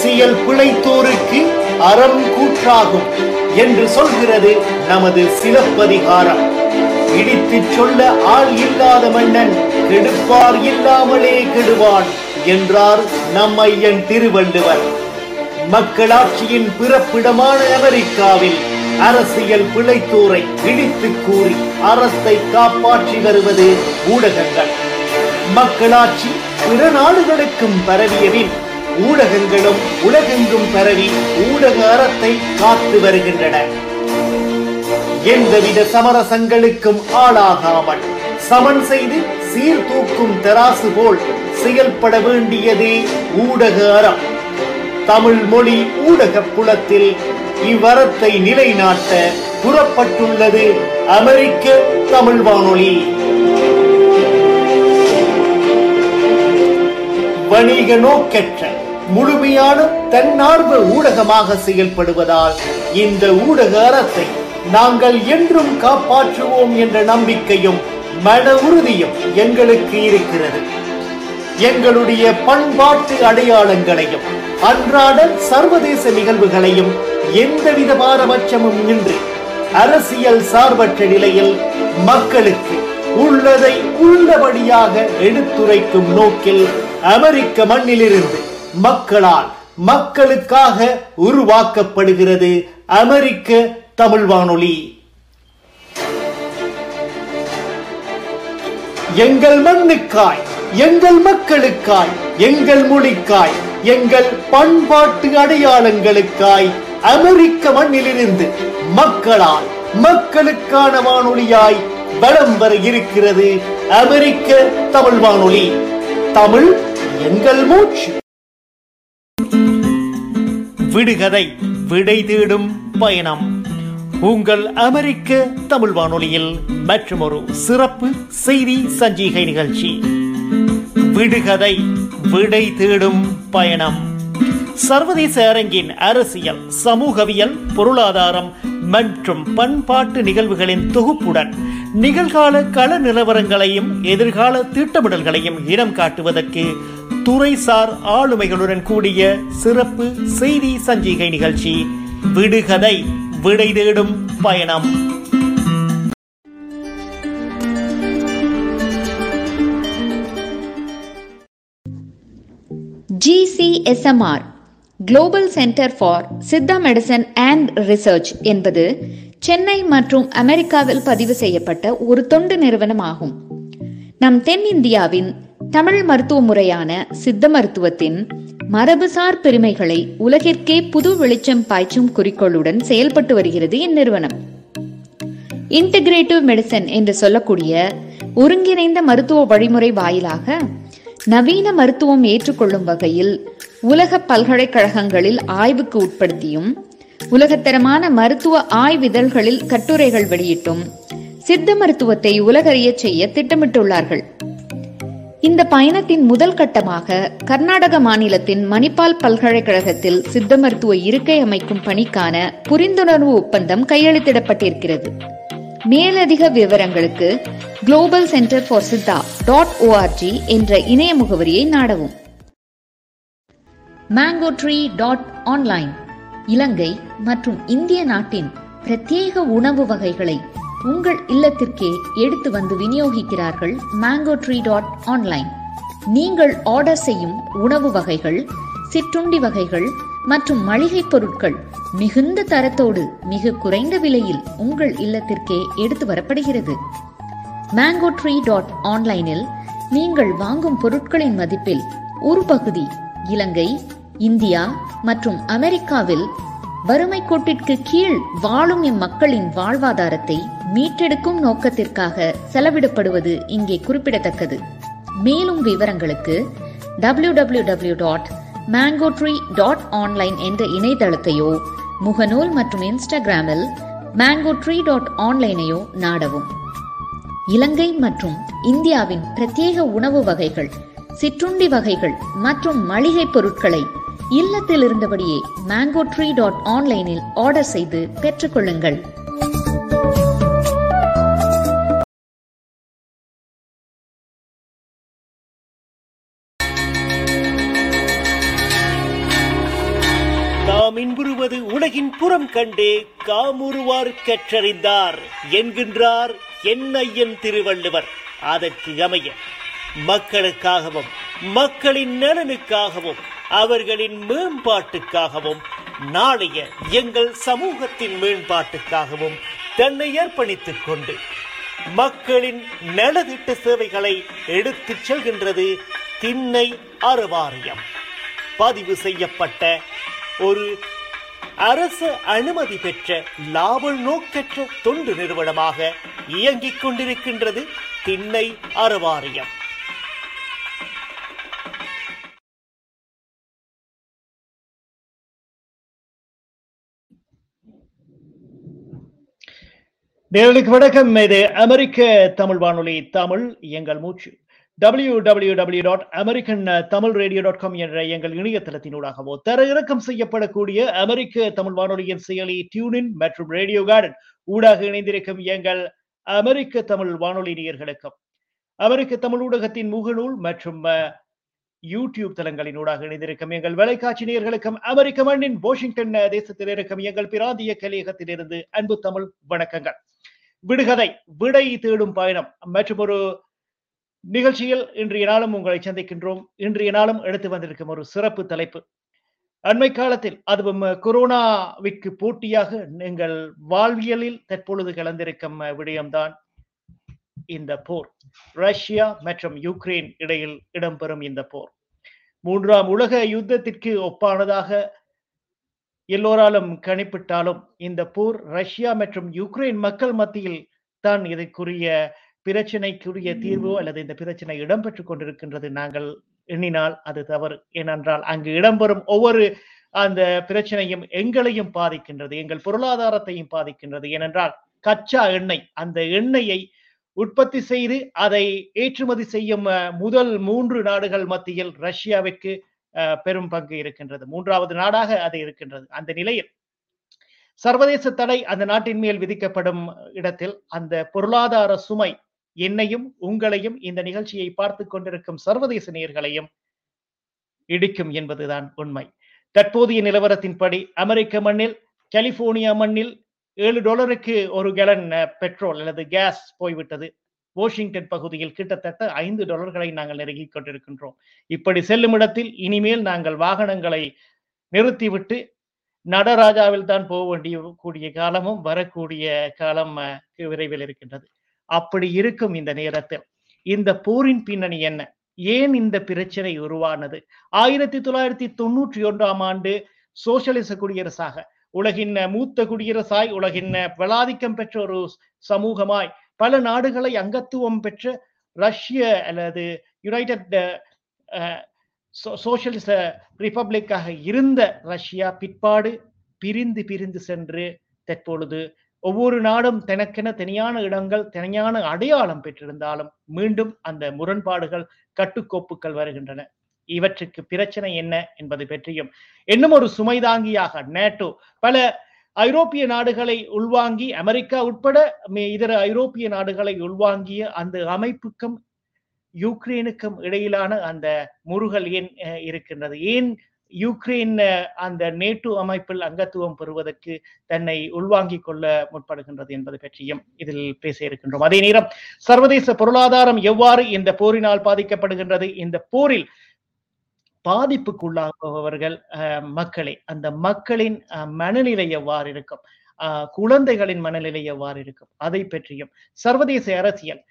அரசியல் பிழைத்தோருக்கு அறம் கூற்றாகும் என்று சொல்கிறது நமது சிலப்பதிகாரம். இடித்துச் சொல்ல ஆள் இல்லாத மன்னன் கெடுப்பார் இல்லாமலே கெடுவான் என்றார் நம்மையன் திருவள்ளுவர். மக்களாட்சியின் பிறப்பிடமான அமெரிக்காவில் அரசியல் பிழைத்தோரை இடித்து கூறி அரசை காப்பாற்றி வருவது ஊடகங்கள். மக்களாட்சி பிற நாடுகளுக்கும் பரவியபின் ஊடகங்களும் உலகெங்கும் பரவி ஊடக அறத்தை காத்து வருகின்றன. எந்தவித சமரசங்களுக்கும் ஆளாகாமல் சமன் செய்து சீர்தூக்கும் தராசு போல் செயல்பட வேண்டியதே ஊடக அறம். தமிழ் மொழி ஊடக புலத்தில் இவ்வரத்தை நிலைநாட்ட புறப்பட்டுள்ளது அமெரிக்க தமிழ் வானொலி. வணிக நோக்கற்ற முழுமையான தன்னார்வ ஊடகமாக செயல்படுவதால் இந்த ஊடக அறத்தை நாங்கள் என்றும் காப்பாற்றுவோம் என்ற நம்பிக்கையும் மன உறுதியும் எங்களுக்கு இருக்கிறது. எங்களுடைய பண்பாட்டு அடையாளங்களையும் அன்றாட சர்வதேச நிகழ்வுகளையும் எந்தவித பாரபட்சமும் இன்றி அரசியல் சார்பற்ற நிலையில் மக்களுக்கு உள்ளதை உள்ளபடியாக எடுத்துரைக்கும் நோக்கில் அமெரிக்க மண்ணிலிருந்து மக்களால் மக்களுக்காக உருவாக்கப்படுகிறது அமெரிக்க தமிழ் வானொலி. எங்கள் மண்ணுக்காய் எங்கள் மக்களுக்காய் எங்கள் மொழிக்காய் எங்கள் பண்பாட்டு அடையாளங்களுக்காய் அமெரிக்க மண்ணிலிருந்து மக்களால் மக்களுக்கான வானொலியாய் வலம் வர இருக்கிறது அமெரிக்க தமிழ் வானொலி. தமிழ் எங்கள் மூச்சு. விடுகதை விடை தேடும் பயணம். உங்கள் அமெரிக்க தமிழ் வானொலியில் மற்றொரு சிறப்பு செய்தி சஞ்சிகை நிகழ்ச்சி. விடுகதை விடை தேடும் பயணம். சர்வதேச அரங்கின் அரசியல் சமூகவியல் பொருளாதாரம் மற்றும் பண்பாட்டு நிகழ்வுகளின் தொகுப்புடன் நிகழ்கால கள நிலவரங்களையும் எதிர்கால திட்டமிடல்களையும் இனம் காட்டுவதற்கு துறைசார் ஆளுமைகளுடன் கூடிய சிறப்பு செய்தி சஞ்சிகை நிகழ்ச்சி விடுகதை விடை தேடும் பயணம். GCSMR global centre for Siddha medicine and research என்பது சென்னை மற்றும் அமெரிக்காவில் பதிவு செய்யப்பட்ட ஒரு தொண்டு நிறுவனமாகும். நம் தென்னிந்தியாவின் தமிழ் மருத்துவ முறையான சித்த மருத்துவத்தின் மரபுசார் பெருமைகளை உலகிற்கே புது வெளிச்சம் பாய்ச்சும் குறிக்கோளுடன் செயல்பட்டு வருகிறது இந்நிறுவனம். இன்டகிரேட்டிவ் மெடிசன் என்று சொல்லக்கூடிய ஒருங்கிணைந்த மருத்துவ வழிமுறை வாயிலாக நவீன மருத்துவம் ஏற்றுக்கொள்ளும் வகையில் உலக பல்கலைக்கழகங்களில் ஆய்வுக்கு உட்படுத்தியும் உலகத்தரமான மருத்துவ ஆய்விதழ்களில் கட்டுரைகள் வெளியிட்டும் சித்த மருத்துவத்தை உலகறியச் செய்ய திட்டமிட்டுள்ளார்கள். இந்த பயணத்தின் முதல் கட்டமாக கர்நாடக மாநிலத்தின் மணிப்பால் பல்கலைக்கழகத்தில் சித்த மருத்துவ இருக்கை அமைக்கும் பணிக்கான புரிந்துணர்வு ஒப்பந்தம் கையெழுத்திடப்பட்டிருக்கிறது. மேலதிக விவரங்களுக்கு global centre for Siddha dot ORG என்ற இணைய முகவரியை நாடவும். Mango tree dot online Ilangai மற்றும் இந்திய நாட்டின் பிரத்யேக உணவு வகைகளை உங்கள் இல்லத்திற்கே எடுத்து வந்து விநியோகிக்கிறார்கள் மேங்கோ ட்ரீ டாட் ஆன்லைன் நீங்கள் ஆர்டர் செய்யும் உணவு வகைகள் சிற்றுண்டி வகைகள் மற்றும் மளிகை பொருட்கள் மிகுந்த தரத்தோடு மிக குறைந்த விலையில் உங்கள் இல்லத்திற்கே எடுத்து வரப்படுகிறது. மேங்கோ ட்ரீ டாட் ஆன்லைனில் நீங்கள் வாங்கும் பொருட்களின் மதிப்பில் ஒரு பகுதி இலங்கை இந்தியா மற்றும் அமெரிக்காவில் வறுமை கோட்டிற்கு கீழ் வாழும் இம்மக்களின் வாழ்வாதாரத்தை மீட்டெடுக்கும் நோக்கத்திற்காக செலவிடப்படுவது இங்கே குறிப்பிடத்தக்கது. மேலும் விவரங்களுக்கு W W W dot mango tree dot online என்ற இணையதளத்தையோ முகநூல் மற்றும் இன்ஸ்டாகிராமில் மேங்கோ ட்ரீ டாட் ஆன்லைனையோ நாடவும். இலங்கை மற்றும் இந்தியாவின் பிரத்யேக உணவு வகைகள் சிற்றுண்டி வகைகள் மற்றும் மளிகை பொருட்களை இல்லத்தில் இருந்தபடியே மேங்கோ ட்ரீ டாட் ஆன்லைனில் ஆர்டர் செய்து பெற்றுக்கொள்ளுங்கள். மின்புறுவது உலகின் புறம் கண்டே காமுறுவார் கற்றறிந்தார் என்கின்றார் என்னையன் திருவள்ளுவர். அதற்கு அமைய மக்களுக்காகவும் மக்களின் நலனுக்காகவும் அவர்களின் மேம்பாட்டுக்காகவும் நாளைய எங்கள் சமூகத்தின் மேம்பாட்டுக்காகவும் தன்னை அர்ப்பணித்துக் கொண்டு மக்களின் நலதிட்ட சேவைகளை எடுத்துச் செல்கின்றது திண்ணை அறுவாரியம். பதிவு செய்யப்பட்ட ஒரு அரசு அனுமதி பெற்ற லாப நோக்கற்ற தொண்டு நிறுவனமாக இயங்கிக் கொண்டிருக்கின்றது திண்ணை அறுவாரியம். நேரலுக்கு வணக்கம். இது அமெரிக்க தமிழ் வானொலி தமிழ் எங்கள் மூச்சு. W W W dot American Tamil radio dot com என்ற எங்கள் இணையதளத்தினூடாகவோ தர இறக்கம் செய்யப்படக்கூடிய அமெரிக்க தமிழ் வானொலியின் செயலி டியூனின் மற்றும் ரேடியோ கார்டன் ஊடாக இணைந்திருக்கும் எங்கள் அமெரிக்க தமிழ் வானொலி நேயர்களுக்கும் அமெரிக்க தமிழ் ஊடகத்தின் முகநூல் மற்றும் யூடியூப் தளங்களின் ஊடாக இணைந்திருக்கும் எங்கள் வலைக்காட்சி நேர்களுக்கும் அமெரிக்க மண்ணின் வாஷிங்டன் தேசத்தில் இருக்கும் எங்கள் பிராந்திய கலையகத்திலிருந்து அன்பு தமிழ் வணக்கங்கள். விடுகதை விடை தேடும் பயணம். மற்றும் ஒரு நிகழ்ச்சியில் இன்றைய நாளும் உங்களை சந்திக்கின்றோம். இன்றைய நாளும் எடுத்து வந்திருக்கும் ஒரு சிறப்பு தலைப்பு. அண்மை காலத்தில் அதுவும் கொரோனாவிற்கு போட்டியாக எங்கள் வாழ்வியலில் தற்பொழுது கலந்திருக்கும் விடயம்தான் இந்த போர். ரஷ்யா மற்றும் யுக்ரைன் இடையில் இடம்பெறும் இந்த போர். மூன்றாம் உலக யுத்தத்திற்கு ஒப்பானதாக எல்லோராலும் கணிப்பிட்டாலும் இந்த போர் ரஷ்யா மற்றும் யுக்ரைன் மக்கள் மத்தியில் தான் இதற்குரிய பிரச்சனைக்குரிய தீர்வு அல்லது இந்த பிரச்சனை இடம்பெற்றுக் கொண்டிருக்கின்றது நாங்கள் எண்ணினால் அது தவறு. ஏனென்றால் அங்கு இடம்பெறும் ஒவ்வொரு அந்த பிரச்சனையும் எங்களையும் பாதிக்கின்றது எங்கள் பொருளாதாரத்தையும் பாதிக்கின்றது. ஏனென்றால் கச்சா எண்ணெய் அந்த எண்ணெயை உற்பத்தி செய்து அதை ஏற்றுமதி செய்யும் முதல் மூன்று நாடுகள் மத்தியில் ரஷ்யாவிற்கு பெரும் பங்கு இருக்கின்றது. மூன்றாவது நாடாக அது இருக்கின்றது. அந்த நிலையில் சர்வதேச தடை அந்த நாட்டின் மேல் விதிக்கப்படும் இடத்தில் அந்த பொருளாதார சுமை என்னையும் உங்களையும் இந்த நிகழ்ச்சியை பார்த்து கொண்டிருக்கும் சர்வதேச நேர்களையும் இடிக்கும் என்பதுதான் உண்மை. தற்போதைய நிலவரத்தின்படி அமெரிக்க மண்ணில் கலிபோர்னியா மண்ணில் ஏழு டாலருக்கு ஒரு கேலன் பெட்ரோல் அல்லது கேஸ் போய்விட்டது. வாஷிங்டன் பகுதியில் கிட்டத்தட்ட ஐந்து டாலர்களை நாங்கள் நெருங்கி கொண்டிருக்கின்றோம். இப்படி செல்லும் இடத்தில் இனிமேல் நாங்கள் வாகனங்களை நிறுத்திவிட்டு நடராஜாவில் தான் போக வேண்டிய கூடிய காலமும் வரக்கூடிய காலம் விரைவில் இருக்கின்றது. அப்படி இருக்கும் இந்த நேரத்தில். இந்த போரின் பின்னணி என்ன? ஏன் இந்த பிரச்சனை உருவானது? ஆயிரத்தி தொள்ளாயிரத்தி தொண்ணூற்றி ஒன்றாம் ஆண்டு சோசியலிச குடியரசாக உலகின் மூத்த குடியரசாய் உலகின் வலாதிக்கம் பெற்ற ஒரு சமூகமாய் பல நாடுகளை அங்கத்துவம் பெற்ற ரஷ்ய அல்லது யுனைடெட் சோசியலிச ரிப்பப்ளிக்காக இருந்த ரஷ்யா பிற்பாடு பிரிந்து பிரிந்து சென்று தற்பொழுது ஒவ்வொரு நாடும் தனக்கென தனியான இடங்கள் தனியான அடையாளம் பெற்றிருந்தாலும் மீண்டும் அந்த முரண்பாடுகள் கட்டுக்கோப்புகள் வருகின்றன. இவற்றுக்கு பிரச்சனை என்ன என்பது பற்றியும் இன்னும் ஒரு சுமைதாங்கியாக நேட்டோ பல ஐரோப்பிய நாடுகளை உள்வாங்கி அமெரிக்கா உட்பட இதர ஐரோப்பிய நாடுகளை உள்வாங்கிய அந்த அமைப்புக்கும் யுக்ரைனுக்கும் இடையிலான அந்த முருகல் ஏன் இருக்கின்றது. ஏன் யுக்ரைன் அந்த நேட்டோ அமைப்பில் அங்கத்துவம் பெறுவதற்கு தன்னை உள்வாங்கிக் கொள்ள முற்படுகின்றது என்பது பற்றியும் இதில் பேச இருக்கின்றோம். அதே நேரம் சர்வதேச பொருளாதாரம் எவ்வாறு இந்த போரினால் பாதிக்கப்படுகின்றது? இந்த போரில் பாதிப்புக்குள்ளாகுபவர்கள் மக்களே. அந்த மக்களின் மனநிலை எவ்வாறு இருக்கும்? குழந்தைகளின் மனநிலை எவ்வாறு இருக்கும்? அதை பற்றியும். சர்வதேச அரசியல்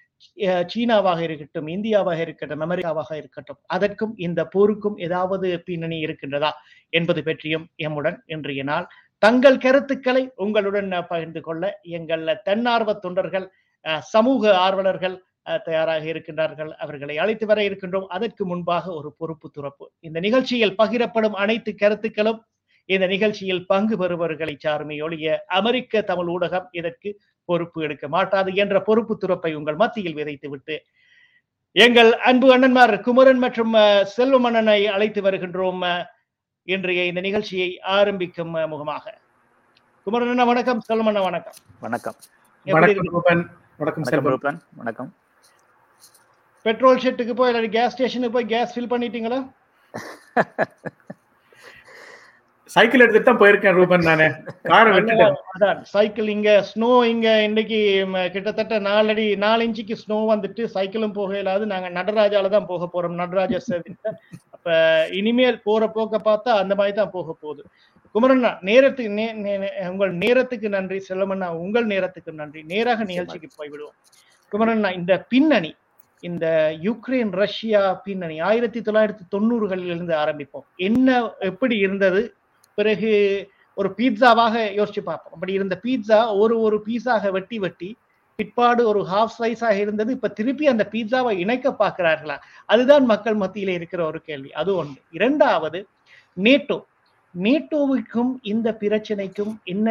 சீனாவாக இருக்கட்டும் இந்தியாவாக இருக்கட்டும் அமெரிக்காவாக இருக்கட்டும் அதற்கும் இந்த போருக்கும் ஏதாவது பின்னணி இருக்கின்றதா என்பது பற்றியும் எம்முடன் இன்றைய நாள். தங்கள் கருத்துக்களை உங்களுடன் பகிர்ந்து கொள்ள எங்கள் தன்னார்வ தொண்டர்கள் சமூக ஆர்வலர்கள் தயாராக இருக்கின்றார்கள் அவர்களை அழைத்து வர இருக்கின்றோம். அதற்கு முன்பாக ஒரு பொறுப்பு துறப்பு. இந்த நிகழ்ச்சியில் பகிரப்படும் அனைத்து கருத்துக்களும் இந்த நிகழ்ச்சியில் பங்கு பெறுபவர்களை சார்மை ஒழிய அமெரிக்க தமிழ் ஊடகம் இதற்கு பொறுப்பு எடுக்க மாட்டாது என்ற பொறுப்பு துறப்பை உங்கள் மத்தியில் விதைத்துவிட்டு எங்கள் அன்பு அண்ணன்மார் குமரன் மற்றும் செல்வமன்னனை அழைத்து வருகின்றோம் இன்றைய இந்த நிகழ்ச்சியை ஆரம்பிக்கும் முகமாக. குமரன் வணக்கம். செல்வமண்ண வணக்கம். வணக்கம். வணக்கம் செல்வன் வணக்கம். பெட்ரோல் ஷெட்டுக்கு போய் இல்லாட்டி கேஸ் ஸ்டேஷனுக்கு போய் கேஸ் ஃபில் பண்ணிட்டீங்களா? சைக்கிள் எடுத்துட்டு தான் போயிருக்கேன் ரூபன் நானு. காரை விட்டுட்டேன். சைக்கிள் இங்க ஸ்னோ இங்க இன்னைக்கு கிட்டத்தட்ட நாலடி நாலு இன்ச்சுக்கு ஸ்னோ வந்துட்டு சைக்கிளும் போக இயலாது நாங்க நடராஜால தான் போக போறோம். நடராஜா சர்வீஸ்ல அப்ப இனிமேல் போற போக்க பார்த்தா அந்த மாதிரி தான் போக போகுது. குமரண்ணா நேரத்துக்கு உங்கள் நேரத்துக்கு நன்றி. செல்லமண்ணா உங்கள் நேரத்துக்கு நன்றி. நேராக நிகழ்ச்சிக்கு போய்விடுவோம். குமரண்ணா இந்த பின்னணி இந்த யுக்ரைன் ரஷ்யா பின்னணி ஆயிரத்தி தொள்ளாயிரத்தி தொண்ணூறுகளில் இருந்து ஆரம்பிப்போம். என்ன எப்படி இருந்தது? பிறகு ஒரு பீட்சாவாக யோசிச்சு பார்ப்போம். அப்படி இருந்த பீட்சா ஒரு ஒரு பீஸாக வெட்டி வெட்டி பிற்பாடு ஒரு ஹாஃப் சைஸாக இருந்தது. இப்ப திருப்பி அந்த பீட்சாவை இணைக்க பார்க்கிறார்களா? அதுதான் மக்கள் மத்தியில இருக்கிற ஒரு கேள்வி. அது ஒன்று இரண்டாவது நேட்டோ. நேட்டோவுக்கும் இந்த பிரச்சனைக்கும் என்ன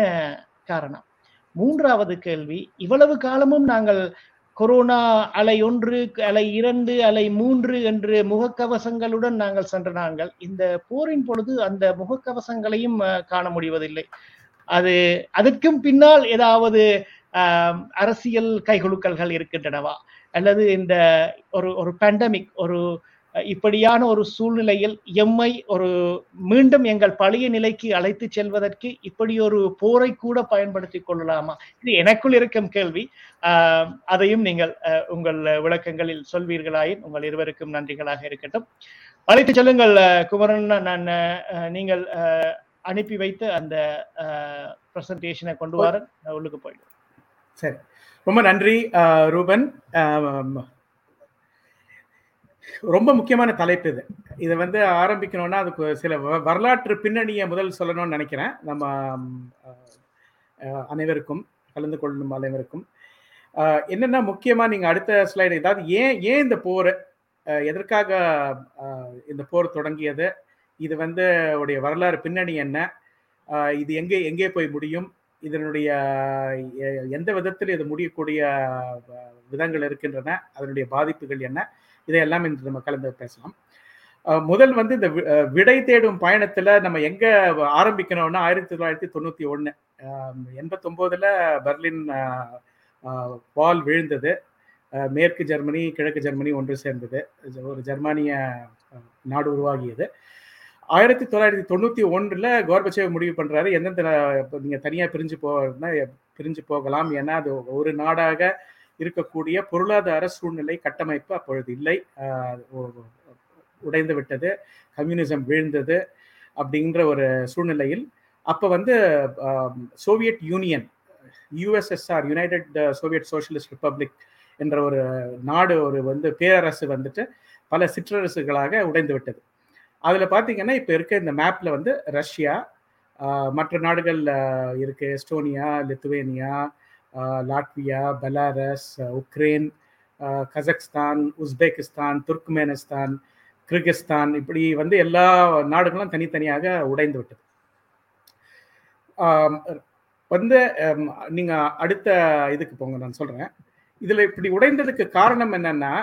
காரணம்? மூன்றாவது கேள்வி இவ்வளவு காலமும் நாங்கள் கொரோனா அலை ஒன்று அலை இரண்டு அலை மூன்று என்று முகக்கவசங்களுடன் நாங்கள் சென்ற நாங்கள். இந்த போரின் பொழுது அந்த முகக்கவசங்களையும் காண முடிவதில்லை. அது அதற்கும் பின்னால் ஏதாவது அரசியல் கைகுலுக்கல்கள் இருக்கின்றனவா? அல்லது இந்த ஒரு ஒரு பேண்டமிக் ஒரு இப்படியான ஒரு சூழ்நிலையில் எம்மை ஒரு மீண்டும் எங்கள் பழைய நிலைக்கு அழைத்து செல்வதற்கு இப்படி ஒரு போரை கூட பயன்படுத்திக் கொள்ளலாமா? இது எனக்குள் இருக்கும் கேள்வி. அதையும் நீங்கள் அஹ், உங்கள் விளக்கங்களில் சொல்வீர்களாயின் உங்கள் இருவருக்கும் நன்றிகளாக இருக்கட்டும். அழைத்து செல்லுங்கள் குமரன் நான் அஹ், நீங்கள் அஹ், அனுப்பி வைத்து அந்த பிரசன்டேஷனை கொண்டு வர உள்ளுக்கு போயிடுவோம். சரி. ரொம்ப நன்றி ரூபன். ரொம்ப முக்கியமான தலைப்பு இது. இதை வந்து ஆரம்பிக்கணும்னா அதுக்கு சில வ- வரலாற்று பின்னணியை முதல் சொல்லணும்னு நினைக்கிறேன். நம்ம அனைவருக்கும் கலந்து கொள்ளும் அனைவருக்கும். என்னென்னா முக்கியமாக நீங்கள் அடுத்த ஸ்லைடு ஏதாவது ஏன் ஏன் இந்த போர்? எதற்காக இந்த போர் தொடங்கியது? இது வந்து உடைய வரலாறு பின்னணி என்ன? இது எங்கே எங்கே போய் முடியும்? இதனுடைய எந்த விதத்தில் இது முடியக்கூடிய விதங்கள் இருக்கின்றன? அதனுடைய பாதிப்புகள் என்ன? இதையெல்லாம் இன்று நம்ம கலந்து பேசலாம். முதல் வந்து இந்த வி- விடை தேடும் பயணத்துல நம்ம எங்க ஆரம்பிக்கணும்னா ஆயிரத்தி தொள்ளாயிரத்தி தொண்ணூத்தி ஒன்னு எண்பத்தொன்பதுல பெர்லின் வால் விழுந்தது. அஹ், மேற்கு ஜெர்மனி கிழக்கு ஜெர்மனி ஒன்று சேர்ந்தது. ஒரு ஜெர்மானிய நாடு உருவாகியது. ஆயிரத்தி தொள்ளாயிரத்தி தொண்ணூத்தி ஒன்றுல கோர்பச்சேவ் முடிவு பண்றாரு. எந்தெந்த நீங்க தனியா பிரிஞ்சு போனா பிரிஞ்சு போகலாம் ஏன்னா அது ஒரு நாடாக இருக்கக்கூடிய பொருளாதார சூழ்நிலை கட்டமைப்பு அப்பொழுது இல்லை. உடைந்து விட்டது. கம்யூனிசம் வீழ்ந்தது அப்படிங்கிற ஒரு சூழ்நிலையில் அப்போ வந்து Soviet Soviet Union USSR United Soviet Socialist Republic என்ற ஒரு நாடு ஒரு வந்து பேரரசு வந்துட்டு பல சிற்றரசுகளாக உடைந்து விட்டது. அதில் பார்த்தீங்கன்னா இப்போ இருக்க இந்த மேப்பில் வந்து ரஷ்யா மற்ற நாடுகள் இருக்குது இருக்கு. Estonia Lithuania Latvia Belarus ah Ukraine ah Uzbekistan Kyrgyzstan இப்படி வந்து எல்லா நாடுகளும் தனித்தனியாக உடைந்து விட்டது. வந்து நீங்கள் நீங்க அடுத்த இதுக்கு போங்க நான் சொல்றேன். இதுல இப்படி உடைந்ததுக்கு காரணம் என்னன்னா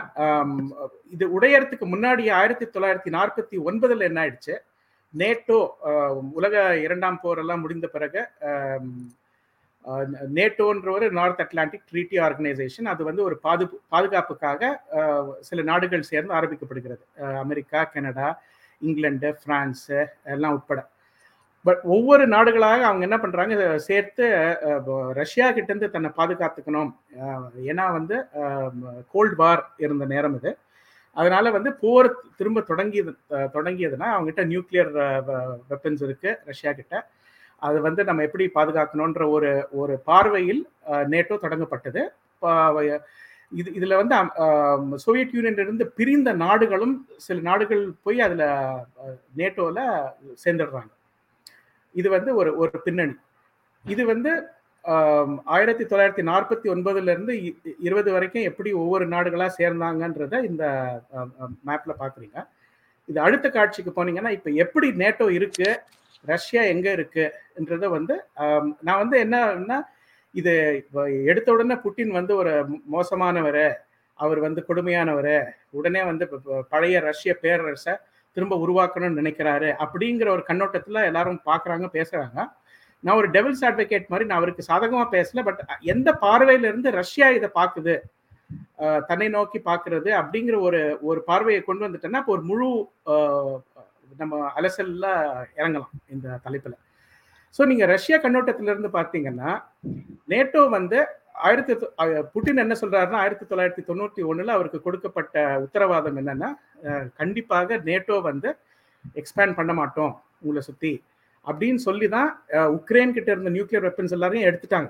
இது உடையறதுக்கு முன்னாடி ஆயிரத்தி தொள்ளாயிரத்தி நாற்பத்தி ஒன்பதுல என்ன ஆயிடுச்சு? நேட்டோ உலக இரண்டாம் போரெல்லாம் முடிந்த பிறகு நேட்டோன்ற ஒரு நார்த் அட்லாண்டிக் ட்ரீட்டி ஆர்கனைசேஷன் அது வந்து ஒரு பாது பாதுகாப்புக்காக சில நாடுகள் சேர்ந்து ஆரம்பிக்கப்படுகிறது. அமெரிக்கா கனடா இங்கிலாந்து ஃப்ரான்ஸு எல்லாம் உட்பட. பட் ஒவ்வொரு நாடுகளாக அவங்க என்ன பண்ணுறாங்க சேர்த்து ரஷ்யா கிட்டேருந்து தன்னை பாதுகாத்துக்கணும். ஏன்னா வந்து கோல்டு வார் இருந்த நேரம் இது. அதனால வந்து போர் திரும்ப தொடங்கியது தொடங்கியதுன்னா அவங்ககிட்ட நியூக்ளியர் வெப்பன்ஸ் இருக்கு ரஷ்யா கிட்ட. அது வந்து நம்ம எப்படி பாதுகாக்கணுன்ற ஒரு ஒரு பார்வையில் நேட்டோ தொடங்கப்பட்டது. இது இதுல வந்து சோவியத் யூனியன் இருந்து பிரிந்த நாடுகளும் சில நாடுகள் போய் அதுல நேட்டோவில் நேட்டோல சேர்ந்துடுறாங்க. இது வந்து ஒரு ஒரு பின்னணி. இது வந்து ஆயிரத்தி தொள்ளாயிரத்தி நாற்பத்தி ஒன்பதுல இருந்து இ- இருபது வரைக்கும் எப்படி ஒவ்வொரு நாடுகளா சேர்ந்தாங்கன்றத இந்த மேப்ல பாக்குறீங்க. இது அடுத்த காட்சிக்கு போனீங்கன்னா இப்ப எப்படி நேட்டோ இருக்கு ரஷ்யா எங்க இருக்குன்றத வந்து நான் வந்து என்னன்னா இது எடுத்த உடனே புட்டின் வந்து ஒரு மோசமானவர் அவர் வந்து கொடுமையானவர் உடனே வந்து பழைய ரஷ்ய பேரரசை திரும்ப உருவாக்கணும்னு நினைக்கிறாரு அப்படிங்கிற ஒரு கண்ணோட்டத்தில் எல்லாரும் பார்க்குறாங்க பேசுகிறாங்க நான் ஒரு டெவில்ஸ் அட்வொகேட் மாதிரி நான் அவருக்கு சாதகமாக பேசல பட் எந்த பார்வையிலிருந்து ரஷ்யா இதை பார்க்குது தன்னை நோக்கி பார்க்கறது அப்படிங்கிற ஒரு ஒரு பார்வையை கொண்டு வந்துட்டேன்னா இப்போ ஒரு முழு நம்ம அலசல்ல இறங்கலாம் இந்த தலைப்பில். ஸோ நீங்கள் ரஷ்யா கண்ணோட்டத்திலிருந்து பார்த்தீங்கன்னா நேட்டோ வந்து ஆயிரத்தி புட்டின் என்ன சொல்றாருன்னா ஆயிரத்தி தொள்ளாயிரத்தி தொண்ணூற்றி ஒன்றில் அவருக்கு கொடுக்கப்பட்ட உத்தரவாதம் என்னன்னா கண்டிப்பாக நேட்டோ வந்து எக்ஸ்பேண்ட் பண்ண மாட்டோம் உங்களை சுற்றி அப்படின்னு சொல்லி தான் உக்ரைன் கிட்ட இருந்த நியூக்ளியர் வெப்பன்ஸ் எல்லாரையும் எடுத்துட்டாங்க.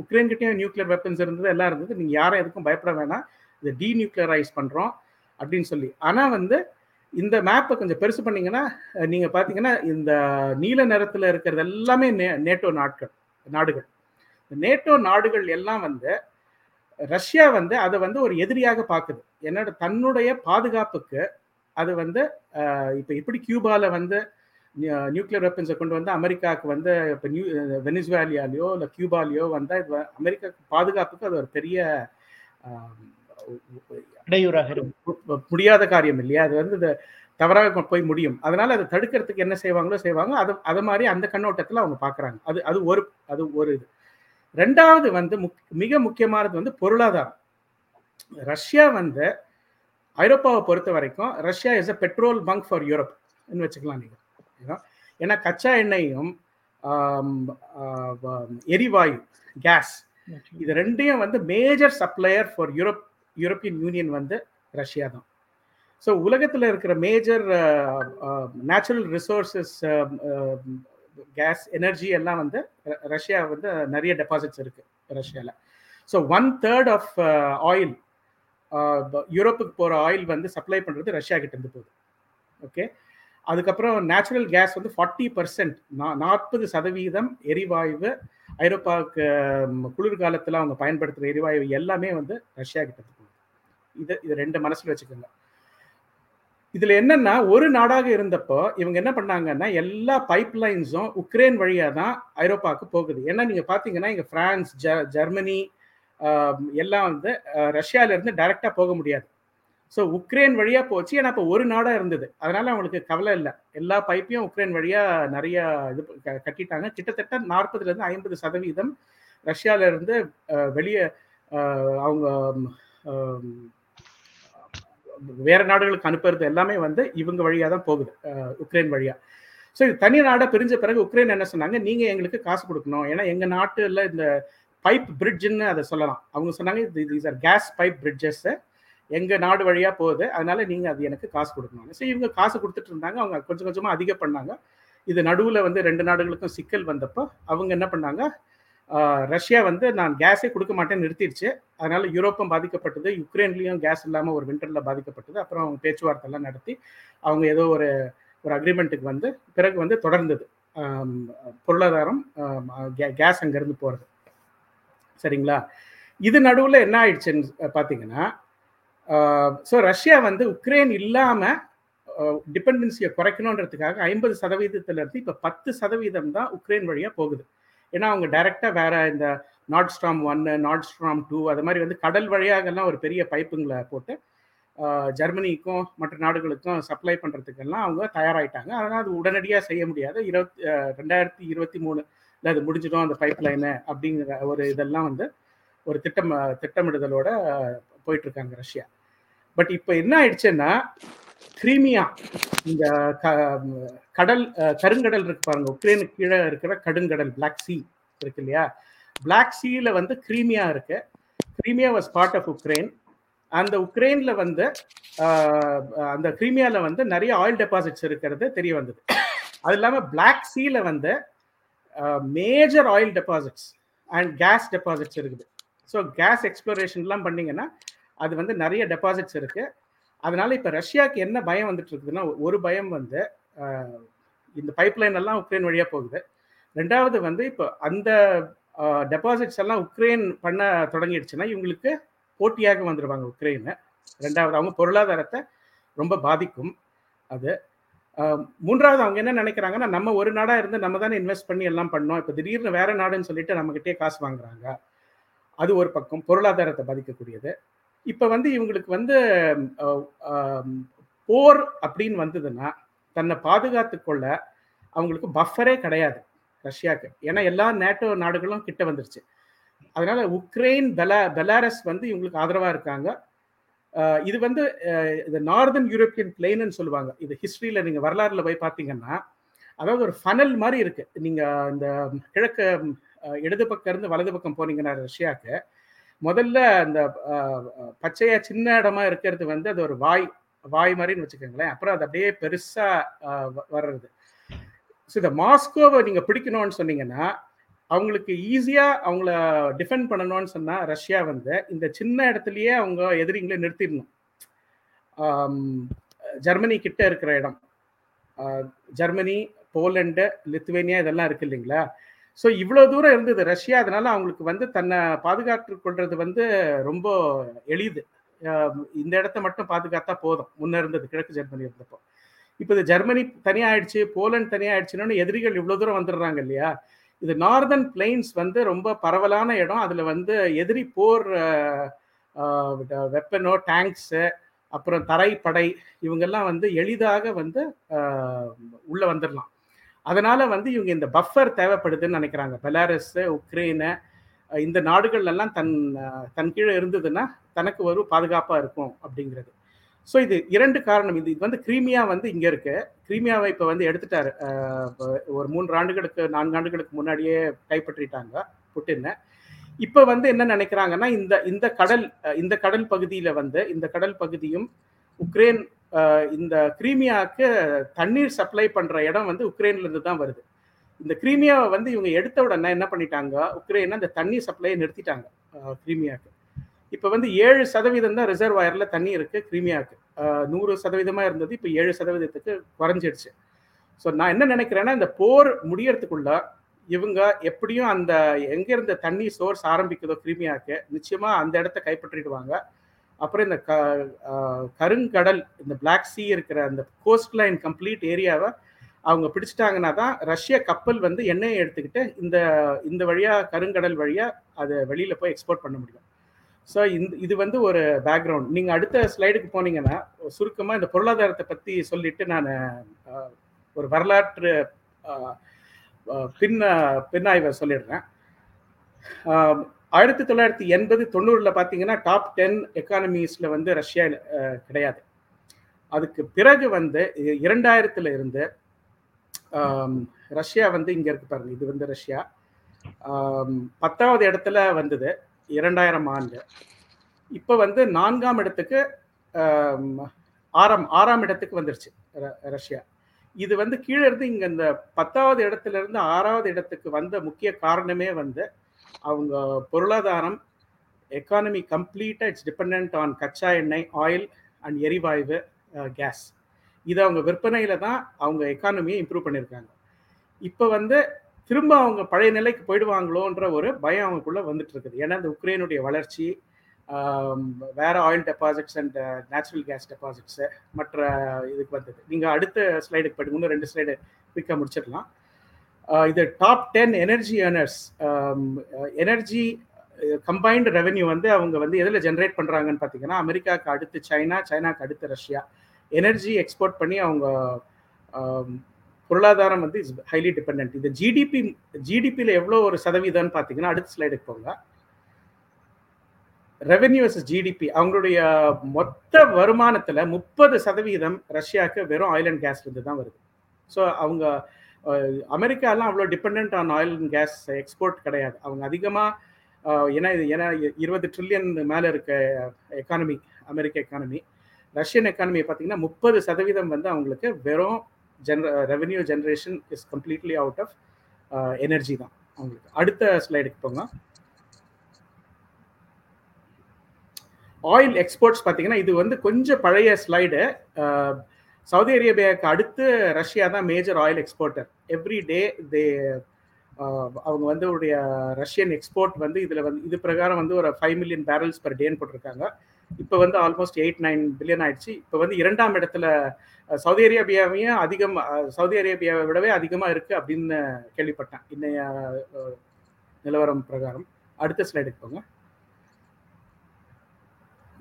உக்ரைன் கிட்டயும் நியூக்ளியர் வெப்பன்ஸ் இருந்தது எல்லாம் இருந்தது. நீங்கள் யாரும் எதுக்கும் பயப்பட வேணாம். இதை டீநியூக்ளியரைஸ் பண்ணுறோம் அப்படின்னு சொல்லி. ஆனால் வந்து இந்த மேப்பை கொஞ்சம் பெருசு பண்ணீங்கன்னா நீங்க பார்த்தீங்கன்னா இந்த நீல நிறத்தில் இருக்கிறது எல்லாமே நே- நேட்டோ நாட்கள் நாடுகள். இந்த நேட்டோ நாடுகள் எல்லாம் வந்து ரஷ்யா வந்து அதை வந்து ஒரு எதிரியாக பார்க்குது என்னோட தன்னுடைய பாதுகாப்புக்கு அது வந்து இப்போ எப்படி கியூபாவில் வந்து நியூக்ளியர் வெப்பன்ஸை கொண்டு வந்து அமெரிக்காவுக்கு வந்து இப்போ நியூ வெனிசுவேலியாலேயோ இல்லை கியூபாலேயோ வந்தால் இது அமெரிக்காவுக்கு பாதுகாப்புக்கு அது ஒரு பெரிய இடையூறாக முடியாத காரியம் இல்லையா? அது வந்து இது தவறாக போய் முடியும். அதனால அதை தடுக்கிறதுக்கு என்ன செய்வாங்களோ செய்வாங்க. அது அது மாதிரி அந்த கண்ணோட்டத்தில் அவங்க பார்க்குறாங்க அது அது ஒரு அது ஒரு இது. ரெண்டாவது வந்து முக் மிக முக்கியமானது வந்து பொருளாதாரம். ரஷ்யா வந்து ஐரோப்பாவை பொறுத்த வரைக்கும் Russia is a petrol bunk for Europe வச்சுக்கலாம் நீங்கள் ஏன்னா கச்சா எண்ணெயும் எரிவாயு கேஸ் இது ரெண்டையும் வந்து major supplier for Europe European Union வந்து ரஷ்யா தான். ஸோ உலகத்தில் இருக்கிற major natural resources gas energy எல்லாம் வந்து ரஷ்யா வந்து நிறைய டெபாசிட்ஸ் இருக்கு ரஷ்யாவில் so one third of oil யூரோப்புக்கு போகிற ஆயில் வந்து சப்ளை பண்ணுறது ரஷ்யா கிட்ட இருந்து போகுது. ஓகே அதுக்கப்புறம் நேச்சுரல் கேஸ் வந்து ஃபார்ட்டி பர்சன்ட் நாற்பது சதவீதம் எரிவாயு ஐரோப்பாவுக்கு um, குளிர்காலத்தில் அவங்க பயன்படுத்துகிற எரிவாயு எல்லாமே வந்து ரஷ்யா கிட்ட இருந்து இதை இது ரெண்டு மனசுல வச்சுக்கோங்க. இதுல என்னன்னா ஒரு நாடாக இருந்தப்போ இவங்க என்ன பண்ணாங்கன்னா எல்லா பைப் லைன்ஸும் உக்ரைன் வழியா தான் ஐரோப்பாவுக்கு போகுது. ஏன்னா நீங்க பாத்தீங்கன்னா இங்க பிரான்ஸ் ஜ- ஜெர்மனி எல்லாம் வந்து ரஷ்யால இருந்து டைரக்டா போக முடியாது. ஸோ உக்ரைன் வழியா போச்சு. ஏன்னா இப்போ ஒரு நாடா இருந்தது. அதனால அவங்களுக்கு கவலை இல்லை. எல்லா பைப்பையும் உக்ரைன் வழியா நிறைய இது க- கட்டிட்டாங்க. கிட்டத்தட்ட நாற்பதுல இருந்து ஐம்பது சதவீதம் ரஷ்யால இருந்து வெளியே அவங்க வேற நாடுகளுக்கு அனுப்புறது எல்லாமே வந்து இவங்க வழியா தான் போகுது உக்ரைன் வழியா. ஸோ இது தனி நாடா பிரிஞ்ச பிறகு உக்ரைன் என்ன சொன்னாங்க? நீங்க எங்களுக்கு காசு கொடுக்கணும். ஏன்னா எங்க நாட்டுல இந்த பைப் பிரிட்ஜுன்னு அதை சொல்லலாம். அவங்க சொன்னாங்க these are gas pipe bridges எங்க நாடு வழியா போகுது. அதனால நீங்க அது எனக்கு காசு கொடுக்கணும் ஸோ இவங்க காசு கொடுத்துட்டு இருந்தாங்க. அவங்க கொஞ்சம் கொஞ்சமா அதிகம் பண்ணாங்க. இது நடுவுல வந்து ரெண்டு நாடுகளுக்கும் சிக்கல் வந்தப்போ அவங்க என்ன பண்ணாங்க? ரஷ்யா வந்து நான் கேஸே கொடுக்க மாட்டேன்னு நிறுத்திடுச்சு. அதனால யூரோப்பும் பாதிக்கப்பட்டது யுக்ரைன்லேயும் கேஸ் இல்லாமல் ஒரு விண்டரில் பாதிக்கப்பட்டது. அப்புறம் அவங்க பேச்சுவார்த்தைலாம் நடத்தி அவங்க ஏதோ ஒரு ஒரு அக்ரிமெண்ட்டுக்கு வந்து பிறகு வந்து தொடர்ந்தது. பொருளாதாரம் கே- கேஸ் அங்கேருந்து போகிறது சரிங்களா? இது நடுவில் என்ன ஆயிடுச்சுன்னு பார்த்தீங்கன்னா ஸோ ரஷ்யா வந்து உக்ரைன் இல்லாமல் டிபெண்டன்சியை குறைக்கணுன்றதுக்காக ஐம்பது சதவீதத்திலிருந்து இருந்து பத்து சதவீதம் தான் உக்ரைன் வழியாக போகுது. ஏன்னா அவங்க டைரக்டா வேற இந்த நாட் ஸ்ட்ராம் ஒன்னு நாட் ஸ்ட்ராம் டூ அது மாதிரி வந்து கடல் வழியாகலாம் ஒரு பெரிய பைப்புங்களை போட்டு ஜெர்மனிக்கும் மற்ற நாடுகளுக்கும் சப்ளை பண்ணுறதுக்கெல்லாம் அவங்க தயாராகிட்டாங்க அதனால் அது உடனடியாக செய்ய முடியாது. இருபத்தி ரெண்டாயிரத்தி இருபத்தி மூணுல அது முடிஞ்சிடும் அந்த பைப் லைனு அப்படிங்கிற ஒரு இதெல்லாம் வந்து ஒரு திட்டம் திட்டமிடுதலோட போயிட்டுருக்காங்க போயிட்டு இருக்காங்க ரஷ்யா. பட் இப்போ என்ன ஆயிடுச்சுன்னா கிரீமியா இந்த க- கடல் கருங்கடல் இருக்கு பாருங்க உக்ரைனுக்கு கீழே இருக்கிற கடுங்கடல் பிளாக் சி இருக்கு இல்லையா? பிளாக் சீல வந்து கிரீமியா இருக்கு. Crimea was part of Ukraine அந்த உக்ரைன்ல வந்து அந்த கிரீமியால வந்து நிறைய ஆயில் டெபாசிட்ஸ் இருக்கிறது தெரிய வந்தது. அது இல்லாமல் பிளாக் சீல வந்து major oil deposits and gas deposits இருக்குது. ஸோ கேஸ் எக்ஸ்ப்ளோரேஷன்லாம் பண்ணீங்கன்னா அது வந்து நிறைய டெபாசிட்ஸ் இருக்குது அதனால இப்போ ரஷ்யாவுக்கு என்ன பயம் வந்துட்டு இருக்குதுன்னா ஒரு பயம் வந்து இந்த இந்த பைப்லைன் எல்லாம் உக்ரைன் வழியா போகுது. ரெண்டாவது வந்து இப்போ அந்த டெபாசிட்ஸ் எல்லாம் உக்ரைன் பண்ண தொடங்கிடுச்சுன்னா இவங்களுக்கு போட்டியாக வந்துடுவாங்க உக்ரைனு. ரெண்டாவது அவங்க பொருளாதாரத்தை ரொம்ப பாதிக்கும் அது. மூன்றாவது அவங்க என்ன நினைக்கிறாங்கன்னா நம்ம ஒரு நாடா இருந்து நம்ம தானே இன்வெஸ்ட் பண்ணி எல்லாம் பண்ணோம். இப்போ திடீர்னு வேற நாடுன்னு சொல்லிட்டு நம்மகிட்டே காசு வாங்குறாங்க. அது ஒரு பக்கம் பொருளாதாரத்தை பாதிக்கக்கூடியது. இப்போ வந்து இவங்களுக்கு வந்து போர் அப்படின்னு வந்ததுன்னா தன்னை பாதுகாத்து கொள்ள அவங்களுக்கு பஃபரே கிடையாது ரஷ்யாவுக்கு. ஏன்னா எல்லா நேட்டோ நாடுகளும் கிட்ட வந்துருச்சு. அதனால உக்ரைன் பெலா பெலாரஸ் வந்து இவங்களுக்கு ஆதரவா இருக்காங்க. இது வந்து இது நார்தன் யூரோப்பியன் பிளெயின்னு சொல்லுவாங்க. இது ஹிஸ்டரியில நீங்க வரலாறுல போய் பார்த்தீங்கன்னா அதாவது ஒரு ஃபனல் மாதிரி இருக்கு. நீங்க இந்த கிழக்கு இடது பக்கம் இருந்து வலது பக்கம் போனீங்கன்னா ரஷ்யாவுக்கு முதல்ல அந்த பச்சையா சின்ன இடமா இருக்கிறது வந்து அது ஒரு வாய் வாய் மாதிரின்னு வச்சுக்கோங்களேன். அப்புறம் அது அப்படியே பெருசா வ- வர்றது. ஸோ இந்த மாஸ்கோவை நீங்க பிடிக்கணும்னு சொன்னீங்கன்னா அவங்களுக்கு ஈஸியா அவங்கள டிஃபெண்ட் பண்ணணும்னு சொன்னா ரஷ்யா வந்து இந்த சின்ன இடத்துலயே அவங்க எதிரிங்களை நிறுத்திடணும். ஜெர்மனி கிட்ட இருக்கிற இடம். ஜெர்மனி போலண்டு லித்துவேனியா இதெல்லாம் இருக்கு இல்லைங்களா? ஸோ இவ்வளோ தூரம் இருந்தது. ரஷ்யா அதனால அவங்களுக்கு வந்து தன்னை பாதுகாத்து கொள்றது வந்து ரொம்ப எளிது. இந்த இடத்த மட்டும் பாதுகாத்தா போதும். முன்னே இருந்தது கிழக்கு ஜெர்மனி இருந்தப்போ. இப்போ இது ஜெர்மனி தனியா ஆயிடுச்சு போலண்ட் தனியா ஆயிடுச்சுன்னு எதிரிகள் இவ்வளோ தூரம் வந்துடுறாங்க இல்லையா? இது நார்தன் பிளெயின்ஸ் வந்து ரொம்ப பரவலான இடம். அதில் வந்து எதிரி போர் வெப்பனோ டேங்க்ஸு அப்புறம் தரைப்படை இவங்கெல்லாம் வந்து எளிதாக வந்து உள்ளே வந்துடலாம். அதனால வந்து இவங்க இந்த பஃபர் தேவைப்படுதுன்னு நினைக்கிறாங்க. பெலாரஸ் உக்ரைனு இந்த நாடுகள் எல்லாம் தன் தன் கீழே இருந்ததுன்னா தனக்கு ஒரு பாதுகாப்பா இருக்கும் அப்படிங்கிறது. ஸோ இது இரண்டு காரணம். இது இது வந்து கிரீமியா வந்து இங்க இருக்கு. கிரீமியாவை இப்போ வந்து எடுத்துட்டாரு. ஒரு மூன்று ஆண்டுகளுக்கு நான்கு ஆண்டுகளுக்கு முன்னாடியே கைப்பற்றிட்டாங்க புட்டின்னு இப்போ வந்து என்ன நினைக்கிறாங்கன்னா இந்த இந்த கடல் இந்த கடல் பகுதியில வந்து இந்த கடல் பகுதியும் உக்ரைன் இந்த கிரீமியாவுக்கு தண்ணீர் சப்ளை பண்ணுற இடம் வந்து உக்ரைன்ல இருந்து தான் வருது. இந்த கிரீமியாவை வந்து இவங்க எடுத்த உடனே என்ன பண்ணிட்டாங்க? உக்ரைன் அந்த தண்ணீர் சப்ளையை நிறுத்திட்டாங்க கிரீமியாவுக்கு இப்போ வந்து ஏழு சதவீதம் தான் ரிசர்வாயர்ல தண்ணி இருக்குது கிரீமியாவுக்கு நூறு சதவீதமாக இருந்தது இப்போ ஏழு சதவீதத்துக்கு குறைஞ்சிடுச்சு. ஸோ நான் என்ன நினைக்கிறேன்னா இந்த போர் முடியறதுக்குள்ள இவங்க எப்படியும் அந்த எங்கேருந்த தண்ணி சோர்ஸ் ஆரம்பிக்குதோ கிரீமியாவுக்கு நிச்சயமாக அந்த இடத்த கைப்பற்றிடுவாங்க. அப்புறம் இந்த க கருங்கடல் இந்த பிளாக் சி இருக்கிற அந்த கோஸ்ட் லைன் கம்ப்ளீட் ஏரியாவை அவங்க பிடிச்சிட்டாங்கன்னா தான் ரஷ்ய கப்பல் வந்து எண்ணெயை எடுத்துக்கிட்டு இந்த இந்த வழியாக கருங்கடல் வழியாக அதை வெளியில் போய் எக்ஸ்போர்ட் பண்ண முடியும். ஸோ இந்த இது வந்து ஒரு பேக்ரவுண்ட் நீங்கள் அடுத்த ஸ்லைடுக்கு போனீங்கன்னா சுருக்கமாக இந்த பொருளாதாரத்தை பற்றி சொல்லிட்டு நான் ஒரு வரலாற்று பின்ன பின்னாய்வை சொல்லிடுறேன். ஆயிரத்தி தொள்ளாயிரத்தி எண்பது தொண்ணூறுல பார்த்தீங்கன்னா டாப் டென் எக்கானமிஸ்ல வந்து ரஷ்யா கிடையாது. அதுக்கு பிறகு வந்து இரண்டாயிரத்துல இருந்து ரஷ்யா வந்து இங்க இருக்கு பாருங்க இது வந்து ரஷ்யா. பத்தாவது இடத்துல வந்தது இரண்டாயிரம் ஆண்டு. இப்போ வந்து நான்காம் இடத்துக்கு ஆறாம் ஆறாம் இடத்துக்கு வந்துருச்சு ர- ரஷ்யா. இது வந்து கீழே இருந்து இங்க இந்த பத்தாவது இடத்துல இருந்து ஆறாவது இடத்துக்கு வந்த முக்கிய காரணமே வந்து அவங்க பொருளாதாரம் எக்கானமி கம்ப்ளீட்டாக இட்ஸ் டிபெண்ட் ஆன் கச்சா எண்ணெய் ஆயில் அண்ட் எரிவாயு uh, கேஸ் இது அவங்க விற்பனையில் தான் அவங்க எக்கானமியை இம்ப்ரூவ் பண்ணியிருக்காங்க. இப்போ வந்து திரும்ப அவங்க பழைய நிலைக்கு போயிடுவாங்களோன்ற ஒரு பயம் அவங்களுக்குள்ள வந்துட்டு இருக்குது ஏன்னா இந்த உக்ரைனுடைய வளர்ச்சி um, வேற oil deposits and natural gas deposits மற்ற uh, இதுக்கு வந்தது. நீங்கள் அடுத்த ஸ்லைடுக்கு போய்ட்டு இன்னும் ரெண்டு ஸ்லைடு குயிக்காக முடிச்சிடலாம். Uh, இது top ten energy earners energy combined revenue வந்து அவங்க வந்து எதில் ஜென்ரேட் பண்ணுறாங்கன்னு பார்த்தீங்கன்னா அமெரிக்காவுக்கு அடுத்து சைனா சைனாக்கு அடுத்து ரஷ்யா. எனர்ஜி எக்ஸ்போர்ட் பண்ணி அவங்க um, பொருளாதாரம் வந்து இஸ் ஹைலி டிபெண்ட் இது ஜிடிபி ஜிடிபியில் எவ்வளோ ஒரு சதவீதம்னு பார்த்தீங்கன்னா அடுத்த ஸ்லைடுக்கு போங்க. ரெவென்யூ ஜிடிபி அவங்களுடைய மொத்த வருமானத்தில் முப்பது சதவீதம் ரஷ்யாவுக்கு வெறும் ஆயில் அண்ட் கேஸ்லேருந்து தான் வருது. ஸோ அவங்க அமெரிக்காலாம் அவ்வளோ depend on oil and gas export கிடையாது. அவங்க அதிகமாக ஏன்னா இது ஏன்னா இருபது ட்ரில்லியன் மேலே இருக்க எக்கானமி அமெரிக்க எக்கானமி ரஷ்யன் எக்கானமி பார்த்தீங்கன்னா முப்பது சதவீதம் வந்து அவங்களுக்கு வெறும் ஜென்ர revenue generation is completely out of energy தான் அவங்களுக்கு. அடுத்த ஸ்லைடுக்கு போங்க. ஆயில் எக்ஸ்போர்ட்ஸ் பார்த்தீங்கன்னா இது வந்து கொஞ்சம் பழைய ஸ்லைடு சவுதி அரேபியாவுக்கு அடுத்து ரஷ்யா தான் major oil exporter every day they அவங்க வந்து உடைய ரஷ்யன் எக்ஸ்போர்ட் வந்து இதில் வந்து இது பிரகாரம் வந்து ஒரு ஃபைவ் மில்லியன் பேரல்ஸ் பர் டேன்னு போட்டிருக்காங்க. இப்போ வந்து ஆல்மோஸ்ட் எயிட் நைன் பில்லியன் ஆயிடுச்சு. இப்போ வந்து இரண்டாம் இடத்துல சவுதி அரேபியாவையும் அதிகம் சவுதி அரேபியாவை விடவே அதிகமாக இருக்குது அப்படின்னு கேள்விப்பட்டேன். இன்னைய நிலவரம் பிரகாரம். அடுத்த ஸ்லைடுக்கு போங்க.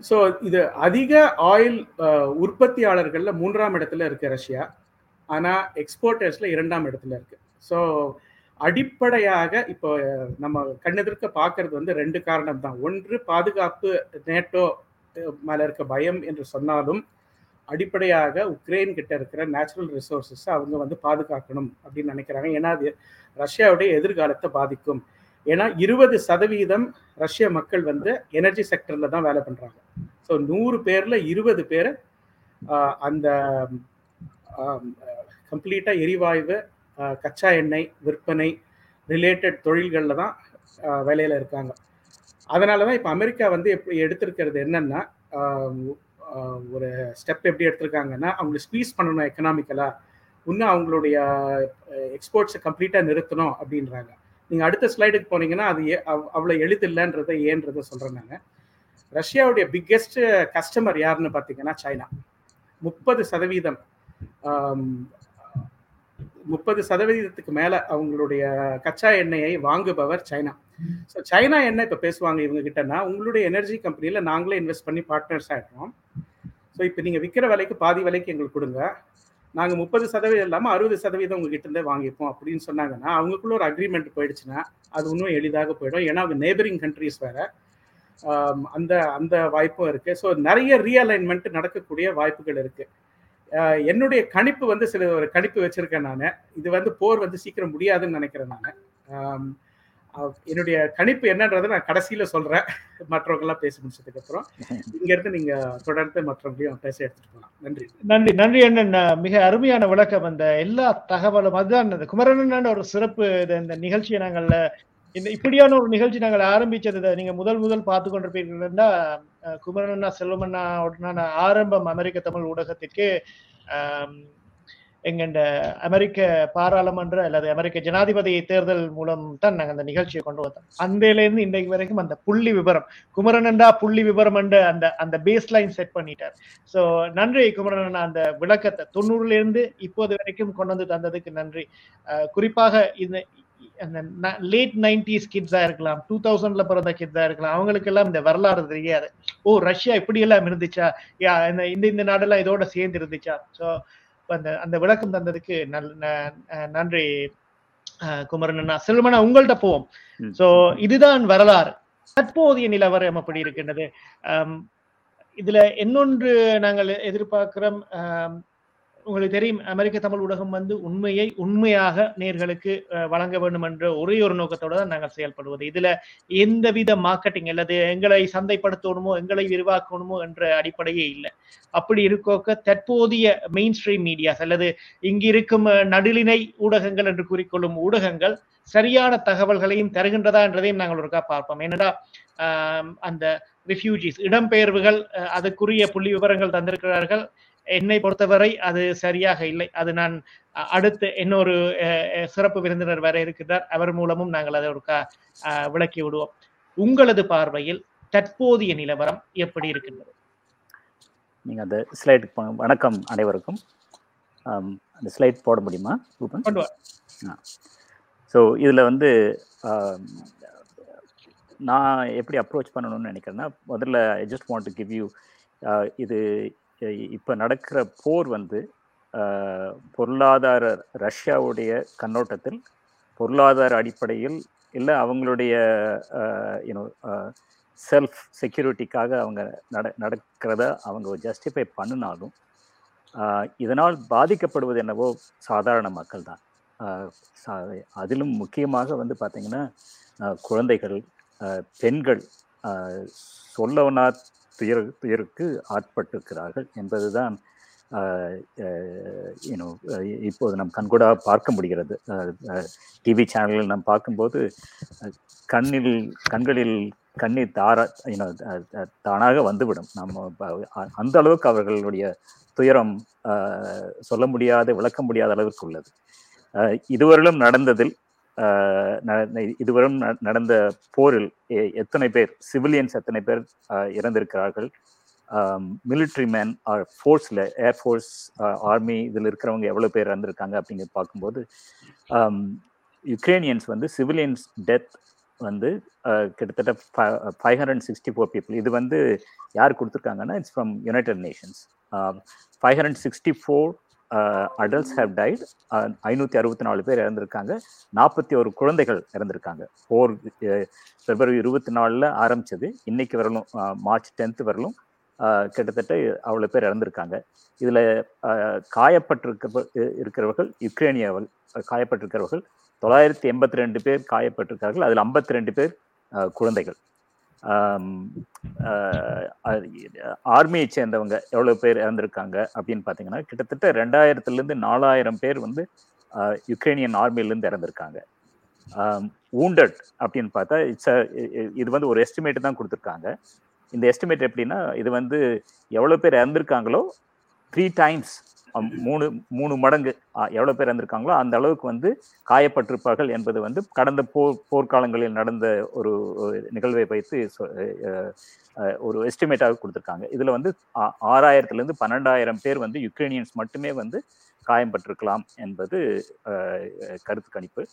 ஸோ இது அதிக ஆயில் உற்பத்தியாளர்களில் மூன்றாம் இடத்துல இருக்கு ரஷ்யா. ஆனால் எக்ஸ்போர்ட்டர்ஸில் இரண்டாம் இடத்துல இருக்கு. ஸோ அடிப்படையாக இப்போ நம்ம கண்ணெதிர்க்க பார்க்கறது வந்து ரெண்டு காரணம் தான். ஒன்று பாதுகாப்பு நேட்டோ மேலே இருக்க பயம் என்று சொன்னாலும் அடிப்படையாக உக்ரைன் கிட்ட இருக்கிற நேச்சுரல் ரிசோர்ஸஸ் அவங்க வந்து பாதுகாக்கணும் அப்படின்னு நினைக்கிறாங்க. ஏன்னா அது ரஷ்யாவுடைய எதிர்காலத்தை பாதிக்கும். ஏன்னா இருபது சதவீதம் ரஷ்ய மக்கள் வந்து எனர்ஜி செக்டர்ல தான் வேலை பண்றாங்க. ஸோ நூறு பேர்ல இருபது பேர் அந்த கம்ப்ளீட்டா எரிவாயு கச்சா எண்ணெய் விற்பனை ரிலேட்டட் தொழில்களில் தான் வேலையில் இருக்காங்க. அதனால தான் இப்போ அமெரிக்கா வந்து எப்படி எடுத்திருக்கிறது என்னன்னா ஒரு ஸ்டெப் எப்படி எடுத்திருக்காங்கன்னா அவங்களை ஸ்பீஸ் பண்ணணும் எக்கனாமிக்கலாக இன்னும் அவங்களுடைய எக்ஸ்போர்ட்ஸை கம்ப்ளீட்டாக நிறுத்தணும் அப்படின்றாங்க. நீங்கள் அடுத்த ஸ்லைடுக்கு போனீங்கன்னா அது அவ்வளோ எழுதில்லைன்றதை ஏன்றதை சொல்கிறேன் நான். ரஷ்யாவுடைய பிக்கெஸ்ட் கஸ்டமர் யாருன்னு பார்த்தீங்கன்னா சைனா. முப்பது சதவீதம் முப்பது சதவீதத்துக்கு மேல அவங்களுடைய கச்சா எண்ணெயை வாங்குபவர் சைனா. ஸோ சைனா என்ன இப்போ பேசுவாங்க இவங்க கிட்டனா உங்களுடைய எனர்ஜி கம்பெனியில் நாங்களே இன்வெஸ்ட் பண்ணி பார்ட்னர்ஸ் ஆகிடுவோம் ஸோ இப்போ நீங்கள் விற்கிற விலைக்கு பாதி விலைக்கு எங்களுக்கு கொடுங்க. நாங்கள் முப்பது சதவீதம் இல்லாமல் அறுபது சதவீதம் உங்ககிட்ட இருந்தே வாங்கிப்போம் அப்படின்னு சொன்னாங்கன்னா அவங்களுக்குள்ள ஒரு அக்ரிமெண்ட் போயிடுச்சுன்னா அது இன்னும் எளிதாக போயிடும். ஏன்னா அவங்க நேபரிங் கண்ட்ரிஸ் வேற. அந்த அந்த வாய்ப்பும் இருக்கு. ஸோ நிறைய ரீஅலைன்மெண்ட் நடக்கக்கூடிய வாய்ப்புகள் இருக்கு. என்னுடைய கணிப்பு வந்து சில ஒரு கணிப்பு வச்சிருக்கேன் நான். இது வந்து போர் வந்து சீக்கிரம் முடியாதுன்னு நினைக்கிறேன் நான். என்னுடைய கணிப்பு என்னன்றதை நான் கடைசியில சொல்றேன். மற்றவங்க எல்லாம் பேசி முடிச்சதுக்கு அப்புறம். இங்க இருந்து நீங்க தொடர்ந்து மற்றவங்களையும் பேச எடுத்துட்டு போகலாம் நன்றி. நன்றி நன்றி அண்ணன். மிக அருமையான விளக்கம். அந்த எல்லா தகவலும் அதுதான் இந்த குமரன் ஒரு சிறப்பு. இந்த நிகழ்ச்சியை நாங்கள் இந்த இப்படியான ஒரு நிகழ்ச்சி நாங்கள் ஆரம்பிச்சது நீங்க முதல் முதல் பார்த்து கொண்டிருப்பீர்கள்னா குமரண்ணா செல்வமண்ணா உடனான ஆரம்பம் அமெரிக்க தமிழ் ஊடகத்திற்கு எங்கண்ட அமெரிக்க பாராளுமன்ற அல்லது அமெரிக்க ஜனாதிபதி தேர்தல் மூலம் தான் நாங்கள் அந்த நிகழ்ச்சியை கொண்டு வந்தோம். அந்தையிலேருந்து இன்றைக்கு வரைக்கும் அந்த புள்ளி விவரம் குமரனண்டா புள்ளி விவரம் அந்த அந்த பேஸ் லைன் செட் பண்ணிட்டார். ஸோ நன்றி குமரன் அந்த விளக்கத்தை. தொண்ணூறுல இருந்து இப்போது வரைக்கும் கொண்டு வந்து தந்ததுக்கு நன்றி. குறிப்பாக இந்த அந்த லேட் நைன்டிஸ் கிட்ஸா இருக்கலாம் டூ தௌசண்ட்ல பிறந்த கிட்ஸா இருக்கலாம் அவங்களுக்கெல்லாம் இந்த வரலாறு தெரியாது. ஓ ரஷ்யா இப்படி எல்லாம் இருந்துச்சா? யா இந்த இந்த நாடெல்லாம் இதோட சேர்ந்து இருந்துச்சா? ஸோ அந்த அந்த விளக்கம் தந்ததுக்கு நன்றி குமரன் செல்வமனா உங்கள்கிட்ட போவோம். சோ இதுதான் வரலாறு. தற்போதைய நிலவரம் அப்படி இருக்கின்றது? இதுல இன்னொன்று நாங்கள் எதிர்பார்க்கிறோம்? உங்களுக்கு தெரியும் அமெரிக்க தமிழ் ஊடகம் வந்து உண்மையை உண்மையாக நேர்களுக்கு வழங்க வேண்டும் என்ற ஒரே ஒரு நோக்கத்தோட தான் நாங்கள் செயல்படுவது. இதுல எந்தவித மார்க்கெட்டிங் அல்லது எங்களை சந்தைப்படுத்தணுமோ எங்களை விரிவாக்கணுமோ என்ற அடிப்படையே இல்லை. அப்படி இருக்கோக்க தற்போதைய மெயின் ஸ்ட்ரீம் மீடியாஸ் அல்லது இங்கிருக்கும் நடுநிலை ஊடகங்கள் என்று கூறிக்கொள்ளும் ஊடகங்கள் சரியான தகவல்களையும் தருகின்றதா என்றதையும் நாங்கள் ஒருக்கா பார்ப்போம். என்னடா அந்த ரிஃப்யூஜிஸ் இடம்பெயர்வுகள் அதுக்குரிய புள்ளி விவரங்கள் தந்திருக்கிறார்கள். என்னை பொறுத்தவரை அது சரியாக இல்லை. அது நான் அடுத்து இன்னொரு சிறப்பு விருந்தினர் வர இருக்கிறார் அவர் மூலமும் நாங்கள் அதை ஒரு விளக்கி விடுவோம். உங்களது பார்வையில் தற்போதைய நிலவரம் எப்படி இருக்கின்றது? நீங்க அந்த ஸ்லைட் வணக்கம் அனைவருக்கும். அந்த ஸ்லைட் போட முடியுமா ஸோ இதில் வந்து நான் எப்படி அப்ரோச் பண்ணணும்னு நினைக்கிறேன்னா முதல்ல I just want to give you இது இப்போ நடக்கிற போர் வந்து பொருளாதார ரஷ்யாவுடைய கண்ணோட்டத்தில் பொருளாதார அடிப்படையில் இல்லை அவங்களுடைய யூனோ செல்ஃப் செக்யூரிட்டிக்காக அவங்க நட நடக்கிறத அவங்க ஜஸ்டிஃபை பண்ணினாலும் இதனால் பாதிக்கப்படுவது என்னவோ சாதாரண மக்கள் தான். அதிலும் முக்கியமாக வந்து பார்த்திங்கன்னா குழந்தைகள் பெண்கள் சொல்லவனா துயர் துயருக்கு ஆட்பட்டிருக்கிறார்கள் என்பதுதான் இப்போது நம் கண்கூடாக பார்க்க முடிகிறது. டிவி சேனல்கள் நாம் பார்க்கும்போது கண்ணில் கண்களில் கண்ணீர் தாரா யூனோ தானாக வந்துவிடும். நம்ம அந்த அளவுக்கு அவர்களுடைய துயரம் சொல்ல முடியாத விளக்க முடியாத அளவுக்கு உள்ளது. இதுவரையிலும் நடந்ததில் இதுவரும் நடந்த போரில் எத்தனை பேர் சிவிலியன்ஸ் எத்தனை பேர் இறந்திருக்கிறார்கள்? மிலிட்ரி மேன் ஆர் ஃபோர்ஸில் ஏர்ஃபோர்ஸ் ஆர்மி இதில் இருக்கிறவங்க எவ்வளோ பேர் இறந்துருக்காங்க அப்படிங்கிறது பார்க்கும்போது யுக்ரேனியன்ஸ் வந்து சிவிலியன்ஸ் டெத் வந்து கிட்டத்தட்ட five hundred sixty four people இது வந்து யார் கொடுத்துருக்காங்கன்னா it's from United Nations five hundred sixty four adults have died ஐநூற்றி அறுபத்தி நாலு பேர் இறந்துருக்காங்க. நாற்பத்தி ஒரு குழந்தைகள் இறந்துருக்காங்க. போர் பிப்ரவரி இருபத்தி நாலில் ஆரம்பிச்சது. இன்னைக்கு வரலும் மார்ச் டென்த்து வரலும் கிட்டத்தட்ட அவ்வளோ பேர் இறந்துருக்காங்க. இதில் காயப்பட்டிருக்க இருக்கிறவர்கள் யுக்ரேனியாவில் காயப்பட்டிருக்கிறவர்கள் தொள்ளாயிரத்தி எண்பத்தி ரெண்டு பேர் காயப்பட்டிருக்கார்கள் அதில் ஐம்பத்தி ரெண்டு பேர் குழந்தைகள். ஆர்மியை சேர்ந்தவங்க எவ்வளோ பேர் இறந்திருக்காங்க அப்படின்னு பார்த்தீங்கன்னா கிட்டத்தட்ட ரெண்டாயிரத்துலேருந்து நாலாயிரம் பேர் வந்து யுக்ரைனியன் ஆர்மியிலேருந்து இறந்துருக்காங்க. ஊண்டட் அப்படின்னு பார்த்தா இட்ஸ் இது வந்து ஒரு எஸ்டிமேட் தான் கொடுத்துருக்காங்க. இந்த எஸ்டிமேட் எப்படின்னா இது வந்து எவ்வளோ பேர் இறந்துருக்காங்களோ த்ரீ டைம்ஸ் மூணு மூணு மடங்கு எவ்வளோ பேர் இருந்திருக்காங்களோ அந்த அளவுக்கு வந்து காயப்பட்டிருப்பார்கள் என்பது வந்து கடந்த போர் போர்க்காலங்களில் நடந்த ஒரு நிகழ்வை வைத்து ஒரு எஸ்டிமேட்டாக கொடுத்துருக்காங்க. இதில் வந்து ஆறாயிரத்துலேருந்து பன்னெண்டாயிரம் பேர் வந்து யுக்ரைனியன்ஸ் மட்டுமே வந்து காயம்பட்டிருக்கலாம் என்பது கருத்து கணிப்பு.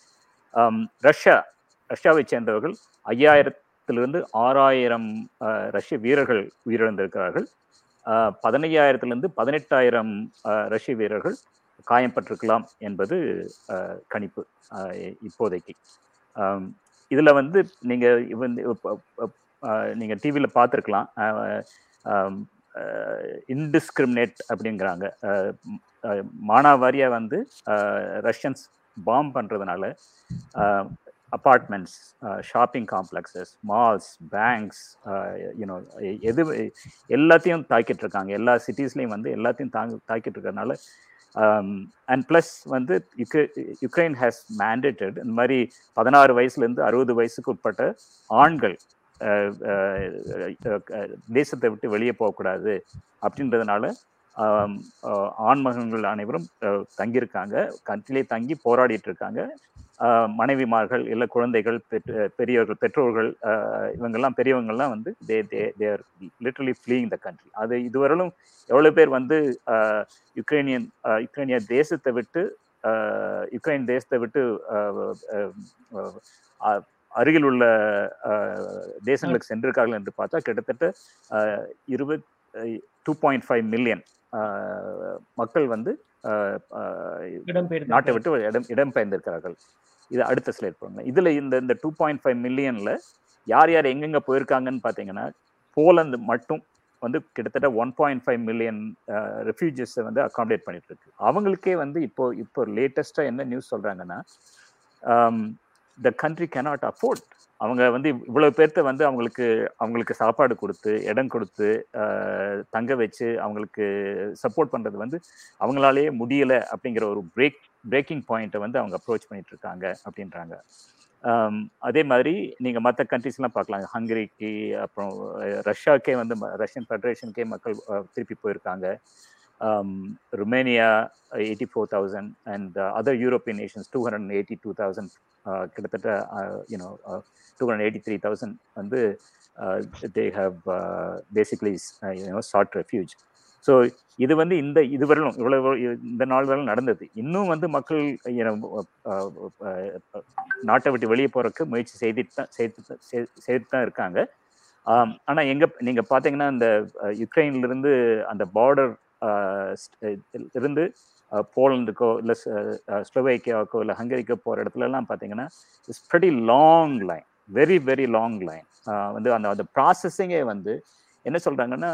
ரஷ்யா ரஷ்யாவை சேர்ந்தவர்கள் ஐயாயிரத்திலிருந்து ஆறாயிரம் ரஷ்ய வீரர்கள் உயிரிழந்திருக்கிறார்கள். பதினையாயிரத்திலிருந்து பதினெட்டாயிரம் ரஷ்ய வீரர்கள் காயம்பட்டிருக்கலாம் என்பது கணிப்பு இப்போதைக்கு. இதில் வந்து நீங்கள் வந்து நீங்கள் டிவியில் பார்த்துருக்கலாம். இன்டிஸ்கிரிமினேட் அப்படிங்கிறாங்க. மானாவாரியாக வந்து ரஷ்யன்ஸ் பாம் பண்ணுறதுனால apartments shopping complexes malls banks you know எது எல்லாத்தையும் தாக்கிட்டு இருக்காங்க. எல்லா சிட்டிஸ்லையும் வந்து எல்லாத்தையும் தாங்க தாக்கிட்டு இருக்கிறதுனால அண்ட் um, ப்ளஸ் வந்து யுக்ரே யுக்ரைன் ஹேஸ் மேண்டேட்டட் இந்த மாதிரி பதினாறு வயசுலேருந்து அறுபது வயசுக்கு உட்பட்ட ஆண்கள் தேசத்தை விட்டு வெளியே போகக்கூடாது அப்படின்றதுனால um, ஆண்மகன்கள் அனைவரும் தங்கியிருக்காங்க. கண்ட்ரிலே தங்கி போராடிட்டு இருக்காங்க. மனைவிமார்கள் இல்லை குழந்தைகள் பெரியவர்கள் பெற்றோர்கள் இவங்கெல்லாம் பெரியவங்கள்லாம் வந்து they they they're literally fleeing the country அது இதுவரையிலும் எவ்வளோ பேர் வந்து யுக்ரைனியன் யுக்ரைனிய தேசத்தை விட்டு யுக்ரைன் தேசத்தை விட்டு அருகில் உள்ள தேசங்களுக்கு சென்றிருக்கார்கள் என்று பார்த்தா கிட்டத்தட்ட இருபத் டூ பாயிண்ட் ஃபைவ் மில்லியன் மக்கள் வந்து நாட்டை விட்டு இடம் இடம்பெயர்ந்திருக்கிறார்கள் இது அடுத்த ஸ்லைட் பண்ணுங்க இதுல இந்த இந்த டூ பாயிண்ட் ஃபைவ் மில்லியன்ல யார் யார் எங்கெங்க போயிருக்காங்கன்னு பார்த்தீங்கன்னா போலந்து மட்டும் வந்து கிட்டத்தட்ட ஒன் பாயிண்ட் ஃபைவ் மில்லியன் ரெஃப்யூஜிஸை வந்து அகாமடேட் பண்ணிட்டு இருக்கு. அவங்களுக்கே வந்து இப்போ இப்போ லேட்டஸ்டா என்ன நியூஸ் சொல்றாங்கன்னா த கண்ட்ரி கேனாட் அஃபோர்ட் அவங்க வந்து இவ்வளவு பேர்த்த வந்து அவங்களுக்கு அவங்களுக்கு சாப்பாடு கொடுத்து இடம் கொடுத்து தங்க வச்சு அவங்களுக்கு சப்போர்ட் பண்ணுறது வந்து அவங்களாலேயே முடியலை அப்படிங்கிற ஒரு பிரேக் பிரேக்கிங் பாயிண்ட்டை வந்து அவங்க அப்ரோச் பண்ணிட்டு இருக்காங்க அப்படின்றாங்க அதே மாதிரி நீங்கள் மற்ற கண்ட்ரிஸ்லாம் பார்க்கலாம் ஹங்கரிக்கு அப்புறம் ரஷ்யாக்கே வந்து ரஷ்யன் ஃபெடரேஷனுக்கே மக்கள் திருப்பி போயிருக்காங்க. Romania eighty four thousand and other European nations two hundred eighty two thousand கிட்டத்தட்ட you know two hundred eighty three thousand வந்து they have basically you know short refuge so இது வந்து இந்த இதுவரையிலும் இவ்வளோ இவ்வளவு இந்த நாள் வரலும் நடந்தது. இன்னும் வந்து மக்கள் நாட்டை விட்டு வெளியே போகிறக்கு முயற்சி செய்துட்டு தான் செய்து செய்து தான் இருக்காங்க. ஆனால் எங்கே நீங்கள் பார்த்தீங்கன்னா இந்த யுக்ரைன்லேருந்து அந்த பார்டர் இருந்து போலந்துக்கோ இல்லை ஸ்லோவேக்கியாவுக்கோ இல்லை ஹங்கரிக்கோ போகிற இடத்துலலாம் பார்த்தீங்கன்னா it's pretty long line very very long line வந்து அந்த அந்த ப்ராசஸிங்கே வந்து என்ன சொல்கிறாங்கன்னா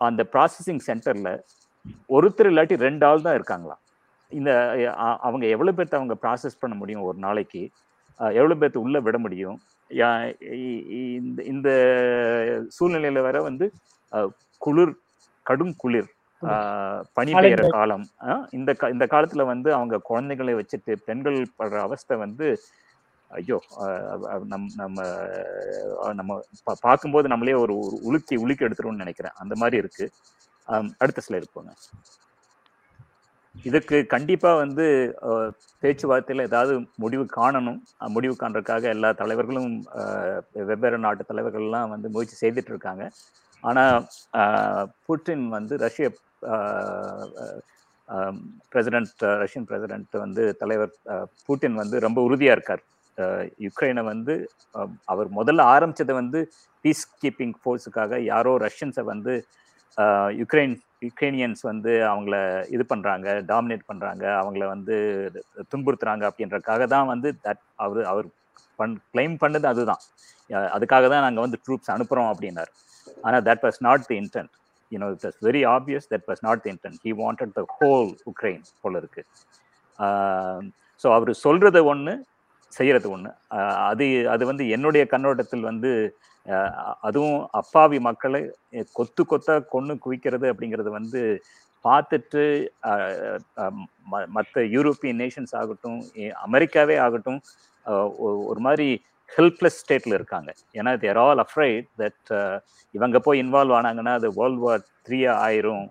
அந்த ப்ராசஸிங் சென்டரில் ஒருத்தர் இல்லாட்டி ரெண்டு ஆள் தான் இருக்காங்களாம். இந்த அவங்க எவ்வளோ பேர்த்த அவங்க ப்ராசஸ் பண்ண முடியும் ஒரு நாளைக்கு? எவ்வளோ பேர்த்து உள்ளே விட முடியும்? இந்த இந்த சூழ்நிலையில் வர வந்து குளிர் கடும் குளிர். பனி பெய்கிற காலம். இந்த இந்த காலத்துல வந்து அவங்க குழந்தைகளை வச்சுட்டு பெண்கள் படுற அவஸ்தை வந்து ஐயோ நம் நம்ம நம்ம பார்க்கும்போது நம்மளே ஒரு உலுக்கி உலுக்கி எடுத்துருவோம்னு நினைக்கிறேன். அந்த மாதிரி இருக்கு. அடுத்த சில இருப்போங்க இதுக்கு கண்டிப்பா வந்து பேச்சுவார்த்தையில ஏதாவது முடிவு காணணும். முடிவு காண்றதுக்காக எல்லா தலைவர்களும் வெவ்வேறு நாட்டு தலைவர்கள்லாம் வந்து முயற்சி செய்துட்டு இருக்காங்க. ஆனா புட்டின் வந்து ரஷ்ய பிரசிடென்ட் ரஷ்யன் பிரசிடென்ட் வந்து தலைவர் புட்டின் வந்து ரொம்ப உறுதியா இருக்கார். யுக்ரைனை வந்து அவர் முதல்ல ஆரம்பிச்சதை வந்து பீஸ் கீப்பிங் ஃபோர்ஸுக்காக யாரோ ரஷ்யன்ஸை வந்து யுக்ரைன் யுக்ரைனியன்ஸ் வந்து அவங்கள இது பண்றாங்க டாமினேட் பண்றாங்க அவங்கள வந்து துன்புறுத்துறாங்க அப்படின்றக்காக தான் வந்து தட் அவர் அவர் பண் கிளைம் பண்ணது அதுதான். அதுக்காக தான் நாங்கள் வந்து ட்ரூப்ஸ் அனுப்புகிறோம் அப்படின்னார். ஆனால் that was not the intent you know it's very obvious that was not the intent he wanted the whole Ukraine போல இருக்கு. Um, ஸோ அவர் சொல்றது ஒன்று செய்யறது ஒன்று அது அது வந்து என்னுடைய கண்ணோட்டத்தில் வந்து அதுவும் அப்பாவி மக்களை கொத்து கொத்தா கொன்று குவிக்கிறது அப்படிங்கிறது வந்து பார்த்துட்டு மற்ற யூரோப்பியன் நேஷன்ஸ் ஆகட்டும் அமெரிக்காவே ஆகட்டும் ஒரு மாதிரி ஹெல்ப்லெஸ் ஸ்டேட்ல இருக்காங்க. ஏன்னா தேர் ஆல் அஃப்ரைட் தட் இவங்க போய் இன்வால்வ் ஆனாங்கன்னா அது வேர்ல்டு வார் த்ரீ ஆயிரும்.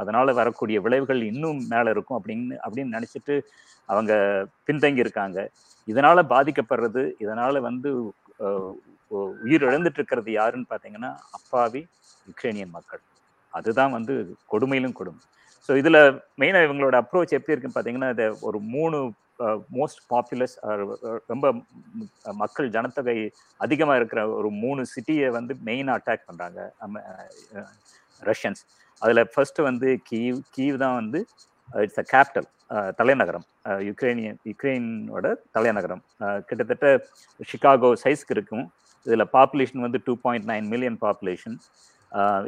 அதனால வரக்கூடிய விளைவுகள் இன்னும் மேல இருக்கும் அப்படின்னு அப்படின்னு நினைச்சிட்டு அவங்க பின்தங்கி இருக்காங்க. இதனால பாதிக்கப்படுறது இதனால வந்து உயிர் இழந்துட்டு இருக்கிறது யாருன்னு பார்த்தீங்கன்னா அப்பாவி யுக்ரைனியன் மக்கள். அதுதான் வந்து கொடுமையிலும் கொடுமை. ஸோ இதில் மெயினாக இவங்களோட அப்ரோச் எப்படி இருக்குன்னு பார்த்தீங்கன்னா இதை ஒரு மூணு மோஸ்ட் பாப்புலஸ் ரொம்ப மக்கள் ஜனத்தொகை அதிகமாக இருக்கிற ஒரு மூணு சிட்டியை வந்து மெயினாக அட்டாக் பண்ணுறாங்க ரஷ்யன்ஸ் அதில் ஃபர்ஸ்ட் வந்து கீவ் கீவ் தான் வந்து இட்ஸ் அ கேபிட்டல் தலைநகரம். யுக்ரைனியன் யுக்ரைனோட தலைநகரம். கிட்டத்தட்ட சிகாகோ சைஸ்க்கு இருக்கும். இதில் பாப்புலேஷன் வந்து two point nine million population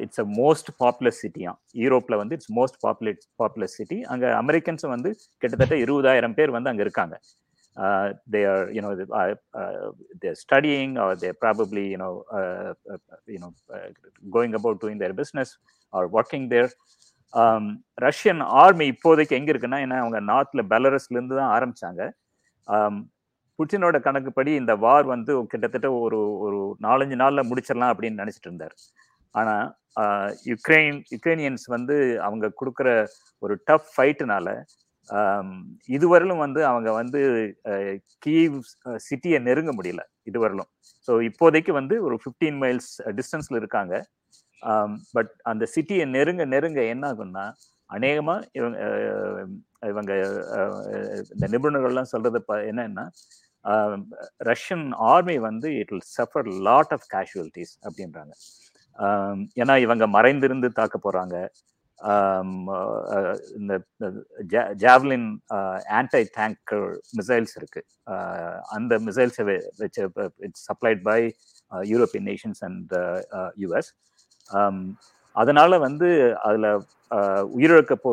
it's a most popular சிட்டியா யூரோப்பில் வந்து it's most populate popular city அங்கே அமெரிக்கன்ஸும் வந்து கிட்டத்தட்ட இருபதாயிரம் பேர் வந்து அங்கே இருக்காங்க. They are you know there studying or there probably you know you know going about doing their business or working there Russian army இப்போதைக்கு எங்க இருக்குன்னா ஏன்னா அவங்க நார்த்தில் பெலரஸ்லேருந்து தான் ஆரம்பிச்சாங்க. Um, புட்டினோட கணக்குப்படி இந்த வார் வந்து கிட்டத்தட்ட ஒரு ஒரு நாலஞ்சு நாளில் முடிச்சிடலாம் அப்படின்னு நினைச்சிட்டு இருந்தார். ஆனா யுக்ரைன் யுக்ரைனியன்ஸ் வந்து அவங்க கொடுக்குற ஒரு டஃப் ஃபைட்டுனால இதுவரையிலும் வந்து அவங்க வந்து கீவ் சிட்டியை நெருங்க முடியல இதுவரையிலும். ஸோ இப்போதைக்கு வந்து ஒரு ஃபிஃப்டீன் மைல்ஸ் டிஸ்டன்ஸில் இருக்காங்க. பட் அந்த சிட்டியை நெருங்க நெருங்க என்ன ஆகும்னா அநேகமாக இவங்க இவங்க இந்த நிபுணர்கள்லாம் சொல்கிறது ப என்னன்னா ரஷ்யன் ஆர்மி வந்து it will suffer lot of casualties அப்படின்றாங்க. ஏன்னா இவங்க மறைந்திருந்து தாக்க போறாங்க. இந்த ஜாவ்லின் ஆன்டை டேங்கர் மிசைல்ஸ் இருக்கு. அந்த மிசைல்ஸை வச்சு it's supplied by European nations and US அதனால வந்து அதில் உயிரிழக்க போ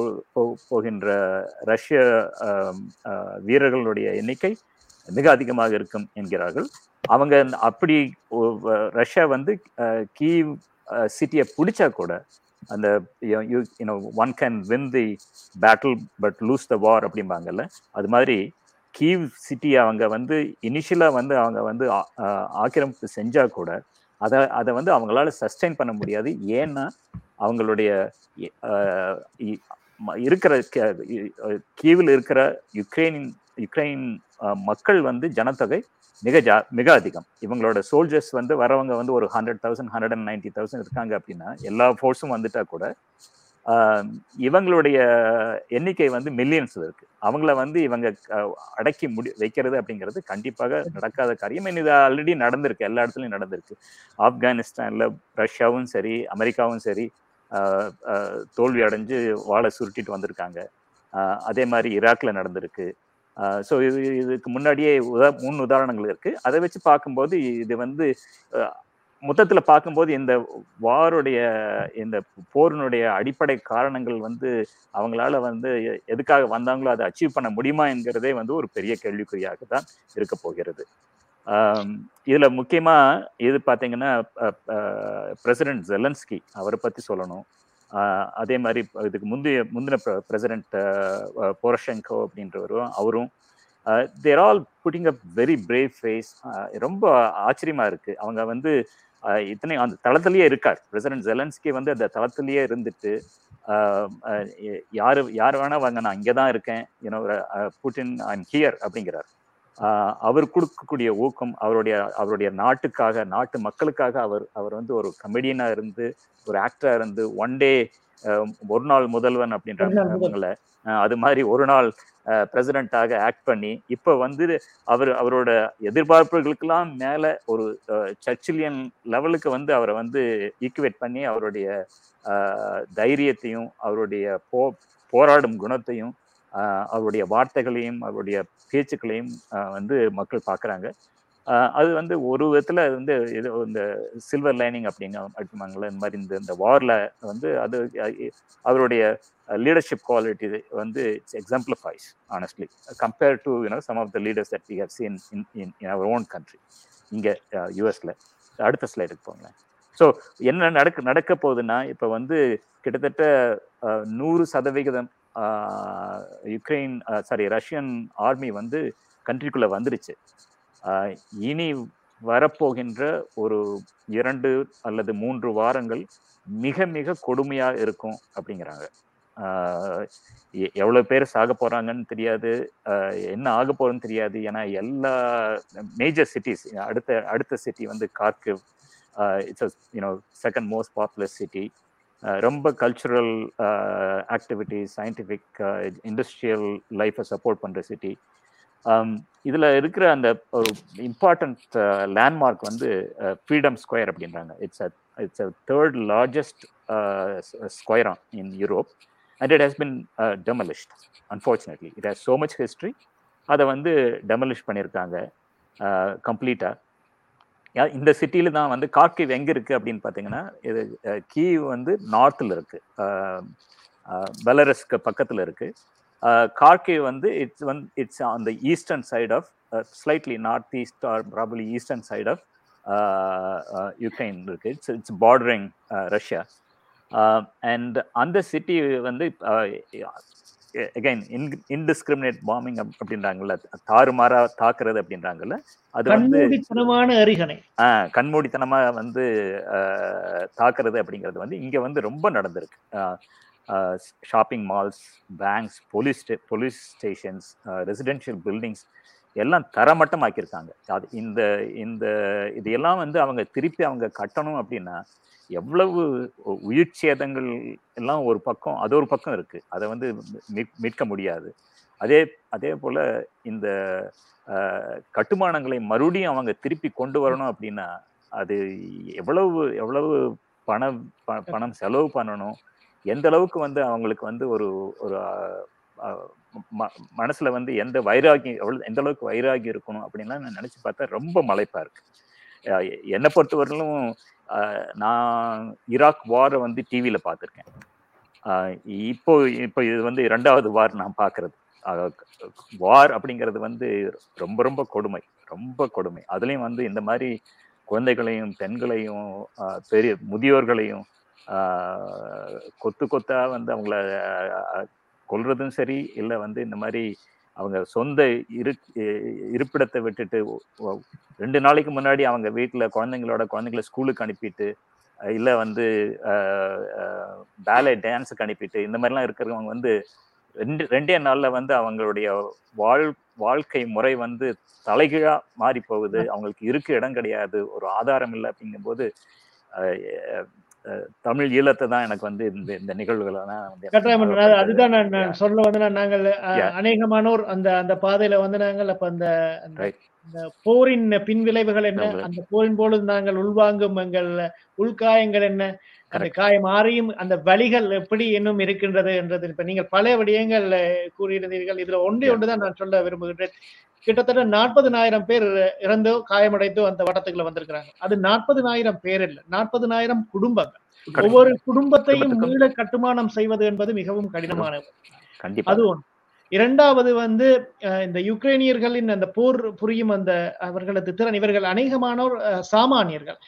போகின்ற ரஷ்ய வீரர்களுடைய எண்ணிக்கை மிக அதிகமாக இருக்கும் என்கிறார்கள். அவங்க அப்படி ரஷ்யா வந்து கீவ் சிட்டியை பிடிச்சா கூட அந்த one can win the battle but lose the war அப்படிம்பாங்கல்ல அது மாதிரி கீவ் சிட்டி அவங்க வந்து இனிஷியலாக வந்து அவங்க வந்து ஆக்கிரமிப்பு செஞ்சால் கூட அதை அதை வந்து அவங்களால சஸ்டைன் பண்ண முடியாது. ஏன்னா அவங்களுடைய இருக்கிற கீவில் இருக்கிற யுக்ரைனின் யுக்ரைன் மக்கள் வந்து ஜனத்தொகை மிக ஜா மிக அதிகம். இவங்களோட சோல்ஜர்ஸ் வந்து வரவங்க வந்து ஒரு hundred thousand hundred and ninety thousand இருக்காங்க அப்படின்னா எல்லா ஃபோர்ஸும் வந்துட்டா கூட இவங்களுடைய எண்ணிக்கை வந்து மில்லியன்ஸ் இருக்கு. அவங்கள வந்து இவங்க அடக்கி முடி வைக்கிறது அப்படிங்கிறது கண்டிப்பாக நடக்காத காரியம். இது ஆல்ரெடி நடந்திருக்கு. எல்லா இடத்துலையும் நடந்திருக்கு. ஆப்கானிஸ்தான்ல ரஷ்யாவும் சரி அமெரிக்காவும் சரி தோல்வி அடைஞ்சு வாழை சுருட்டிட்டு வந்திருக்காங்க. அதே மாதிரி ஈராக்ல நடந்திருக்கு. ஸோ இது இதுக்கு முன்னாடியே உதா முன் உதாரணங்கள் இருக்கு. அதை வச்சு பார்க்கும்போது இது வந்து மொத்தத்தில் பார்க்கும்போது இந்த வாருடைய இந்த போரினுடைய அடிப்படை காரணங்கள் வந்து அவங்களால வந்து எதுக்காக வந்தாங்களோ அதை அச்சீவ் பண்ண முடியுமா என்கிறதே வந்து ஒரு பெரிய கேள்விக்குறியாக தான் இருக்க போகிறது. இதில் முக்கியமாக இது பார்த்தீங்கன்னா பிரசிடென்ட் ஜெலன்ஸ்கி அவரை பற்றி சொல்லணும். அதே மாதிரி இதுக்கு முந்தைய முந்தின பிரசிடென்ட் போரஷங்கோ அப்படின்றவரும் அவரும் they're all putting a very brave face ரொம்ப ஆச்சரியமா இருக்கு. அவங்க வந்து இத்தனை அந்த தளத்திலேயே இருக்கார். பிரசிடென்ட் ஜெலன்ஸ்கி வந்து அந்த தளத்திலேயே இருந்துட்டு யார் யார் வேணா வாங்க நான் இங்கே தான் இருக்கேன் யூனோ புட்டின் ஐம் ஹியர் அப்படிங்கிறார். அவர் கொடுக்கக்கூடிய ஊக்கம் அவருடைய அவருடைய நாட்டுக்காக நாட்டு மக்களுக்காக அவர் அவர் வந்து ஒரு கமெடியனா இருந்து ஒரு ஆக்டரா இருந்து ஒன் டே ஒரு நாள் முதல்வன் அப்படின்ற அது மாதிரி ஒரு நாள் பிரசிடென்ட்டாக ஆக்ட் பண்ணி இப்போ வந்து அவர் அவரோட எதிர்பார்ப்புகளுக்கெல்லாம் மேல ஒரு சர்ச்சிலியன் லெவலுக்கு வந்து அவரை வந்து ஈக்குவேட் பண்ணி அவருடைய தைரியத்தையும் அவருடைய போ போராடும் குணத்தையும் அவருடைய வார்த்தைகளையும் அவருடைய பேச்சுக்களையும் வந்து மக்கள் பார்க்குறாங்க அது வந்து ஒரு விதத்தில் அது வந்து இது இந்த சில்வர் லைனிங் அப்படிங்க அப்படிமாங்களே இந்த மாதிரி இந்த இந்த வாரில் வந்து அது அவருடைய லீடர்ஷிப் குவாலிட்டி வந்து it's exemplifies honestly compare to you know some of the leaders that we have seen in in in our own country இங்கே யூஎஸில் அடுத்த ஸ்லைடுக்கு போங்களேன். ஸோ என்ன நடக்க நடக்க போகுதுன்னா இப்போ வந்து கிட்டத்தட்ட நூறு சதவிகிதம் யுக்ரைன் சாரி ரஷ்யன் ஆர்மி வந்து கண்ட்ரிக்குள்ளே வந்துருச்சு. இனி வரப்போகின்ற ஒரு இரண்டு அல்லது மூன்று வாரங்கள் மிக மிக கொடுமையாக இருக்கும் அப்படிங்கிறாங்க. எவ்வளோ எ- பேர் சாக போகிறாங்கன்னு தெரியாது. என்ன ஆக போகிறோன்னு தெரியாது. ஏன்னா எல்லா மேஜர் சிட்டிஸ் அடுத்த அடுத்த சிட்டி வந்து Kharkiv it's you know second most popular city ரொம்ப கல்ச்சுரல் ஆக்டிவிட்டிஸ் சயின்டிஃபிக் இண்டஸ்ட்ரியல் லைஃப்பை சப்போர்ட் பண்ணுற சிட்டி இதில் இருக்கிற அந்த ஒரு இம்பார்ட்டன்ட் லேண்ட்மார்க் வந்து ஃப்ரீடம் ஸ்கொயர் அப்படின்றாங்க. It's a it's a third largest ஸ்கொயரா in Europe and it has been demolished unfortunately it has so much history அதை வந்து டெமலிஷ் பண்ணியிருக்காங்க கம்ப்ளீட்டாக இந்த சிட்டியில தான் வந்து கார்கிவ் எங்க இருக்கு அப்படின்னு பார்த்தீங்கன்னா இது கீவ் வந்து நார்த்தில் இருக்கு. பெலரஸ்க்கு பக்கத்தில் இருக்கு. கார்கிவ் வந்து இட்ஸ் வந்து it's on the eastern side of slightly north east or probably eastern side of Ukraine இருக்கு. It's it's bordering Russia. And அந்த சிட்டி வந்து அகைன் இன்டிஸ்கிரிமினேட் பாம்பிங் அப்படின்றாங்கல்ல தாறுமாறா தாக்குறது அப்படின்றாங்கல்ல அது வந்து ஆஹ் கண்மூடித்தனமா வந்து தாக்குறது அப்படிங்கிறது வந்து இங்க வந்து ரொம்ப நடந்திருக்கு. Shopping malls banks police police stations residential buildings எல்லாம் தரமட்டமாக்கியிருக்காங்க. அது இந்த இந்த இதையெல்லாம் வந்து அவங்க திருப்பி அவங்க கட்டணும் அப்படின்னா எவ்வளவு உயிர் சேதங்கள் எல்லாம் ஒரு பக்கம் அது ஒரு பக்கம் இருக்கு. அதை வந்து மீட்க முடியாது. அதே அதே போல இந்த கட்டுமானங்களை மறுபடியும் அவங்க திருப்பி கொண்டு வரணும் அப்படின்னா அது எவ்வளவு எவ்வளவு பணம் பணம் செலவு பண்ணணும்? எந்த அளவுக்கு வந்து அவங்களுக்கு வந்து ஒரு ஒரு மனசுல வந்து எந்த வைராகி எவ்வளவு எந்த அளவுக்கு வைராகி இருக்கணும் அப்படின்லாம் நான் நினைச்சு பார்த்தா ரொம்ப மலைப்பா இருக்கு. என்னை பொறுத்தவரையிலும் நான் ஈராக் வாரை வந்து டிவியில பார்த்துருக்கேன். இப்போ இப்போ இது வந்து இரண்டாவது வார் நான் பார்க்கறது. வார் அப்படிங்கிறது வந்து ரொம்ப ரொம்ப கொடுமை ரொம்ப கொடுமை. அதுலேயும் வந்து இந்த மாதிரி குழந்தைகளையும் பெண்களையும் பெரிய முதியோர்களையும் கொத்து கொத்தா வந்து அவங்கள கொல்றதும் சரி இல்லை வந்து இந்த மாதிரி அவங்க சொந்த இரு இருப்பிடத்தை விட்டுட்டு ரெண்டு நாளைக்கு முன்னாடி அவங்க வீட்டில் குழந்தைங்களோட குழந்தைங்கள ஸ்கூலுக்கு அனுப்பிட்டு இல்லை வந்து பேலே டான்ஸுக்கு அனுப்பிட்டு இந்த மாதிரிலாம் இருக்கிறவங்க வந்து ரெண்டு ரெண்டே நாளில் வந்து அவங்களுடைய வாழ் வாழ்க்கை முறை வந்து தலைகீழா மாறி போகுது அவங்களுக்கு இருக்க இடம் கிடையாது. ஒரு ஆதாரம் இல்லை அப்படிங்கும்போது தமிழ் ஈழத்தை தான் எனக்கு வந்து இந்த இந்த நிகழ்வுகளை அதுதான் நான் சொல்ல வந்து நாங்கள் அநேகமானோர் அந்த அந்த பாதையில வந்து நாங்கள் அப்ப அந்த போரின் பின் விளைவுகள் என்ன அந்த போரின் பொழுது நாங்கள் உள்வாங்கும் எங்கள் உள்காயங்கள் என்ன அந்த காயம் மாறியும் அந்த வழிகள் எப்படி இன்னும் இருக்கின்றது என்றது இப்ப நீங்கள் பல விடயங்கள் கூறியிருந்தீர்கள். இதுல ஒன்றே ஒன்றுதான் நான் சொல்ல விரும்புகின்றேன். கிட்டத்தட்ட நாற்பதுனாயிரம் பேர் இறந்தோ காயமடைந்தோ அந்த வட்டத்துக்குள்ள வந்திருக்கிறாங்க. அது நாற்பதுனாயிரம் பேர் இல்லை. நாற்பதுனாயிரம் குடும்பங்கள். ஒவ்வொரு குடும்பத்தையும் மீள கட்டுமானம் செய்வது என்பது மிகவும் கடினமானது அது ஒன்று. இரண்டாவது வந்து இந்த யுக்ரைனியர்களின் அந்த போர் புரியும் அந்த அவர்களது திறன் இவர்கள் அநேகமானோர் சாமானியர்கள்.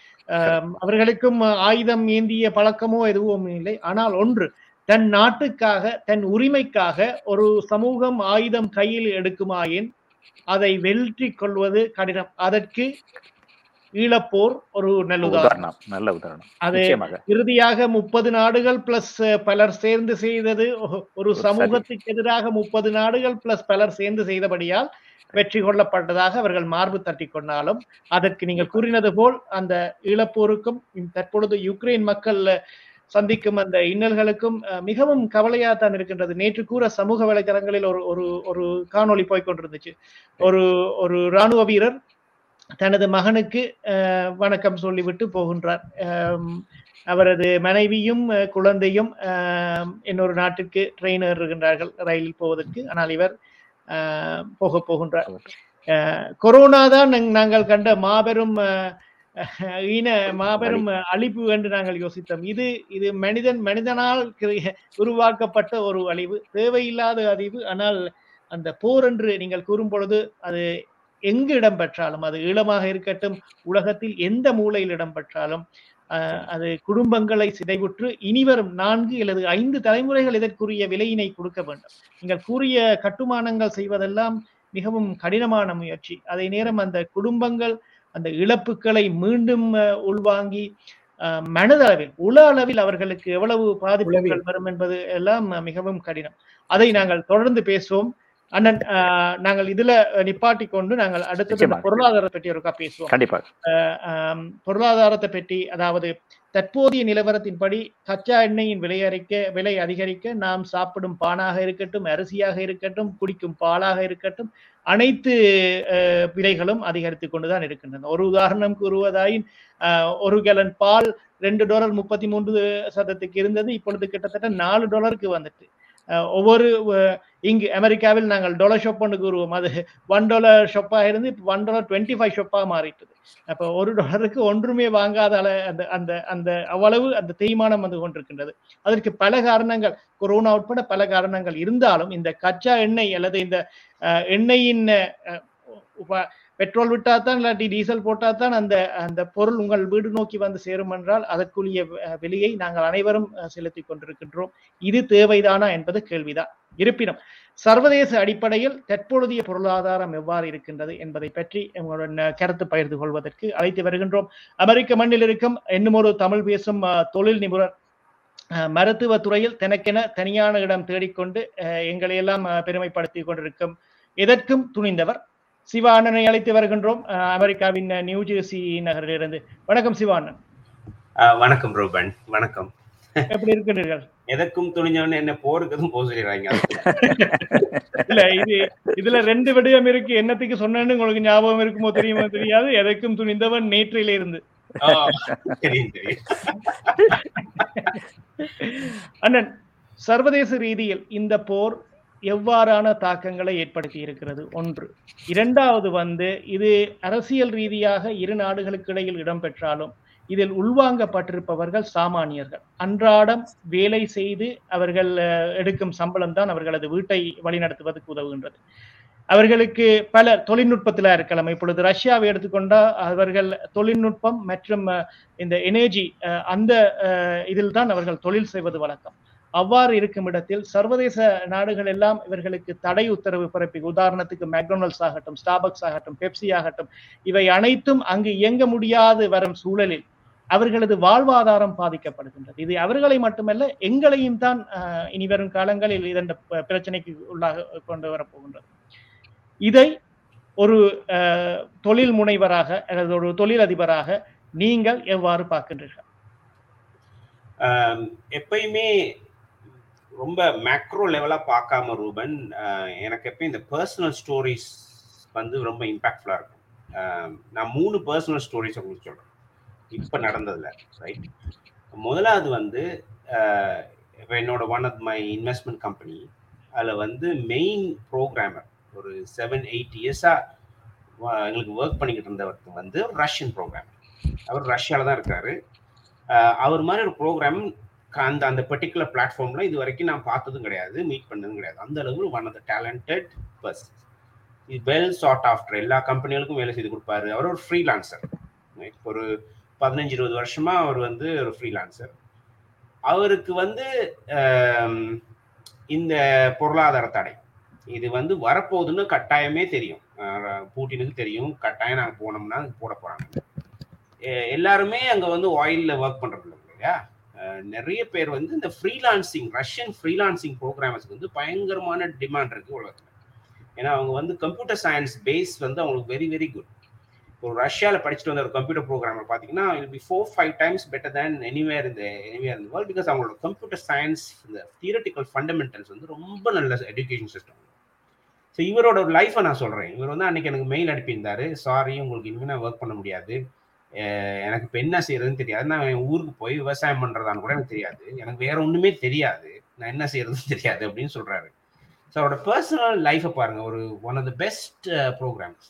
அவர்களுக்கும் ஆயுதம் ஏந்திய பழக்கமோ எதுவும் இல்லை. ஆனால் ஒன்று தன் நாட்டுக்காக தன் உரிமைக்காக ஒரு சமூகம் ஆயுதம் கையில் எடுக்குமாயின் அதை வெற்றி கொள்வது கடினம். அதற்கு ஈழப்போர் ஒரு நல்ல உதாரணம் நல்ல உதாரணம். அது இறுதியாக முப்பது நாடுகள் பிளஸ் பலர் சேர்ந்து செய்தது ஒரு சமூகத்துக்கு எதிராக முப்பது நாடுகள் பிளஸ் பலர் சேர்ந்து செய்தபடியால் வெற்றி கொள்ளப்பட்டதாக அவர்கள் மார்பு தட்டி கொண்டாலும் அதற்கு நீங்கள் கூறினது போல் அந்த ஈழப்போருக்கும் தற்பொழுது யுக்ரைன் மக்கள் சந்திக்கும் அந்த இன்னல்களுக்கும் மிகவும் கவலையா தான் இருக்கின்றது. நேற்று கூற சமூக வலைதளங்களில் ஒரு ஒரு ஒரு காணொளி போய்கொண்டிருந்துச்சு ஒரு ஒரு இராணுவ வீரர் தனது மகனுக்கு வணக்கம் சொல்லிவிட்டு போகின்றார். அவரது மனைவியும் குழந்தையும் இன்னொரு நாட்டிற்கு ட்ரெயினர் இருக்கின்றார்கள் ரயிலில் போவதற்கு. ஆனால் இவர் போக போகின்றார். கொரோனா தான் நாங்கள் கண்ட மாபெரும் ஈன மாபெரும் அழிப்பு என்று நாங்கள் யோசித்தோம். இது இது மனிதன் மனிதனால் உருவாக்கப்பட்ட ஒரு அழிவு. தேவையில்லாத அழிவு. ஆனால் அந்த போர் என்று நீங்கள் கூறும் பொழுது அது எங்கு இடம் பெற்றாலும் அது ஈழமாக இருக்கட்டும் உலகத்தில் எந்த மூலையில் இடம்பெற்றாலும் அது குடும்பங்களை சிதைவுற்று இனிவரும் நான்கு அல்லது ஐந்து தலைமுறைகள் இதற்குரிய விலையினை கொடுக்க வேண்டும். நீங்கள் கூறிய கட்டுமானங்கள் செய்வதெல்லாம் மிகவும் கடினமான முயற்சி. அதே நேரம் அந்த குடும்பங்கள் அந்த இழப்புகளை மீண்டும் உள்வாங்கி மனதளவில் உள அளவில் அவர்களுக்கு எவ்வளவு பாதிப்புகள் வரும் என்பது எல்லாம் மிகவும் கடினம். அதை நாங்கள் தொடர்ந்து பேசுவோம். அண்ணன் நாங்கள் இதுல நிப்பாட்டி கொண்டு நாங்கள் அடுத்தது பொருளாதாரத்தை பற்றி ஒருக்கா பேசுவோம். கண்டிப்பா. பொருளாதாரத்தை பற்றி அதாவது தற்போதைய நிலவரத்தின்படி கச்சா எண்ணெயின் விலை அறிக்க விலை அதிகரிக்க நாம் சாப்பிடும் பானாக இருக்கட்டும் அரிசியாக இருக்கட்டும் குடிக்கும் பாலாக இருக்கட்டும் அனைத்து விலைகளும் அதிகரித்து கொண்டுதான் இருக்கின்றன. ஒரு உதாரணம் கூறுவதாயின் ஒரு கேலன் பால் ரெண்டு டாலர் முப்பத்தி மூன்று சதத்துக்கு இருந்தது இப்பொழுது கிட்டத்தட்ட நாலு டாலருக்கு வந்துட்டு. ஒவ்வொரு இங்கு அமெரிக்காவில் நாங்கள் டொலர் ஷாப் ஒன்று கூறுவோம். அது ஒன் டாலர் ஷாப்பாக இருந்து இப்போ ஒன் டாலர் டுவெண்ட்டி ஃபைவ் ஷாப்பாக மாறிட்டது. அப்போ ஒரு டாலருக்கு ஒன்றுமே வாங்காத அந்த அந்த அந்த அவ்வளவு அந்த தேய்மானம் வந்து கொண்டிருக்கின்றது. அதற்கு பல காரணங்கள் கொரோனா உட்பட பல காரணங்கள் இருந்தாலும் இந்த கச்சா எண்ணெய் அல்லது இந்த எண்ணெயின் பெட்ரோல் விட்டா தான் இல்லாட்டி டீசல் போட்டா தான் அந்த அந்த பொருள் உங்கள் வீடு நோக்கி வந்து சேரும் என்றால் அதற்குரிய விலையை நாங்கள் அனைவரும் செலுத்திக் கொண்டிருக்கின்றோம். இது தேவைதானா என்பது கேள்விதான். இருப்பினும் சர்வதேச அடிப்படையில் தற்பொழுதைய பொருளாதாரம் எவ்வாறு இருக்கின்றது என்பதை பற்றி உங்களுடன் கருத்து பகிர்ந்து கொள்வதற்கு அழைத்து வருகின்றோம். அமெரிக்க மண்ணில் இருக்கும் இன்னும் ஒரு தமிழ் பேசும் தொழில் நிபுணர் மருத்துவ துறையில் தனக்கென தனியான இடம் தேடிக்கொண்டு எங்களை எல்லாம் பெருமைப்படுத்திக் கொண்டிருக்கும் எதற்கும் துணிந்தவர் சிவானனை அழைத்து வருகின்றோம். அமெரிக்காவின் நியூ ஜெர்சி நகரிலிருந்து. வணக்கம் சிவானன் வணக்கம் ரூபன். வணக்கம். எப்படி இருக்கின்றீர்கள் எதற்கும் துணிஞ்சவன் என்ன போருக்குதும் போக சொல்லிடுறாங்க இல்ல இது இதுல ரெண்டு விடயம் இருக்கு. என்னத்துக்கு சொன்னேன்னு உங்களுக்கு ஞாபகம் இருக்குமோ தெரியுமோ தெரியாது. எதற்கும் துணிந்தவன் நேற்றில இருந்து. அண்ணன் சர்வதேச ரீதியில் இந்த போர் எவ்வாறான தாக்கங்களை ஏற்படுத்தி இருக்கிறது? ஒன்று. இரண்டாவது வந்து இது அரசியல் ரீதியாக இரு நாடுகளுக்கு இடையில் இடம்பெற்றாலும் இதில் உள்வாங்கப்பட்டிருப்பவர்கள் சாமானியர்கள். அன்றாடம் வேலை செய்து அவர்கள் எடுக்கும் சம்பளம் தான் அவர்களது வீட்டை வழிநடத்துவதற்கு உதவுகின்றது. அவர்களுக்கு பல தொழில்நுட்பத்தில் இருக்கலாம். இப்பொழுது ரஷ்யாவை எடுத்துக்கொண்டால் அவர்கள் தொழில்நுட்பம் மற்றும் இந்த எனர்ஜி அந்த இதில் தான் அவர்கள் தொழில் செய்வது வழக்கம். அவ்வாறு இருக்கும் இடத்தில் சர்வதேச நாடுகள் எல்லாம் இவர்களுக்கு தடை உத்தரவு பிறப்பி உதாரணத்துக்கு மெக்டொனல்ட்ஸ் ஆகட்டும் ஸ்டாபக்ஸ் ஆகட்டும் பெப்சி ஆகட்டும் இவை அனைத்தும் அங்கு இயங்க முடியாது வரும் சூழலில் அவர்களது வாழ்வாதாரம் பாதிக்கப்படுகின்றது. இது அவர்களை மட்டுமல்ல எங்களையும் தான் இனி வரும் காலங்களில் இதன் பிரச்சனைக்கு உள்ளாக கொண்டு வரப்போகின்றது. இதை ஒரு தொழில் முனைவராக அல்லது ஒரு தொழில் அதிபராக நீங்கள் எவ்வாறு பார்க்கின்றீர்கள்? எப்பயுமே ரொம்ப மேக்ரோ லெவலாக பார்க்காம ரூபன் எனக்கு எப்பயும் இந்த பர்சனல் ஸ்டோரிஸ் வந்து ரொம்ப இம்பாக்ட்ஃபுல்லாக இருக்கும். நான் மூணு பர்சனல் ஸ்டோரிஸ் உங்களுக்கு சொல்கிறேன் இப்போ நடந்ததில் ரைட் முதலாவது வந்து என்னோட one of my investment company அதில் வந்து மெயின் ப்ரோக்ராமர் ஒரு செவன் எயிட் இயர்ஸாக எங்களுக்கு ஒர்க் பண்ணிக்கிட்டு இருந்தவர் வந்து ரஷ்யன் ப்ரோக்ராமர் அவர் ரஷ்யாவில் தான் இருக்காரு. அவர் மாதிரி ஒரு ப்ரோக்ராம் அந்த அந்த பர்டிகுலர் பிளாட்ஃபார்ம்ல இது வரைக்கும் நான் பார்த்ததும் கிடையாது மீட் பண்ணதும் கிடையாது. அந்த அளவு one of the talented person well sought after எல்லா கம்பெனிகளுக்கும் வேலை செய்து கொடுப்பாரு. அவர் ஒரு ஃப்ரீலான்சர் ஒரு பதினஞ்சு இருபது வருஷமா அவர் வந்து ஒரு ஃப்ரீலான்சர் அவருக்கு வந்து இந்த பொருளாதார தடை. இது வந்து வரப்போகுதுன்னு கட்டாயமே தெரியும். பூட்டினுக்கு தெரியும். கட்டாயம் நாங்கள் போனோம்னா போட போறாங்க. எல்லாருமே அங்கே வந்து ஆயிலில் ஒர்க் பண்ணுறது இல்லையா? நிறைய பேர் வந்து இந்த ஃப்ரீலான்சிங் ரஷ்யன் ஃப்ரீலான்சிங் ப்ரோக்ராமர்ஸ்க்கு வந்து பயங்கரமான டிமாண்ட் இருக்கு உலகத்தில். ஏன்னா அவங்க வந்து கம்ப்யூட்டர் சயின்ஸ் பேஸ் வந்து அவங்களுக்கு வெரி வெரி குட் ஒரு ரஷ்யாவில் படிச்சுட்டு வந்த ஒரு கம்ப்யூட்டர் ப்ரோக்ராமர் பார்த்தீங்கன்னா will be four five times better than anywhere இந்த எனிவேர் இந்த வேர்ல்ட் பிகாஸ் அவங்களோட கம்ப்யூட்டர் சயின்ஸ் இந்த தியரட்டிக்கல் ஃபண்டமெண்டல்ஸ் வந்து ரொம்ப நல்ல எஜுகேஷன் சிஸ்டம் ஸோ இவரோட ஒரு லைஃப்பை நான் சொல்கிறேன் இவர் வந்து அன்னைக்கு எனக்கு மெயில் அனுப்பியிருந்தாரு. சாரி உங்களுக்கு இனிமேல் நான் ஒர்க் பண்ண முடியாது. எனக்கு இப்போ என்ன செய்யறதுன்னு தெரியாது. நான் என் ஊருக்கு போய் விவசாயம் பண்ணுறதான்னு கூட எனக்கு தெரியாது. எனக்கு வேற ஒன்றுமே தெரியாது. நான் என்ன செய்யறதுன்னு தெரியாது அப்படின்னு சொல்கிறாரு ஸோ அவரோட பர்சனல் லைஃப்பை பாருங்க. ஒரு one of the best programs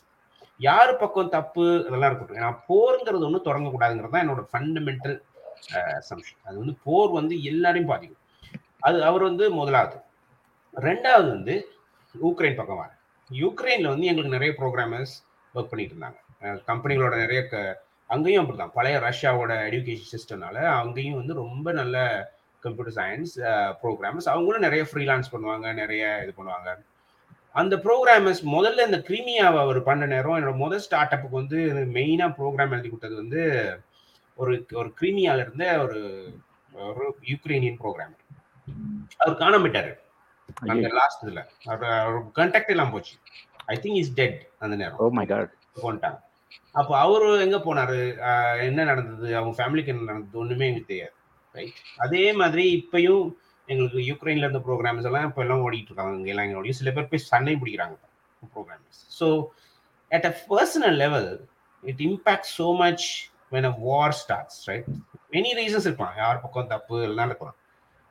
யார் பக்கம் தப்பு அதெல்லாம் இருக்கட்டும். ஏன்னா போருங்கிறது ஒன்றும் தொடங்கக்கூடாதுங்கிறது தான் என்னோட ஃபண்டமெண்டல் அசம்ஷன் அது வந்து போர் வந்து எல்லாரையும் பாதிக்கும். அது அவர் வந்து முதலாவது. ரெண்டாவது வந்து யூக்ரைன் பக்கம் வர யூக்ரைனில் வந்து எங்களுக்கு நிறைய ப்ரோக்ராமர்ஸ் ஒர்க் பண்ணிட்டு இருந்தாங்க. கம்பெனிகளோட நிறைய க- அங்கேயும் அப்படிதான். பழைய ரஷ்யாவோட எஜுகேஷன் சிஸ்டம்னால அங்கேயும் வந்து ரொம்ப நல்ல கம்ப்யூட்டர் சயின்ஸ் ப்ரோக்ராமர்ஸ் அவங்களும் நிறைய ஃப்ரீலான்ஸ் பண்ணுவாங்க நிறைய இது பண்ணுவாங்க. அந்த ப்ரோக்ராமர்ஸ் முதல்ல இந்த கிரிமியாவை அவர் பண்ண நேரம் என்னோட முதல் ஸ்டார்ட் அப்புக்கு வந்து மெயினாக ப்ரோக்ராம் எழுதி கொடுத்தது வந்து ஒரு ஒரு கிரிமியால இருந்த ஒரு ஒரு யுக்ரைனியன் ப்ரோக்ராமர் அவர் காணாம போயிட்டாரு அந்த லாஸ்ட் இதுல. அவர் கான்டாக்ட் எல்லாம் போச்சு. ஐ திங்க் இஸ் டெட் அந்த நேரம். காட் கொண்டாங்க அப்போ அவரு எங்க போனாரு? என்ன நடந்தது? அவங்க ஃபேமிலிக்கு என்ன நடந்தது? ஒண்ணுமே எங்களுக்கு தெரியாது. ரைட் அதே மாதிரி இப்பயும் எங்களுக்கு யுக்ரைன்ல இருந்த ப்ரோக்ராம்ஸ் எல்லாம் இப்போ எல்லாம் ஓடிட்டு இருக்காங்க. இங்க எல்லாம் எங்களுடைய சில பேர் போய் சண்டை பிடிக்கிறாங்க programs so at a personal level it impact so much when a war starts right many reasons இருப்பான் யார் பக்கம் தப்பு எல்லாம் இருக்கலாம்.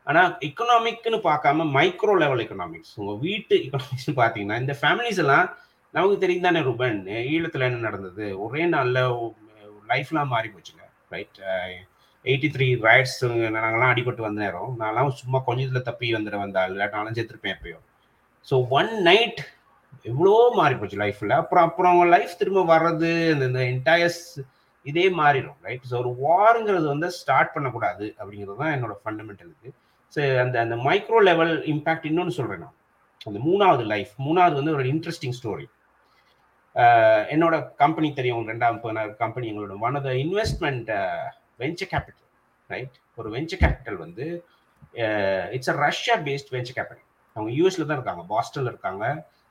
ஆனா எக்கனாமிக்னு பார்க்காம மைக்ரோ லெவல் எக்கனாமிக்ஸ் உங்க வீட்டு எக்கனாமிக்ஸ் பார்த்தீங்கன்னா இந்த ஃபேமிலிஸ் எல்லாம் நமக்கு தெரியும் தானே ரூபன் ஈழத்தில் என்ன நடந்தது? ஒரே நாளில் லைஃப்லாம் மாறி போச்சுங்க ரைட் எயிட்டி த்ரீ ரைட்ஸ் நாங்கள்லாம் அடிபட்டு வந்த நேரம். நான்லாம் சும்மா கொஞ்சத்தில் தப்பி வந்துட வந்தா இல்லாட்டி நானும் செத்துருப்பேன் எப்பயோ. ஸோ ஒன் நைட் எவ்வளோ மாறி போச்சு லைஃப்பில் அப்புறம் அப்புறம் லைஃப் திரும்ப வர்றது இந்த இந்த என்டையர்ஸ் இதே மாறிடும் ரைட் ஸோ ஒரு வாருங்கிறது வந்து ஸ்டார்ட் பண்ணக்கூடாது அப்படிங்கிறது தான் என்னோட ஃபண்டமெண்டலுக்கு ஸோ அந்த அந்த மைக்ரோ லெவல் இம்பேக்ட் இன்னொன்று சொல்கிறேன் நான். அந்த மூணாவது லைஃப் மூணாவது வந்து ஒரு இன்ட்ரெஸ்டிங் ஸ்டோரி என்னோட கம்பெனி தெரியும் ரெண்டாம் கம்பெனி எங்களோட. One of the investment venture capital right ஒரு வெஞ்சர் கேபிட்டல் வந்து it's a Russia based venture capital அவங்க யூஎஸ்ல தான் இருக்காங்க பாஸ்டன்ல இருக்காங்க.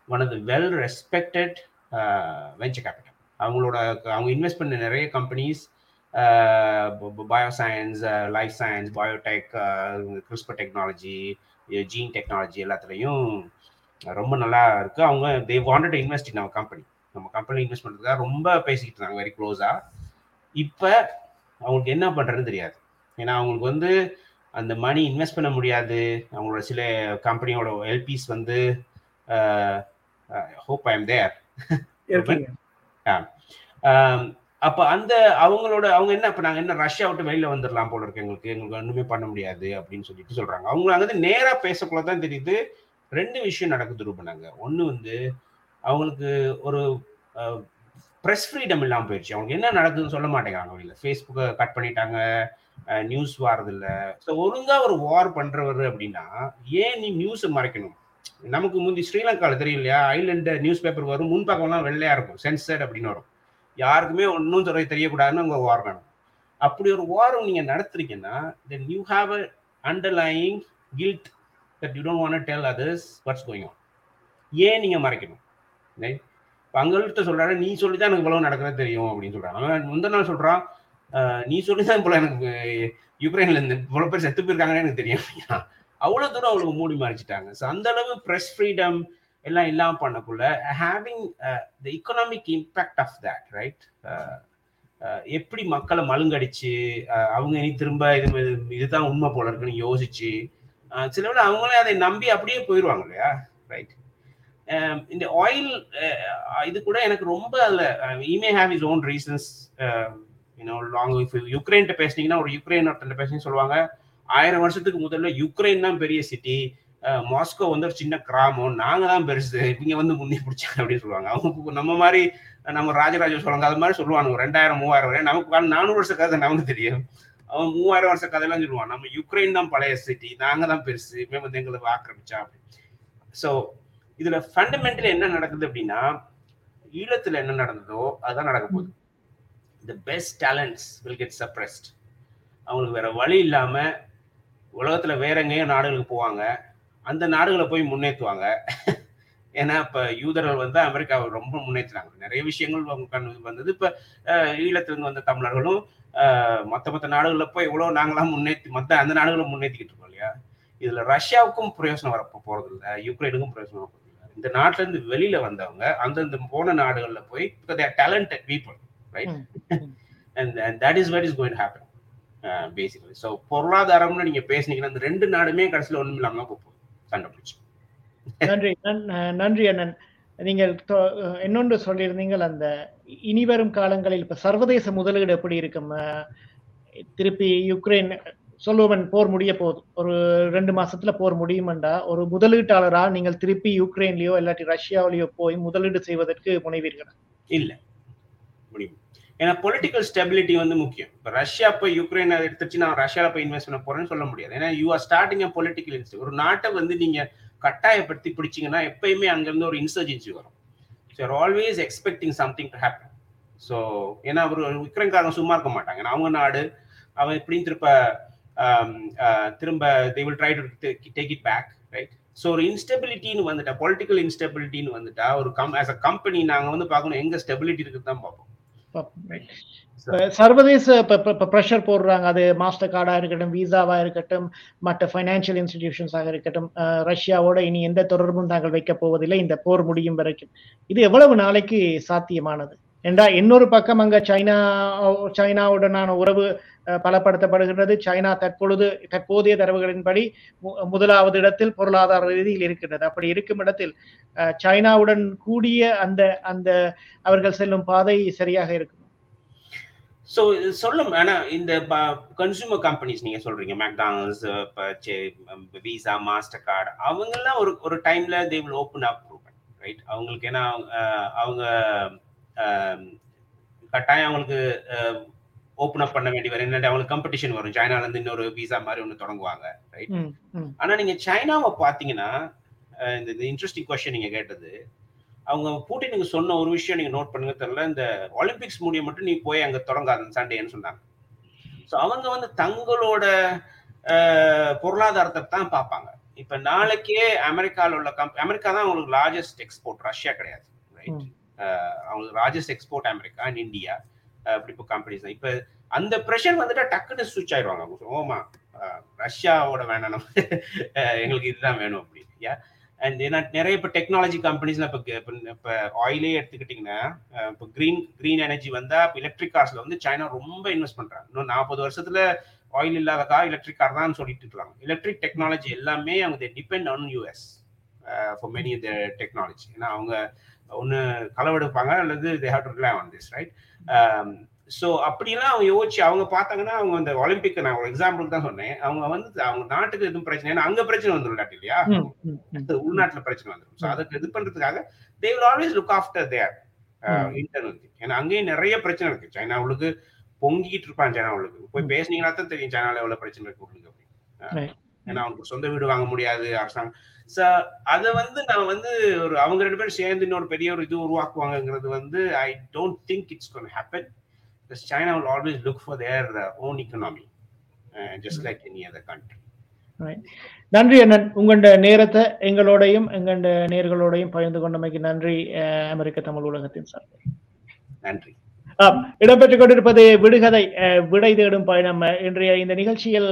One of the well respected venture capital அவங்களோட அவங்க இன்வெஸ்ட் பண்ண நிறைய companies bio science life science biotech CRISPR technology gene technology எல்லாத்துலேயும் ரொம்ப நல்லா இருக்குது அவங்க தே வாண்டட் இன்வெஸ்ட் இன் நம்ம கம்பெனி நம்ம கம்பெனி இன்வெஸ்ட் பண்ணுறதுக்காக ரொம்ப பேசிக்கிட்டு இருந்தாங்க வெரி க்ளோஸா இப்போ அவங்களுக்கு என்ன பண்ணுறதுன்னு தெரியாது. ஏன்னா அவங்களுக்கு வந்து அந்த மணி இன்வெஸ்ட் பண்ண முடியாது. அவங்களோட சில கம்பெனியோட எல்பிஸ் வந்து ஹோப் ஐ எம் தேர் அப்போ அந்த அவங்களோட அவங்க என்ன இப்போ நாங்கள் என்ன ரஷ்யா விட்டு வெளியில் வந்துடலாம் போல இருக்கு எங்களுக்கு. எங்களுக்கு ஒன்றுமே பண்ண முடியாது அப்படின்னு சொல்லிட்டு சொல்கிறாங்க அவங்க அங்கே நேராக பேசக்குள்ள தான் தெரியுது. ரெண்டு விஷயம் நடக்குது ரூபனாங்க. ஒன்று வந்து அவங்களுக்கு ஒரு ப்ரெஸ் ஃப்ரீடம் இல்லாமல் போயிடுச்சு. அவங்க என்ன நடக்குதுன்னு சொல்ல மாட்டேங்கிறாங்க வெளியில் ஃபேஸ்புக்கை கட் பண்ணிட்டாங்க. நியூஸ் வாரதில்ல. ஸோ ஒழுங்காக ஒரு வார் பண்ணுறவர் அப்படின்னா ஏன் நீ நியூஸை மறைக்கணும்? நமக்கு முந்தி ஸ்ரீலங்காவில் தெரியும் இல்லையா? ஐலண்டு நியூஸ் பேப்பர் வரும் முன்பக்கம்லாம் வெள்ளையாக இருக்கும். சென்சர்ட் அப்படின்னு வரும். யாருக்குமே ஒன்றும் சொல்ல தெரியக்கூடாதுன்னு உங்கள் வார் வேணும் அப்படி ஒரு வாரம் நீங்கள் நடத்துறீங்கன்னா then you have a underlying guilt that you don't want tell others what's going on ஏன் நீங்கள் மறைக்கணும்? இப்போ அங்கள்கிட்ட சொல்கிறாரு நீ சொல்லி தான் எனக்கு இவ்வளவு நடக்கிறது தெரியும் அப்படின்னு சொல்கிறான் அவன் முந்த நாள் சொல்கிறான் நீ சொல்லி தான் இப்போ எனக்கு யுக்ரைன்ல இருந்து இவ்வளோ பேர் செத்து போயிருக்காங்கன்னு எனக்கு தெரியும். அவ்வளோ தூரம் அவளுக்கு மூடி மறைச்சிட்டாங்க. ஸோ அந்த அளவு ப்ரெஸ் ஃப்ரீடம் எல்லாம் இல்லாமல் பண்ணக்குள்ள having the economic impact of that right எப்படி மக்களை மழுங்கடிச்சு அவங்க இனி திரும்ப இது இதுதான் உண்மை போல இருக்குன்னு யோசிச்சு சில விட அவங்களே அதை நம்பி அப்படியே போயிடுவாங்க இல்லையா? ரைட் Um, இந்த ஆயில் uh, இது கூட எனக்கு ரொம்ப அதில் இமே have is own reasons long if யுக்ரைன்ட்ட பேசுனீங்கன்னா ஒரு யுக்ரைன் ஒருத்தன் பேசுனீங்க சொல்லுவாங்க. ஆயிரம் வருஷத்துக்கு முதல்ல யுக்ரைன் தான் பெரிய சிட்டி மாஸ்கோ uh, வந்து ஒரு சின்ன கிராமம். நாங்க தான் பெருசு. இவங்க வந்து முன்னே பிடிச்சாங்க அப்படின்னு சொல்லுவாங்க. அவங்க நம்ம மாதிரி நம்ம ராஜராஜ சொல்லுவாங்க அது மாதிரி சொல்லுவாங்க ரெண்டாயிரம் மூவாயிரம் வரை நமக்கு நானூறு வருஷ கதை நமக்கு தெரியும். அவன் மூவாயிரம் வருஷ கதையெல்லாம் சொல்லுவான். நம்ம யுக்ரைன் தான் பழைய சிட்டி நாங்க தான் பெருசு. இவன் வந்து எங்களை ஆக்கிரமிச்சா அப்படின்னு. ஸோ இதுல ஃபண்டமெண்டல் என்ன நடக்குது அப்படின்னா ஈழத்துல என்ன நடந்ததோ அதுதான் நடக்க போகுது. The best talents will get suppressed அவங்களுக்கு வேற வழி இல்லாம உலகத்துல வேற எங்கேயும் நாடுகளுக்கு போவாங்க. அந்த நாடுகளை போய் முன்னேற்றுவாங்க. ஏன்னா இப்போ யூதர்கள் வந்து அமெரிக்காவை ரொம்ப முன்னேற்றினாங்க. நிறைய விஷயங்கள் அவங்க வந்தது. இப்போ ஈழத்துலேருந்து வந்த தமிழர்களும் மற்ற மற்ற நாடுகளில் போய் எவ்வளோ நாங்களாம் முன்னேற்றி மற்ற அந்த நாடுகளும் முன்னேற்றிக்கிட்டு இருக்கோம் இல்லையா? இதில் ரஷ்யாவுக்கும் பிரயோசனம் வர போகிறது இல்லை யுக்ரைனுக்கும் பிரயோசனம் வரப்போ இந்த நாட்டுல இருந்து வெளியில வந்தவங்க அந்தந்த போன நாடுகள்ல போய் talented people right and that is what is going happen basically so பொருளாதாரம்னு நீங்க பேசுனீங்கன்னா அந்த ரெண்டு நாடுமே கடைசியில் ஒன்றும் இல்லாமல் போகும். சண்டை பிடிச்சி. நன்றி நன்- நன்றி அண்ணன். நீங்கள் இன்னொன்று சொல்லியிருந்தீங்கள் அந்த இனி வரும் காலங்களில் இப்ப சர்வதேச முதலீடு எப்படி இருக்கும்? திருப்பி யுக்ரைன் சொல்லுவன் போர் முடிய போதும் ஒரு ரெண்டு மாசத்துல போர் முடியுமெண்டா? ஒரு முதலீட்டாளரா நீங்கள் திருப்பி யுக்ரைன்லயோ இல்லாட்டி ரஷ்யாவிலயோ போய் முதலீடு செய்வதற்கு முனைவீர்களா? இல்ல. முடியும். ஏன்னா பொலிட்டிக்கல் ஸ்டெபிலிட்டி வந்து முக்கியம். இப்போ ரஷ்யா போய் யுக்ரைன் அதை எடுத்துச்சு நான் ரஷ்யாவில் போய் இன்வெஸ்ட் பண்ண போறேன்னு சொல்ல முடியாது. ஏன்னா யூ ஆர் ஸ்டார்டிங் பொலிட்டிக்கல் இன்ஸ்ட் ஒரு நாட்டை வந்து நீங்க கட்டாயப்படுத்தி பிடிச்சிங்கன்னா எப்பயுமே அங்கிருந்து ஒரு இன்சர்ஜென்சி வரும். So always expecting something to happen so ஏன்னா அவர் யுக்ரைன்காரங்க சும்மா இருக்க மாட்டாங்க. அவங்க நாடு அவன் எப்படின்னு திருப்ப திரும்ப they will try to take it back right so ஒரு இன்ஸ்டெபிலிட்டின்னு வந்துட்டா பொலிட்டிக்கல் இன்ஸ்டெபிலிட்டின்னு வந்துட்டா ஒரு கம் ஆஸ் அ கம்பெனி நாங்கள் வந்து பார்க்கணும் எங்க ஸ்டெபிலிட்டி இருக்குது தான் பார்ப்போம். சர்வதேச ப்ரெஷர் போடுறாங்க. அது மாஸ்டர் கார்டா இருக்கட்டும் விசாவா இருக்கட்டும் மற்ற ஃபைனான்சியல் இன்ஸ்டிடியூஷன்ஸாக இருக்கட்டும் ரஷ்யாவோட இனி எந்த தொடர்பும் தாங்கள் வைக்க போவதில்லை. இந்த போர் முடியும் வரைக்கும். இது எவ்வளவு நாளைக்கு சாத்தியமானது? என்றா இன்னொரு பக்கம் அங்க சைனா சைனாவுடனான உறவு பலப்படுத்தப்படுகின்றது. சைனா தற்பொழுது தற்போதைய தரவுகளின்படி மு- முதலாவது இடத்தில் பொருளாதார ரீதியில் இருக்கின்றது. அப்படி இருக்கும் இடத்தில் அஹ், சைனாவுடன் கூடிய அந்த அந்த அவர்கள் செல்லும் பாதை சரியாக இருக்கும். ஸோ சொல்லும் ஆனா இந்த கன்சூமர் கம்பெனிஸ் நீங்க சொல்றீங்க. மேக்டானல்ஸ் விசா மாஸ்டர் கார்டு அவங்கெல்லாம் ஒரு ஒரு டைம்ல they will open up right அவங்களுக்கு ஏன்னா அஹ், அவங்க கட்டாயம் அவங்களுக்கு ஓப்பன் அப் பண்ண வேண்டி வரும். என்னட்டு அவங்களுக்கு காம்படிஷன் வரும். சைனால இருந்து இன்னொரு விசா மாதிரி ஒன்று தொடங்குவாங்க ரைட். ஆனா நீங்க சைனாவை பாத்தீங்கன்னா இந்த இன்ட்ரெஸ்டிங் கொஸ்டின் நீங்க கேட்டது அவங்க பூட்டினுக்கு சொன்ன ஒரு விஷயம் நீங்க நோட் பண்ணுங்க தெரியல. இந்த ஒலிம்பிக்ஸ் முடிய மட்டும் நீ போய் அங்க தொடங்காத சண்டேன்னு சொன்னாங்க. ஸோ அவங்க வந்து தங்களோட பொருளாதாரத்தை தான் பார்ப்பாங்க. இப்ப நாளைக்கே அமெரிக்கால உள்ள கம்பெனி அமெரிக்கா தான் அவங்களுக்கு லார்ஜஸ்ட் எக்ஸ்போர்ட் ரஷ்யா கிடையாது ரைட். அவங்களுக்கு largest export America and India. அப்படி இப்போ கம்பெனிஸ் தான். இப்போ அந்த ப்ரெஷர் வந்துட்டா டக்குன்னு சுவிச் ஆயிடுவாங்க. ஓமா ரஷ்யாவோட வேணாம். நம்ம எங்களுக்கு இதுதான் வேணும் அப்படின்னு. யா அண்ட் ஏன்னா நிறைய இப்போ டெக்னாலஜி கம்பெனிஸ்ல இப்போ இப்போ ஆயிலே எடுத்துக்கிட்டிங்கன்னா இப்போ க்ரீன் க்ரீன் எனர்ஜி வந்தால் இப்போ எலக்ட்ரிக் கார்ஸ்ல வந்து சைனா ரொம்ப இன்வெஸ்ட் பண்ணுறாங்க இன்னும் நாற்பது வருஷத்துல ஆயில் இல்லாத கார் எலக்ட்ரிக் கார் தான் சொல்லிட்டு இருக்காங்க. எலக்ட்ரிக் டெக்னாலஜி எல்லாமே அவங்க depend on US for many the technology ஏன்னா அவங்க ஒன்று களவெடுப்பாங்க அல்லது they have to rely on this right so அப்படிலாம் அவங்க யோசிச்சு அவங்க பார்த்தாங்கன்னா அவங்க அந்த ஒலிம்பிக் நான் ஒரு எக்ஸாம்பிள் தான் சொன்னேன். அவங்க வந்து அவங்க நாட்டுக்கு எதுவும் பிரச்சனை ஏன்னா அங்க பிரச்சனை வந்துடும் இல்லாட்டி இல்லையா உள்நாட்டுல பிரச்சனை வந்துடும் ஸோ அதுக்கு இது பண்றதுக்காக they will always look after their internal ஏன்னா அங்கேயும் நிறைய பிரச்சனை இருக்கு. சைனாவுக்கு பொங்கிட்டு இருப்பான் சைனாவுக்கு. போய் பேசுனீங்கன்னா தான் தெரியும் சைனால எவ்வளவு பிரச்சனை இருக்கு உங்களுக்கு அப்படின்னு. ஏன்னா அவனுக்கு சொந்த வீடு வாங்க முடியாது அரசாங்கம் ஸோ அதை வந்து நான் வந்து ஒரு அவங்க ரெண்டு பேரும் சேர்ந்து இன்னொரு பெரிய ஒரு இது உருவாக்குவாங்கங்கிறது வந்து I don't think it's gonna happen because China will always look for their own economy just like any other country நன்றி அண்ணன். உங்களோட நேரத்தை எங்களோடையும் எங்களோட நேர்களோடையும் பகிர்ந்து கொண்டமைக்கு நன்றி அமெரிக்க தமிழ் உலகத்தின் சார் நன்றி. இடம்பெற்றுக் கொண்டிருப்பது விடுகதை விடை தேடும் பயணம். இன்றைய இந்த நிகழ்ச்சியில்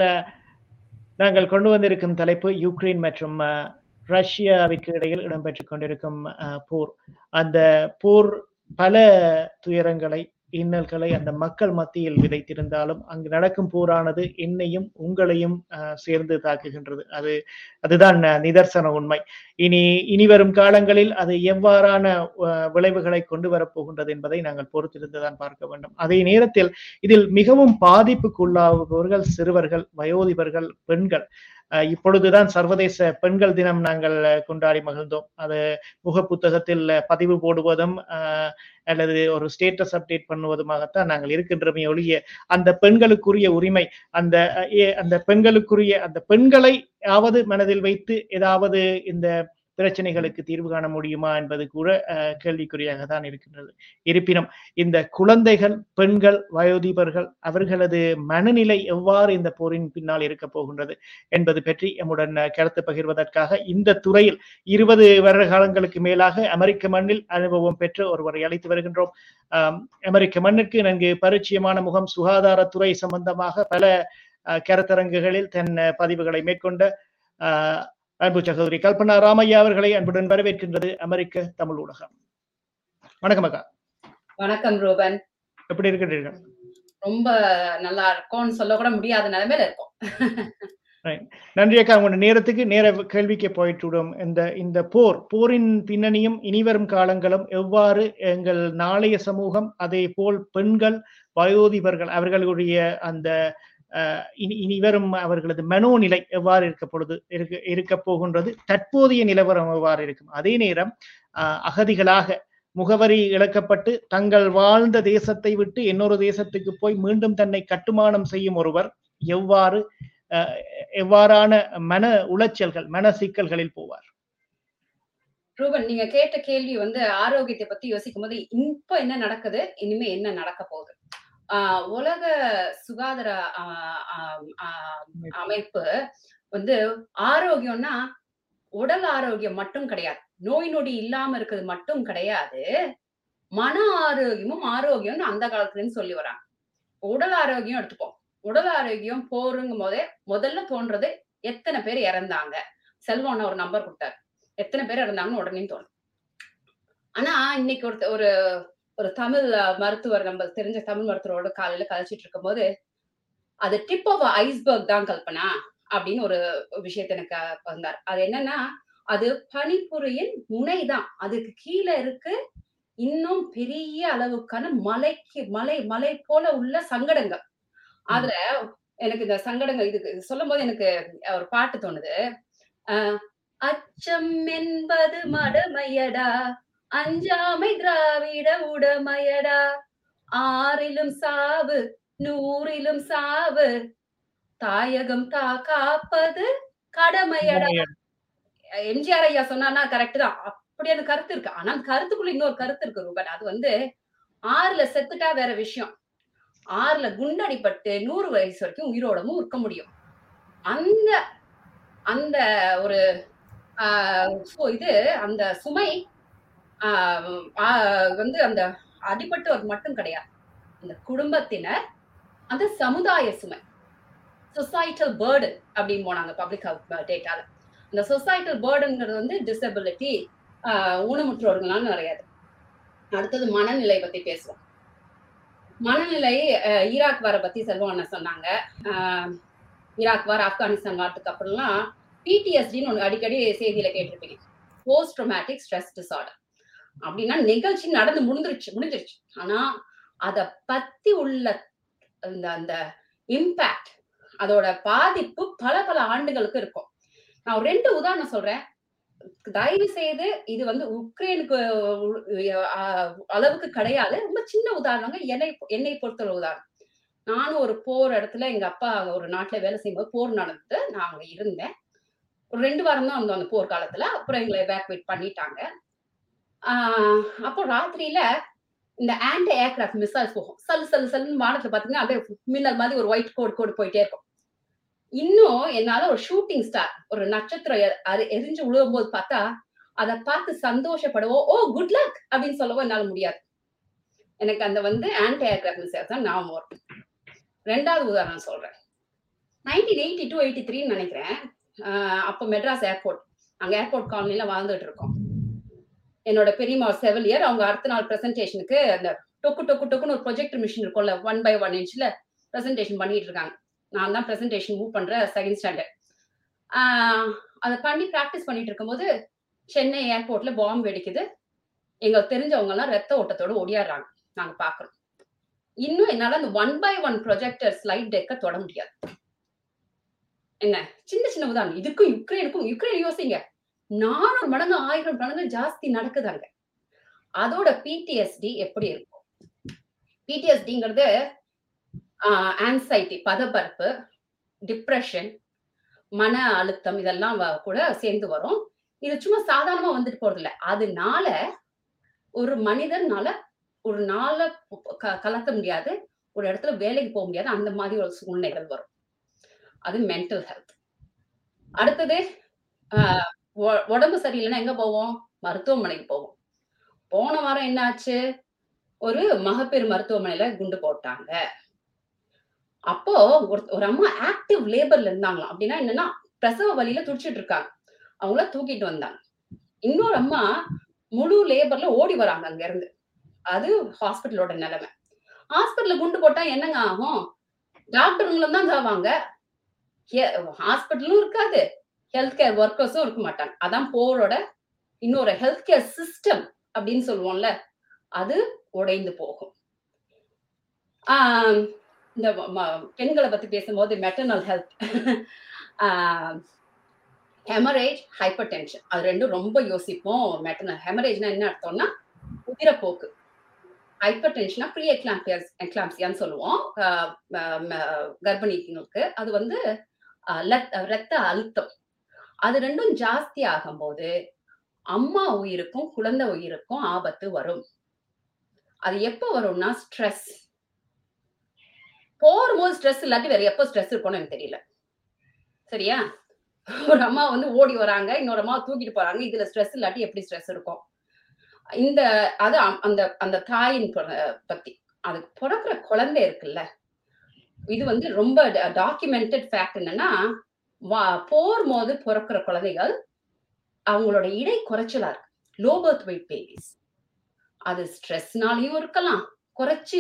நாங்கள் கொண்டு வந்திருக்கும் தலைப்பு யுக்ரைன் மற்றும் ரஷ்யாவிற்கு இடையில் இடம்பெற்றுக் கொண்டிருக்கும் போர். அந்த போர் பல துயரங்களை இன்னல்களை அந்த மக்கள் மத்தியில் விதைத்திருந்தாலும் அங்கு நடக்கும் போரானது என்னையும் உங்களையும் சேர்ந்து தாக்குகின்றது. அது அதுதான் நிதர்சன உண்மை. இனி இனி வரும் காலங்களில் அது எவ்வாறான விளைவுகளை கொண்டு வரப்போகின்றது என்பதை நாங்கள் பொறுத்திருந்துதான் பார்க்க வேண்டும். அதே நேரத்தில் இதில் மிகவும் பாதிப்புக்குள்ளாகுபவர்கள் சிறுவர்கள் வயோதிபர்கள் பெண்கள். இப்பொழுதுதான் சர்வதேச பெண்கள் தினம் நாங்கள் கொண்டாடி மகிழ்ந்தோம். அது முக புத்தகத்தில் பதிவு போடுவதும் அஹ், அல்லது ஒரு ஸ்டேட்டஸ் அப்டேட் பண்ணுவதுமாகத்தான் நாங்கள் இருக்கின்றமே ஒழிய அந்த பெண்களுக்குரிய உரிமை அந்த அஹ், ஏ- அந்த பெண்களுக்குரிய அந்த பெண்களை யாவது மனதில் வைத்து ஏதாவது இந்த பிரச்சனைகளுக்கு தீர்வு காண முடியுமா என்பது கூட கேள்விக்குறியாக தான் இருக்கின்றது. இருப்பினும் இந்த குழந்தைகள் பெண்கள் வயோதிபர்கள் அவர்களது மனநிலை எவ்வாறு இந்த போரின் பின்னால் இருக்க போகின்றது என்பது பற்றி எம்முடன் கருத்து பகிர்வதற்காக இந்த துறையில் இருபது வருட காலங்களுக்கு மேலாக அமெரிக்க மண்ணில் அனுபவம் பெற்று ஒருவரை அழைத்து வருகின்றோம். அமெரிக்க மண்ணுக்கு நன்கு பரிச்சயமான முகம் சுகாதாரத்துறை சம்பந்தமாக பல கருத்தரங்குகளில் தன் பதிவுகளை மேற்கொண்ட அன்பு சகோதரி கல்பனா ராமையா அவர்களை அன்புடன் வரவேற்கின்றது அமெரிக்க தமிழ் ஊடகம். வணக்கம் அக்கா. வணக்கம் ரூபன். எப்படி இருக்கின்றீர்கள் ரொம்ப நல்லா இருக்கும்னு சொல்ல கூட முடியாத நிலைமையில இருக்கும். நன்றி அக்கா. உங்களோட நேரத்துக்கு நேர கேள்விக்கு போயிட்டு விடும். இந்த இந்த போர் போரின் பின்னணியும் இனிவரும் காலங்களும் எவ்வாறு எங்கள் நாளைய சமூகம் அதே போல் பெண்கள் வயோதிபர்கள் அவர்களுடைய அந்த இனி இனி இனிவரும் அவர்களது மனோநிலை எவ்வாறு இருக்க பொழுது இருக்க இருக்க போகின்றது தற்போதைய நிலவரம் எவ்வாறு இருக்கும்? அதே நேரம் அகதிகளாக முகவரி இழக்கப்பட்டு தங்கள் வாழ்ந்த தேசத்தை விட்டு இன்னொரு தேசத்துக்கு போய் மீண்டும் தன்னை கட்டுமானம் செய்யும் ஒருவர் எவ்வாறு எவ்வாறான மன உளைச்சல்கள் மன சிக்கல்களில் போவார்? ரூபன் நீங்க கேட்ட கேள்வி வந்து ஆரோக்கியத்தை பத்தி யோசிக்கும் போது இப்ப என்ன நடக்குது? இனிமே என்ன நடக்க போகுது? உலக சுகாதார அமைப்பு. வந்து ஆரோக்கியம்னா உடல் ஆரோக்கியம் மட்டும் கிடையாது. நோய் நொடி இல்லாம இருக்கிறது மட்டும் கிடையாது. மன ஆரோக்கியமும் ஆரோக்கியம்னு அந்த காலத்துல இருந்து சொல்லி வராங்க. உடல் ஆரோக்கியம் எடுத்துப்போம். உடல் ஆரோக்கியம் போருங்கும் போதே முதல்ல தோன்றது எத்தனை பேர் இறந்தாங்க? செல்வம் ஒரு நம்பர் கொடுத்தாரு. எத்தனை பேர் இறந்தாங்கன்னு உடனே தோணும். ஆனா இன்னைக்கு ஒரு ஒரு ஒரு தமிழ் மருத்துவர் நம்ம தெரிஞ்ச தமிழ் மருத்துவரோட காலையில கழிச்சிட்டு இருக்கும் போது அது டிப் ஆஃப் ஐஸ்பர்க் தான் கல்பனா அப்படின்னு ஒரு விஷயத்த எனக்கு வந்தார். அது என்னன்னா அது பனிப்புரியின் முனைதான் அதுக்கு கீழே இருக்கு இன்னும் பெரிய அளவுக்கான மலைக்கு மலை மலை போல உள்ள சங்கடங்கள். அதுல எனக்கு இந்த சங்கடங்கள் இதுக்கு சொல்லும் போது எனக்கு ஒரு பாட்டு தோணுது. அச்சம் என்பது மடமையடா அஞ்சாமை திராவிட உடமையடா ஆறிலும் சாவு நூறிலும் சாவு தாயகம் தா காப்பது கடமையடா எம்ஜிஆர் ஐயா சொன்னான்னா கரெக்ட் தான். அப்படி அந்த கருத்து இருக்கு. ஆனா கருத்துக்குள்ள இன்னொரு கருத்து இருக்கு ரூபன். அது வந்து ஆறுல செத்துட்டா வேற விஷயம். ஆறுல குண்டடிப்பட்டு நூறு வயசு வரைக்கும் உயிரோடவும் இருக்க முடியும். அந்த அந்த ஒரு இது அந்த சுமை வந்து அந்த அடிபட்டவர் மட்டும் கிடையாது. அந்த குடும்பத்தினர் அந்த சமுதாய சுமை சொசைட்டல் பேர்டன் அப்படின்னு போனாங்க பப்ளிக் ஹெல்த் டேட்டால அந்த சொசைட்டல் பேர்டுங்கிறது வந்து டிசபிலிட்டி ஊனமுற்றோர்களால் நிறையாது. அடுத்தது மனநிலை பத்தி பேசுவோம். மனநிலை ஈராக் வார பத்தி செல்வம் சொன்னாங்க. ஈராக் வார் ஆப்கானிஸ்தான் வாரத்துக்கு அப்புறம்லாம் பிடிஎஸ்டின்னு ஒன்று அடிக்கடி செய்தியில கேட்டிருப்பீங்க. போஸ்ட் ட்ரோமேட்டிக் ஸ்ட்ரெஸ் டிசார்டர் அப்படின்னா நிகழ்ச்சி நடந்து முடிஞ்சிருச்சு முடிஞ்சிருச்சு. ஆனா அத பத்தி உள்ள அந்த அந்த இம்பாக்ட் அதோட பாதிப்பு பல பல ஆண்டுகளுக்கு இருக்கும். நான் ரெண்டு உதாரணம் சொல்றேன். தயவு செய்து இது வந்து உக்ரைனுக்கு அளவுக்கு கிடையாது. ரொம்ப சின்ன உதாரணங்க. என்னை என்னை பொறுத்தவரை உதாரணம். நானும் ஒரு போர் இடத்துல எங்க அப்பா ஒரு நாட்டுல வேலை செய்யும்போது போர் நடந்து நான் அங்க இருந்தேன். ஒரு ரெண்டு வாரம் தான் வந்தோம் அந்த போர் காலத்துல. அப்புறம் எங்களை எவாக்குவேட் பண்ணிட்டாங்க. அப்போ ராத்திரியில இந்த ஆன்டி ஏர்கிராஃப்ட் மிசைல்ஸ் போகும். சல்லு சல்லு சல்லுன்னு வானத்துல பாத்தீங்கன்னா அப்படியே மின்னல் மாதிரி ஒரு ஒயிட் கோட் கோடு போயிட்டே இருக்கும். இன்னும் என்னால ஒரு ஷூட்டிங் ஸ்டார் ஒரு நட்சத்திரம் அது எரிஞ்சு விழுவும் போது பார்த்தா அதை பார்த்து சந்தோஷப்படவோ ஓ குட் லக் அப்படின்னு சொல்லவோ என்னால முடியாது. எனக்கு அந்த வந்து ஆன்டி ஏர்கிராஃப்ட் மிசைல் தான் ஞாபகம் வரும். ரெண்டாவது உதாரணம் சொல்றேன். நைன்டீன் எயிட்டி டூ எயிட்டி த்ரீன்னு நினைக்கிறேன் அப்போ மெட்ராஸ் ஏர்போர்ட் அங்கே ஏர்போர்ட் காலனில வாழ்ந்துட்டு இருக்கோம். என்னோட பெரியம்மா செவிலியர் அவங்க அடுத்த நாள் பிரசன்டேஷனுக்கு அந்த டொக்கு டொக்கு டொக்குன்னு ஒரு ப்ரொஜெக்டர் மிஷின் இருக்கும்ல ஒன் பை ஒன் இன்ச்ல பிரசன்டேஷன் பண்ணிட்டு இருக்காங்க நான் தான் பிரசன்டேஷன் மூவ் பண்ற செகண்ட் ஸ்டாண்டர்ட் அதை பண்ணி ப்ராக்டிஸ் பண்ணிட்டு இருக்கும்போது சென்னை ஏர்போர்ட்ல பாம்பு வெடிக்குது. எங்களுக்கு தெரிஞ்சவங்க எல்லாம் ரத்த ஓட்டத்தோட ஓடியாடுறாங்க. நாங்க பாக்குறோம் இன்னும் என்னால அந்த one by one projector slide டெக்க தொட முடியாது. என்ன? சின்ன சின்ன உதாரணம் இதுக்கும் யுக்ரைனுக்கும் யுக்ரைன் யோசிங்க. நானூறு மடங்கு ஆயிரம் மடங்கு ஜாஸ்தி நடக்குதாங்க. அதோட பிடிஎஸ்டி எப்படி இருக்கும்? பிடிஎஸ்டிங்கிறது ஆன்சைட்டி பதபரப்பு டிப்ரெஷன் மன அழுத்தம் இதெல்லாம் கூட சேர்ந்து வரும். இது சும்மா சாதாரணமா வந்துட்டு போறது அதனால ஒரு மனிதனால ஒரு நாளை கலத்த கலக்க முடியாது. ஒரு இடத்துல வேலைக்கு போக முடியாது. அந்த மாதிரி ஒரு சூழ்நிலைகள் வரும். அது மென்டல் ஹெல்த் அடுத்தது ஆஹ் உடம்பு சரியில்லைன்னா எங்க போவோம்? மருத்துவமனைக்கு போவோம். போன வாரம் என்ன ஆச்சு ஒரு மகப்பேறு மருத்துவமனையில குண்டு போட்டாங்க. அப்போ ஒரு ஒரு அம்மா ஆக்டிவ் லேபர்ல இருந்தாங்களாம். அப்படின்னா என்னன்னா பிரசவ வழியில துடிச்சிட்டு இருக்காங்க. அவங்கள தூக்கிட்டு வந்தாங்க. இன்னொரு அம்மா முழு லேபர்ல ஓடி வராங்க அங்க இருந்து அது ஹாஸ்பிட்டலோட நிலைமை. ஹாஸ்பிட்டல்ல குண்டு போட்டா என்னங்க ஆகும்? டாக்டருங்களும் தான் சாவாங்க ஹாஸ்பிட்டலும் இருக்காது. ஹெல்த் கேர் ஒர்க்கர்ஸும் இருக்க மாட்டாங்க. அதான் போரோட இன்னொரு ஹெல்த் கேர் சிஸ்டம் அப்படின்னு சொல்லுவோம்ல அது உடைந்து போகும். ஆஹ் இந்த ம- பெண்களை பத்தி பேசும்போது maternal health haemorrhage hypertension அது ரெண்டும் ரொம்ப யோசிப்போம். மெட்டர்னல் ஹெமரேஜ்னா என்ன அர்த்தம்னா உதிரப்போக்கு. ஹைப்பர் டென்ஷனா ப்ரீ எக்லாம்பியஸ் எக்லாம்சியான்னு சொல்லுவோம் கர்ப்பிணிகளுக்கு. அது வந்து ரத்த அழுத்தம். அது ரெண்டும் ஜாஸ்தி ஆகும்போது அம்மா உயிருக்கும் குழந்தை உயிருக்கும் ஆபத்து வரும். அது எப்போ வரும்னா ஸ்ட்ரெஸ் போகும்போது ஸ்ட்ரெஸ் இல்லாட்டி வேற எப்போ ஸ்ட்ரெஸ் இருக்கும்னு எனக்கு தெரியல. சரியா? ஒரு அம்மா வந்து ஓடி வராங்க இன்னொரு அம்மா தூக்கிட்டு போறாங்க இதுல ஸ்ட்ரெஸ் இல்லாட்டி எப்படி ஸ்ட்ரெஸ் இருக்கும்? இந்த அது அம்- அந்த அந்த தாயின் பத்தி. அது பிறக்கிற குழந்தை இருக்குல்ல. இது வந்து ரொம்ப டாக்குமெண்டட் ஃபேக்ட் என்னன்னா போர் போது பிறக்கிற குழந்தைகள் அவங்களோட இடை குறைச்சலா இருக்கு. லோ பர்த் வெயிட் பேபிஸ் அது ஸ்ட்ரெஸ்னாலையும் இருக்கலாம். குறைச்சு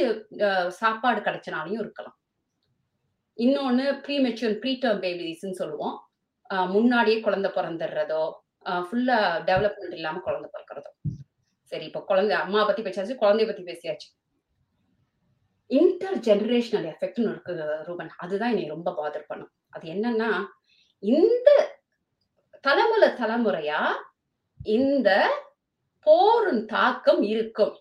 சாப்பாடு கிடைச்சனாலையும் இருக்கலாம். இன்னொன்னு ப்ரீமெச்சூர் ப்ரீடர்ம் பேபிஸ்ன்னு சொல்லுவோம். முன்னாடியே குழந்தை பிறந்துடுறதோ ஃபுல்லா டெவலப்மெண்ட் இல்லாம குழந்தை பிறக்கிறதோ. சரி இப்போ குழந்தை அம்மா பத்தி பேசியாச்சு குழந்தைய பத்தி பேசியாச்சு. இன்டர் ஜெனரேஷனல் எஃபெக்ட்னு இருக்கு ரூபன். அதுதான் என்னை ரொம்ப பாதர் பண்ணும். அது என்னன்னா இந்த தலைமுறை தலைமுறையா இந்த போரின் தாக்கம் இருக்கும்.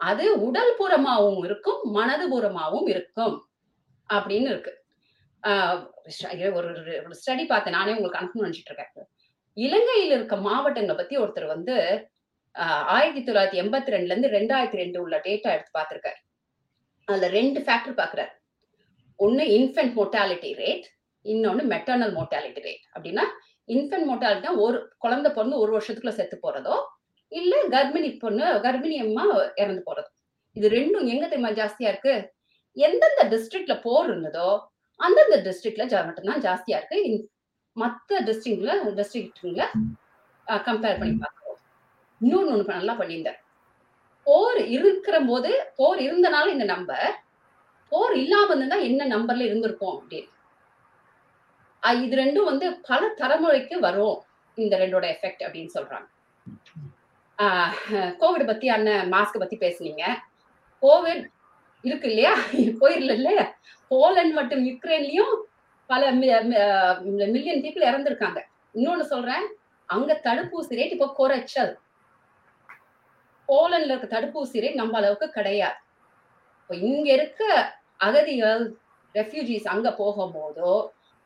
அது உடல் புறமாவும் இருக்கும் மனது புறமாவும் இருக்கும் அப்படின்னு இருக்கு. ஒரு ஸ்டடி பார்த்தேன். நானே உங்களுக்கு அனுப்பணும்னு நினைச்சிட்டு இருக்கேன். இலங்கையில் இருக்க மாவட்டங்களை பத்தி ஒருத்தர் வந்து ஆயிரத்தி தொள்ளாயிரத்தி எண்பத்தி ரெண்டுல இருந்து ரெண்டாயிரத்தி ரெண்டு உள்ள டேட்டா எடுத்து பார்த்திருக்காரு. அதுல ரெண்டு ஃபேக்டர் பாக்குறாரு ஒண்ணு இன்ஃபென்ட் மோர்டாலிட்டி ரேட் இன்னொன்னு மெட்டர்னல் மோர்டாலிட்டி ரேட் அப்படின்னா இன்ஃபென்ட் மோர்டாலிட்டினா ஒரு குழந்தை பிறந்து ஒரு வருஷத்துக்குள்ள செத்து போறதோ இல்ல கர்ப்பிணி பொண்ணு கர்ப்பிணி அம்மா இறந்து போறதோ. இது ரெண்டும் எங்க தெரியுமா ஜாஸ்தியா இருக்கு? எந்தெந்த டிஸ்ட்ரிக்ட்ல போர் இருந்ததோ அந்தந்த டிஸ்ட்ரிக்ட்ல மட்டும்தான் ஜாஸ்தியா இருக்கு. இன்- டிஸ்ட்ரிக்ட்ல டிஸ்ட்ரிக்ட்ல கம்பேர் பண்ணி பார்க்கிறோம் இன்னொன்னு ஒன்று நல்லா பண்ணியிருந்தேன். போர் இருக்கிற போது போர் இருந்தனால இந்த நம்பர் போர் இல்லாம இருந்தா என்ன நம்பர்ல இருந்திருக்கும் அப்படின்னு. இது ரெண்டும் வந்து பல தலைமுறைக்கு வரும் இந்த ரெண்டோட எஃபெக்ட் அப்படின்னு சொல்றாங்க. கோவிட் பத்தி அண்ணன் மாஸ்க் பத்தி பேசுனீங்க. கோவிட் இருக்கு இல்லையா? போயிடல இல்லையா போலண்ட் மற்றும் யுக்ரைன்லயும் பல மில்லியன் பீப்புள் இறந்துருக்காங்க. இன்னொன்னு சொல்றேன் அங்க தடுப்பூசி ரேட் இப்போ குறைச்சல். போலண்ட்ல இருக்க தடுப்பூசி ரேட் நம்ம அளவுக்கு கிடையாது. இப்போ இங்க இருக்க அகதிகள் ரெஃப்யூஜிஸ் அங்க போகும்போதோ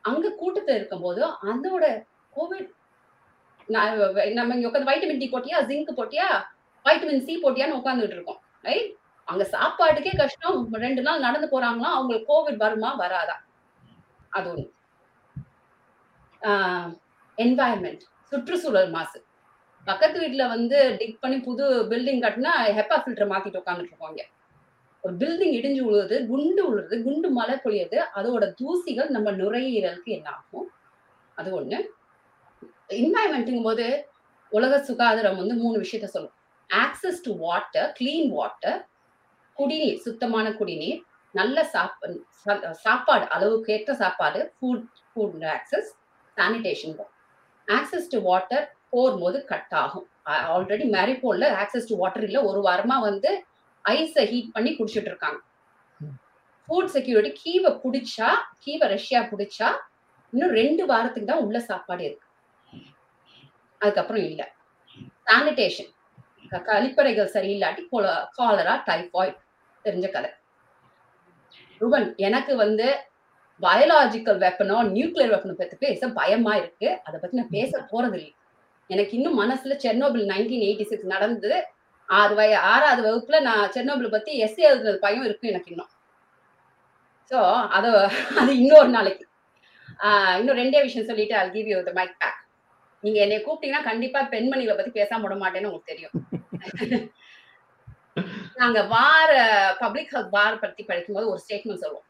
அங்க கூட்டத்துல இருக்கும்போதோ அதோட கோவிட் நம்ம இங்க உட்காந்து வைட்டமின் டி போட்டியா ஜிங்க் போட்டியா வைட்டமின் சி போட்டியான்னு உட்காந்துட்டு இருக்கோம் ரைட் அங்க சாப்பாட்டுக்கே கஷ்டம். ரெண்டு நாள் நடந்து போறாங்களா அவங்களுக்கு கோவிட் வருமா வராதா? அது ஒண்ணு. என்வாயன்மெண்ட் சுற்றுச்சூழல் மாசு. பக்கத்து வீட்டுல வந்து டிக் பண்ணி புது பில்டிங் கட்டினா ஹெப்பா ஃபில்டர் மாத்திட்டு உட்காந்துட்டு இங்க. ஒரு பில்டிங் இடிஞ்சு உழுவுறது குண்டு விழுது குண்டு மழை பொழியுது அதோட தூசிகள் நம்ம நுரையீரலுக்கு என்ன ஆகும்? அது ஒண்ணு. என்வாயன்மெண்ட்டுங்கும் போது உலக சுகாதாரம் வந்து மூணு விஷயத்த சொல்லும். Access to water clean water குடிநீர் சுத்தமான குடிநீர் நல்ல சாப்பா சாப்பாடு அளவுக்கு ஏற்ற சாப்பாடு food food access sanitation access to water போகும்போது கட் ஆகும். ஆல்ரெடி மேரிபோல்ல ஆக்சஸ் டு வாட்டர் இல்லை. ஒரு வாரமா வந்து ஐஸை ஹீட் பண்ணி குடிச்சிட்டு இருக்காங்க ஃபுட் செக்யூரிட்டி கீவை பிடிச்சா கீவை ரஷ்யா பிடிச்சா இன்னும் ரெண்டு வாரத்துக்கு தான் உள்ள சாப்பாடு இருக்கு. அதுக்கப்புறம் இல்ல. சானிடேஷன் கழிப்பறைகள் சரியில்லாட்டி காலரா டைஃபாய்ட் தெரிஞ்ச கதை. ரூபன் எனக்கு வந்து பயாலாஜிக்கல் வெப்பனோ நியூக்ளியர் வெப்பனை பத்தி பேச பயமா இருக்கு. அதை பத்தி நான் பேச போறது இல்லை எனக்கு இன்னும் மனசுல செர்னோபிள் நைன்டீன் எயிட்டி சிக்ஸ் நடந்தது. ஆறு வய ஆறாவது வகுப்புல நான் செர்னோபிள் பத்தி எஸ்ஏ எழுதுறது பயம் இருக்கு எனக்கு இன்னும். சோ அத அது இன்னொரு நாளைக்கு. இன்னும் ரெண்டே விஷயம் சொல்லிட்டு அது give you the mic back நீங்க என்னை கூப்பிட்டீங்கன்னா கண்டிப்பா பெண்மணிகளை பத்தி பேசாம விட மாட்டேன்னு உங்களுக்கு தெரியும். நாங்க வார பப்ளிக் ஹெல்த் வார் பத்தி படிக்கும்போது ஒரு ஸ்டேட்மெண்ட் சொல்லுவோம்.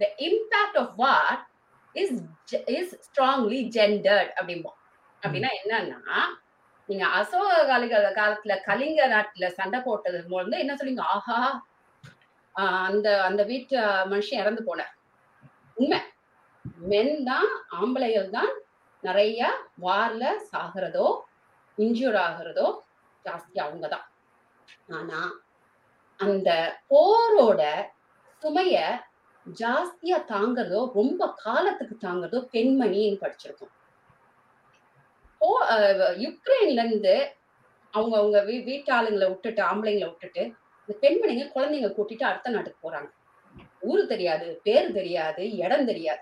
The impact of war is is strongly gendered அப்படிம்போம். அப்படின்னா என்னன்னா நீங்க அசோக காலிக காலத்துல கலிங்க நாட்டுல சண்டை போட்டது போது என்ன சொல்லுங்க ஆஹா! அந்த அந்த வீட்டு மனுஷன் இறந்து போன உண்மை. மென் தான் ஆம்பளைகள் தான் நிறைய வார்ல சாகிறதோ இன்ஜூர் ஆகிறதோ ஜாஸ்தி அவங்க தான். ஆனா அந்த போரோட சுமைய ஜாஸ்தியா தாங்குறதோ ரொம்ப காலத்துக்கு தாங்குறதோ பெண்மணின்னு படிச்சிருக்கோம். போ அஹ், யுக்ரைன்ல இருந்து அவங்க அவங்க வீ வீட்டாளுங்களை விட்டுட்டு ஆம்பளைங்களை விட்டுட்டு இந்த பெண்மணிங்க குழந்தைங்க கூட்டிட்டு அடுத்த நாட்டுக்கு போறாங்க. ஊரு தெரியாது பேர் தெரியாது இடம் தெரியாது.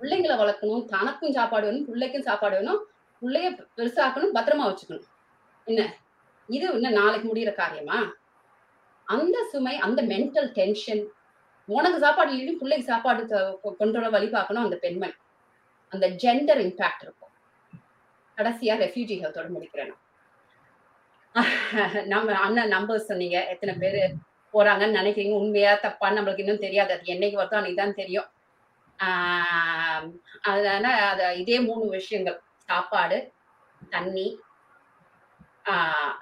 பிள்ளைங்களை வளர்க்கணும் தனக்கும் சாப்பாடு வேணும் பிள்ளைக்கும் சாப்பாடு வேணும் பிள்ளைய பெருசாக்கணும் பத்திரமா வச்சுக்கணும். என்ன? இது இன்னும் நாளைக்கு முடிகிற காரியமா? அந்த சுமை அந்த மென்டல் டென்ஷன் உனக்கு சாப்பாடு இல்லையும் பிள்ளைக்கு சாப்பாடு கொ- கொண்டு வழி பார்க்கணும் அந்த பெண்மணி. அந்த ஜெண்டர் இம்பேக்ட் இருக்கும். கடைசியா ரெஃப்யூஜி ஹெல்த்தோட முடிக்கிறேன். நம்ம அண்ணன் நம்பர் சொன்னீங்க. எத்தனை பேர் போறாங்கன்னு நினைக்கிறீங்க. உண்மையா தப்பா நம்மளுக்கு இன்னும் தெரியாது. அது என்னைக்கு வருதோ அன்னைக்கு தான் தெரியும். அதனால அத இதே மூணு விஷயங்கள். சாப்பாடு தண்ணி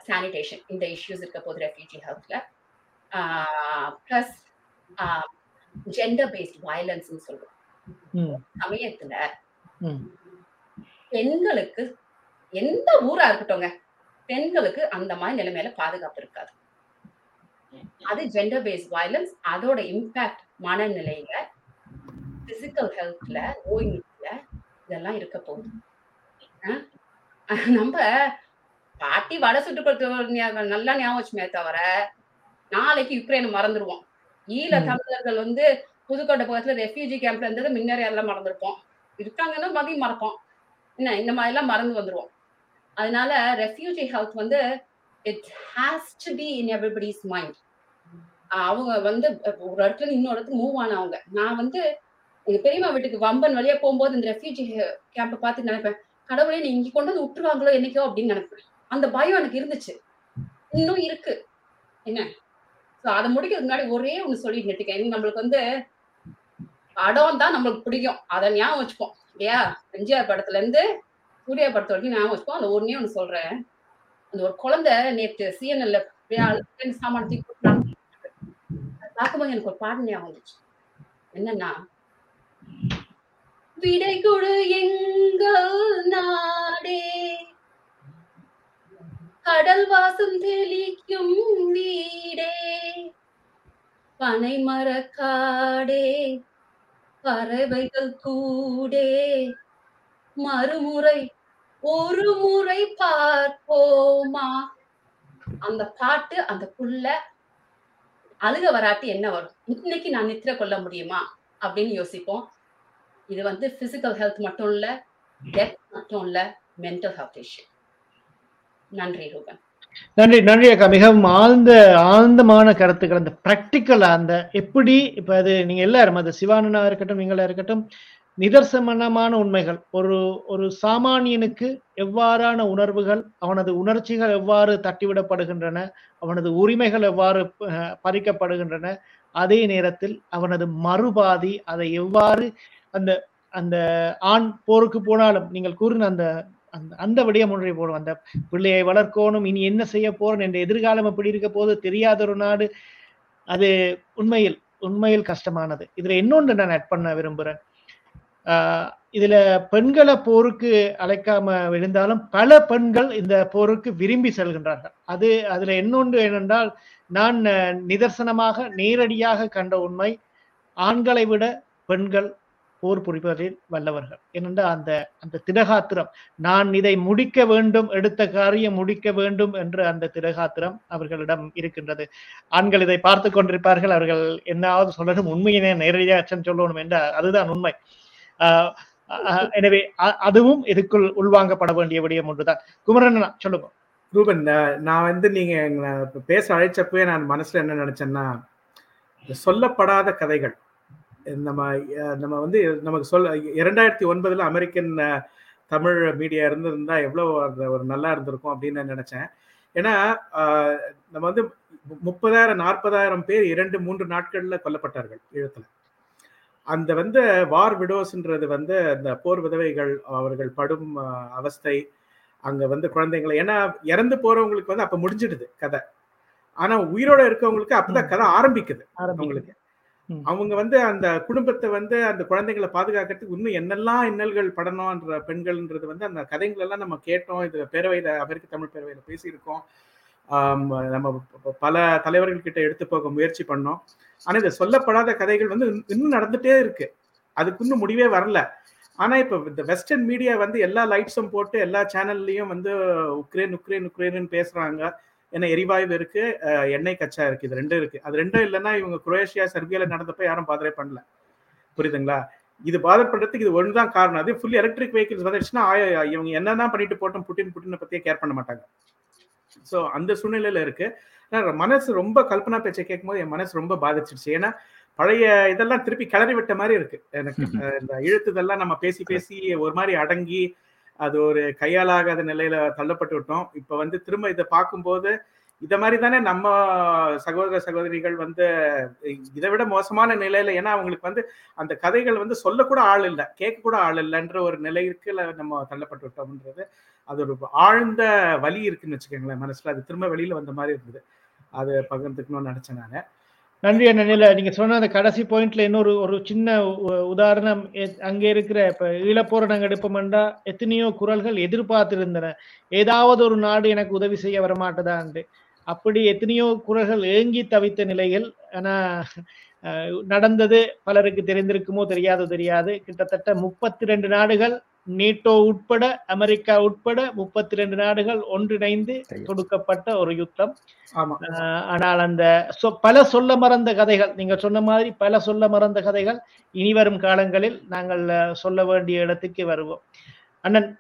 சானிடேஷன் இந்த இஷ்யூஸ் இருக்க போது ரெஃப்யூஜி ஹெல்த்ல ப்ளஸ் ஜெண்டர் பேஸ்ட் வயலன்ஸ்னு சொல்றோம். சமயத்துல. பெண்களுக்கு எந்த ஊரா இருக்கட்டும்ங்க பெண்களுக்கு அந்த மாதிரி நிலைமையில பாதுகாப்பு இருக்காது. அது ஜெண்டர் பேஸ்ட் வயலன்ஸ் அதோட இம்பாக்ட் மனநிலையில பிசிக்கல் ஹெல்த்ல நோய்ல இதெல்லாம் இருக்க போகுது. நம்ம பாட்டி வடை சுட்டு கொடுத்த நல்லா ஞாபகம் வச்சுமே தவிர நாளைக்கு யுக்ரைனை மறந்துடுவோம் ஈழ. தமிழர்கள் வந்து புதுக்கோட்டை பக்கத்துல ரெஃப்யூஜி கேம்ப்ல இருந்தது முன்னேறி எல்லாம் மறந்துருப்போம். இருக்காங்கன்னா மதியம் மறப்போம். என்ன இந்த மாதிரி எல்லாம் மறந்து வந்துருவோம். அதனால ரெஃப்யூஜி ஹெல்த் வந்து it has to be in everybody's mind அவங்க வந்து ஒரு இடத்துல இருந்து இன்னொரு இடத்துக்கு மூவ் ஆனவங்க நான் வந்து எங்க பெரியம்மா வீட்டுக்கு வம்பன் வழியா போகும்போது இந்த ரெஃப்யூஜி கேம்பை பார்த்து நினைப்பேன் கடவுளே நீ இங்க கொண்டு வந்து விட்டுருவாங்களோ என்னைக்கோ? அப்படின்னு நினைப்பேன். அந்த பயம் எனக்கு இருந்துச்சு. இன்னும் இருக்கு. என்ன? ஸோ அதை முடிக்கிறதுக்கு முன்னாடி ஒரே ஒன்று சொல்லிட்டு நிறுத்திக்கேன் நம்மளுக்கு வந்து படம் தான் நம்மளுக்கு பிடிக்கும். அதை ஞாபகம் வச்சுப்போம். இல்லையா? எம்ஜிஆர் படத்துல இருந்து சூர்யா படத்தை வரைக்கும் ஞாபகம் வச்சுப்போம் அந்த ஒன்னே ஒன்று சொல்றேன். அந்த ஒரு குழந்தை நேற்று சிஎன்எல்ல சாமான தூக்கி பார்க்கும்போது எனக்கு ஒரு பாட்டு ஞாபகம் வந்துச்சு. என்னன்னா விடை கொடு எங்கள் நாடே கடல் வாசம் தெளிக்கும் வீடே பனை மரக்காடே பறவைகள் கூடே மறுமுறை ஒரு முறை பார்ப்போமா? அந்த பாட்டு அந்த புள்ள அழுக வராட்டி என்ன வரும்? இன்னைக்கு நான் நித்திர கொள்ள முடியுமா? அப்படின்னு யோசிப்போம். இது வந்து பிசிக்கல் ஹெல்த் மட்டும் இல்ல டெத் மட்டும் இல்ல மென்டல் ஹெல்த் இஷ்யூ நன்றி ரூபன். நன்றி நன்றி அக்கா. மிகவும் ஆழ்ந்த ஆழ்ந்தமான கருத்துக்கள். அந்த ப்ராக்டிக்கலா அந்த எப்படி இப்ப அது நீங்க எல்லாரும் அது சிவானனா இருக்கட்டும் நீங்களா இருக்கட்டும் நிதர்சனமான உண்மைகள். ஒரு ஒரு சாமானியனுக்கு எவ்வாறான உணர்வுகள் அவனது உணர்ச்சிகள் எவ்வாறு தட்டிவிடப்படுகின்றன அவனது உரிமைகள் எவ்வாறு பறிக்கப்படுகின்றன அதே நேரத்தில் அவனது மறுபாதி அதை எவ்வாறு அந்த அந்த ஆண் போருக்கு போனாலும் நீங்கள் கூறின அந்த அந்த அந்த விடயம் ஒன்றை போடும் அந்த பிள்ளையை வளர்க்கணும் இனி என்ன செய்ய போறோம் என்ற எதிர்காலம் எப்படி இருக்க போது தெரியாத ஒரு நாடு. அது உண்மையில் உண்மையில் கஷ்டமானது. இதுல இன்னொன்று நான் ஆட் பண்ண விரும்புறேன். இதுல பெண்களை போருக்கு அழைக்காம விழுந்தாலும் பல பெண்கள் இந்த போருக்கு விரும்பி செல்கின்றார்கள். அது அதுல இன்னொன்று என்னென்றால் நான் நிதர்சனமாக நேரடியாக கண்ட உண்மை ஆண்களை விட பெண்கள் போர் புரிப்பதில் வல்லவர்கள். ஏனென்றால் அந்த அந்த திடகாத்திரம் நான் இதை முடிக்க வேண்டும் எடுத்த காரியம் முடிக்க வேண்டும் என்ற அந்த திடகாத்திரம் அவர்களிடம் இருக்கின்றது. ஆண்கள் இதை பார்த்து கொண்டிருப்பார்கள் அவர்கள் என்னாவது சொல்லணும் உண்மையினை நேரடியாக சொல்லணும் என்றால் அதுதான் உண்மை. எனவே அதுவும் இதுக்குள் உள்வாங்கப்பட வேண்டிய விடயம் ஒன்றுதான். குமரன் சொல்லுங்க. ரூபன் நான் வந்து நீங்க எங்களை பேச அழைச்சப்பவே நான் மனசுல என்ன நினைச்சேன்னா சொல்லப்படாத கதைகள். நம்ம நம்ம வந்து நமக்கு சொல்ல இரண்டாயிரத்தி ஒன்பதுல அமெரிக்கன் தமிழ் மீடியா இருந்திருந்தா எவ்வளவு ஒரு நல்லா இருந்திருக்கும் அப்படின்னு நான் நினைச்சேன். ஏன்னா ஆஹ், நம்ம வந்து முப்பதாயிரம் நாற்பதாயிரம் பேர் இரண்டு மூன்று நாட்கள்ல கொல்லப்பட்டார்கள் ஈழத்துல. அந்த வந்து வார் விடோஸ்ன்றது வந்து அந்த போர் விதவைகள் அவர்கள் படும் அவஸ்தை அங்க வந்து குழந்தைங்களை ஏன்னா இறந்து போறவங்களுக்கு வந்து அப்ப முடிஞ்சிடுது கதை. ஆனா உயிரோட இருக்கவங்களுக்கு அப்பதான் கதை ஆரம்பிக்குது அவங்களுக்கு. அவங்க வந்து அந்த குடும்பத்தை வந்து அந்த குழந்தைகளை பாதுகாக்கிறதுக்கு இன்னும் என்னெல்லாம் இன்னல்கள் படணும்ன்ற பெண்கள்ன்றது வந்து அந்த கதைகள் எல்லாம் நம்ம கேட்டோம். இது பேரவையில அமெரிக்க தமிழ் பேரவையில பேசியிருக்கோம். நம்ம பல தலைவர்கள் கிட்ட எடுத்து போக முயற்சி பண்ணோம். ஆனா இது சொல்லப்படாத கதைகள் வந்து இன்னும் நடந்துட்டே இருக்கு. அதுக்கு இன்னும் முடிவே வரல. ஆனா இப்ப இந்த வெஸ்டர்ன் மீடியா வந்து எல்லா லைட்ஸும் போட்டு எல்லா சேனல்லையும் வந்து உக்ரைன் உக்ரைன் உக்ரைன் பேசுறாங்க. ஏன்னா எரிவாயு இருக்கு எண்ணெய் கச்சா இருக்கு இது ரெண்டும் இருக்கு. அது ரெண்டும் இல்லைன்னா இவங்க குரோேஷியா சர்பியால நடந்தப்ப யாரும் பாதரே பண்ணல. புரியுதுங்களா? இது பாதப்படுறதுக்கு இது ஒண்ணுதான் காரணம். அது ஃபுல் எலக்ட்ரிக் வெஹிக்கிள்ஸ் வந்துச்சுன்னா இவங்க என்னதான் பண்ணிட்டு போட்டோம் புட்டின் புட்டினை பத்தியே கேர் பண்ண மாட்டாங்க. ஸோ அந்த சூழ்நிலையில இருக்கு. மனசு ரொம்ப கல்பனா பேச்சை கேட்கும்போது என் மனசு ரொம்ப பாதிச்சிருச்சு. ஏன்னா பழைய இதெல்லாம் திருப்பி கிளறி விட்ட மாதிரி இருக்கு. எனக்கு இந்த இழுத்துதெல்லாம் நம்ம பேசி பேசி ஒரு மாதிரி அடங்கி அது ஒரு கையாலாகாத நிலையில தள்ளப்பட்டு விட்டோம். இப்ப வந்து திரும்ப இதை பார்க்கும்போது இத மாதிரி தானே நம்ம சகோதர சகோதரிகள் வந்து இதை விட மோசமான நிலையில ஏன்னா அவங்களுக்கு வந்து அந்த கதைகள் வந்து சொல்லக்கூட ஆள் இல்லை கேட்க கூட ஆள் இல்லைன்ற ஒரு நிலைக்கு நம்ம தள்ளப்பட்டு விட்டோம்ன்றது அது ஒரு ஆழ்ந்த வலி இருக்குன்னு வச்சுக்கோங்களேன் மனசுல அது திரும்ப வெளியில வந்த மாதிரி இருந்தது. அது பகிர்ந்துக்கணும்னு நினைச்சேன் நான். நன்றி அண்ணனில நீங்க சொன்ன அந்த கடைசி பாயிண்ட்ல இன்னொரு ஒரு சின்ன உ- உதாரணம் அங்க இருக்கிற இப்ப ஈழப்போர் நாங்க எடுப்போம்டா எத்தனையோ குரல்கள் எதிர்பார்த்திருந்தன. ஏதாவது ஒரு நாடு எனக்கு உதவி செய்ய வரமாட்டதான்ட்டு. அப்படி எத்தனையோ குரல்கள் ஏங்கி தவித்த நிலையில் ஆனா நடந்தது பலருக்கு தெரிந்திருக்குமோ தெரியாதோ தெரியாது. கிட்டத்தட்ட முப்பத்தி ரெண்டு நாடுகள் நேட்டோ உட்பட அமெரிக்கா உட்பட முப்பத்தி ரெண்டு நாடுகள் ஒன்றிணைந்து தொடுக்கப்பட்ட ஒரு யுத்தம். ஆனால் அந்த சொ- பல சொல்ல மறந்த கதைகள் நீங்க சொன்ன மாதிரி பல சொல்ல மறந்த கதைகள் இனி வரும் காலங்களில் நாங்கள் சொல்ல வேண்டிய இடத்துக்கு வருவோம். அண்ணன்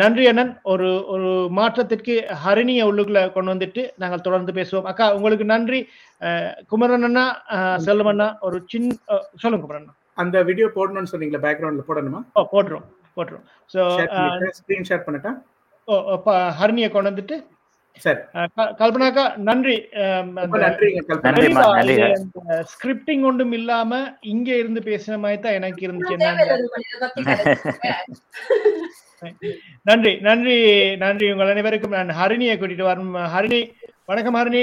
நன்றி அண்ணன். ஒரு ஒரு மாற்றத்திற்கு ஹரிணிய உள்ளுக்குள்ள கொண்டு வந்துட்டு நாங்கள் தொடர்ந்து பேசுவோம். அக்கா உங்களுக்கு நன்றி. குமரன் அண்ணா செல்வம் அண்ணா ஒரு சின்ன சொல்லுங்க குமரன் அண்ணா. அந்த வீடியோ போடணும்னு சொன்னீங்களா பேக்ரவுண்ட்ல போடணுமா? ஓ போட்டுரும் போட்டுரும். ஸோ ஸ்கிரீன் ஷேர் பண்ணட்டா? ஹரிணியை கொண்டு வந்துட்டு கல்பனாக்கா நன்றி. ஸ்கிரிப்டிங் ஒன்றும் இல்லாம இங்க இருந்து பேசின மாதிரி தான் எனக்கு இருந்துச்சு. நன்றி. நன்றி நன்றி உங்கள் அனைவருக்கும் நான் ஹரிணியை கூட்டிட்டு வரும் ஹரிணி வணக்கம் ஹரிணி.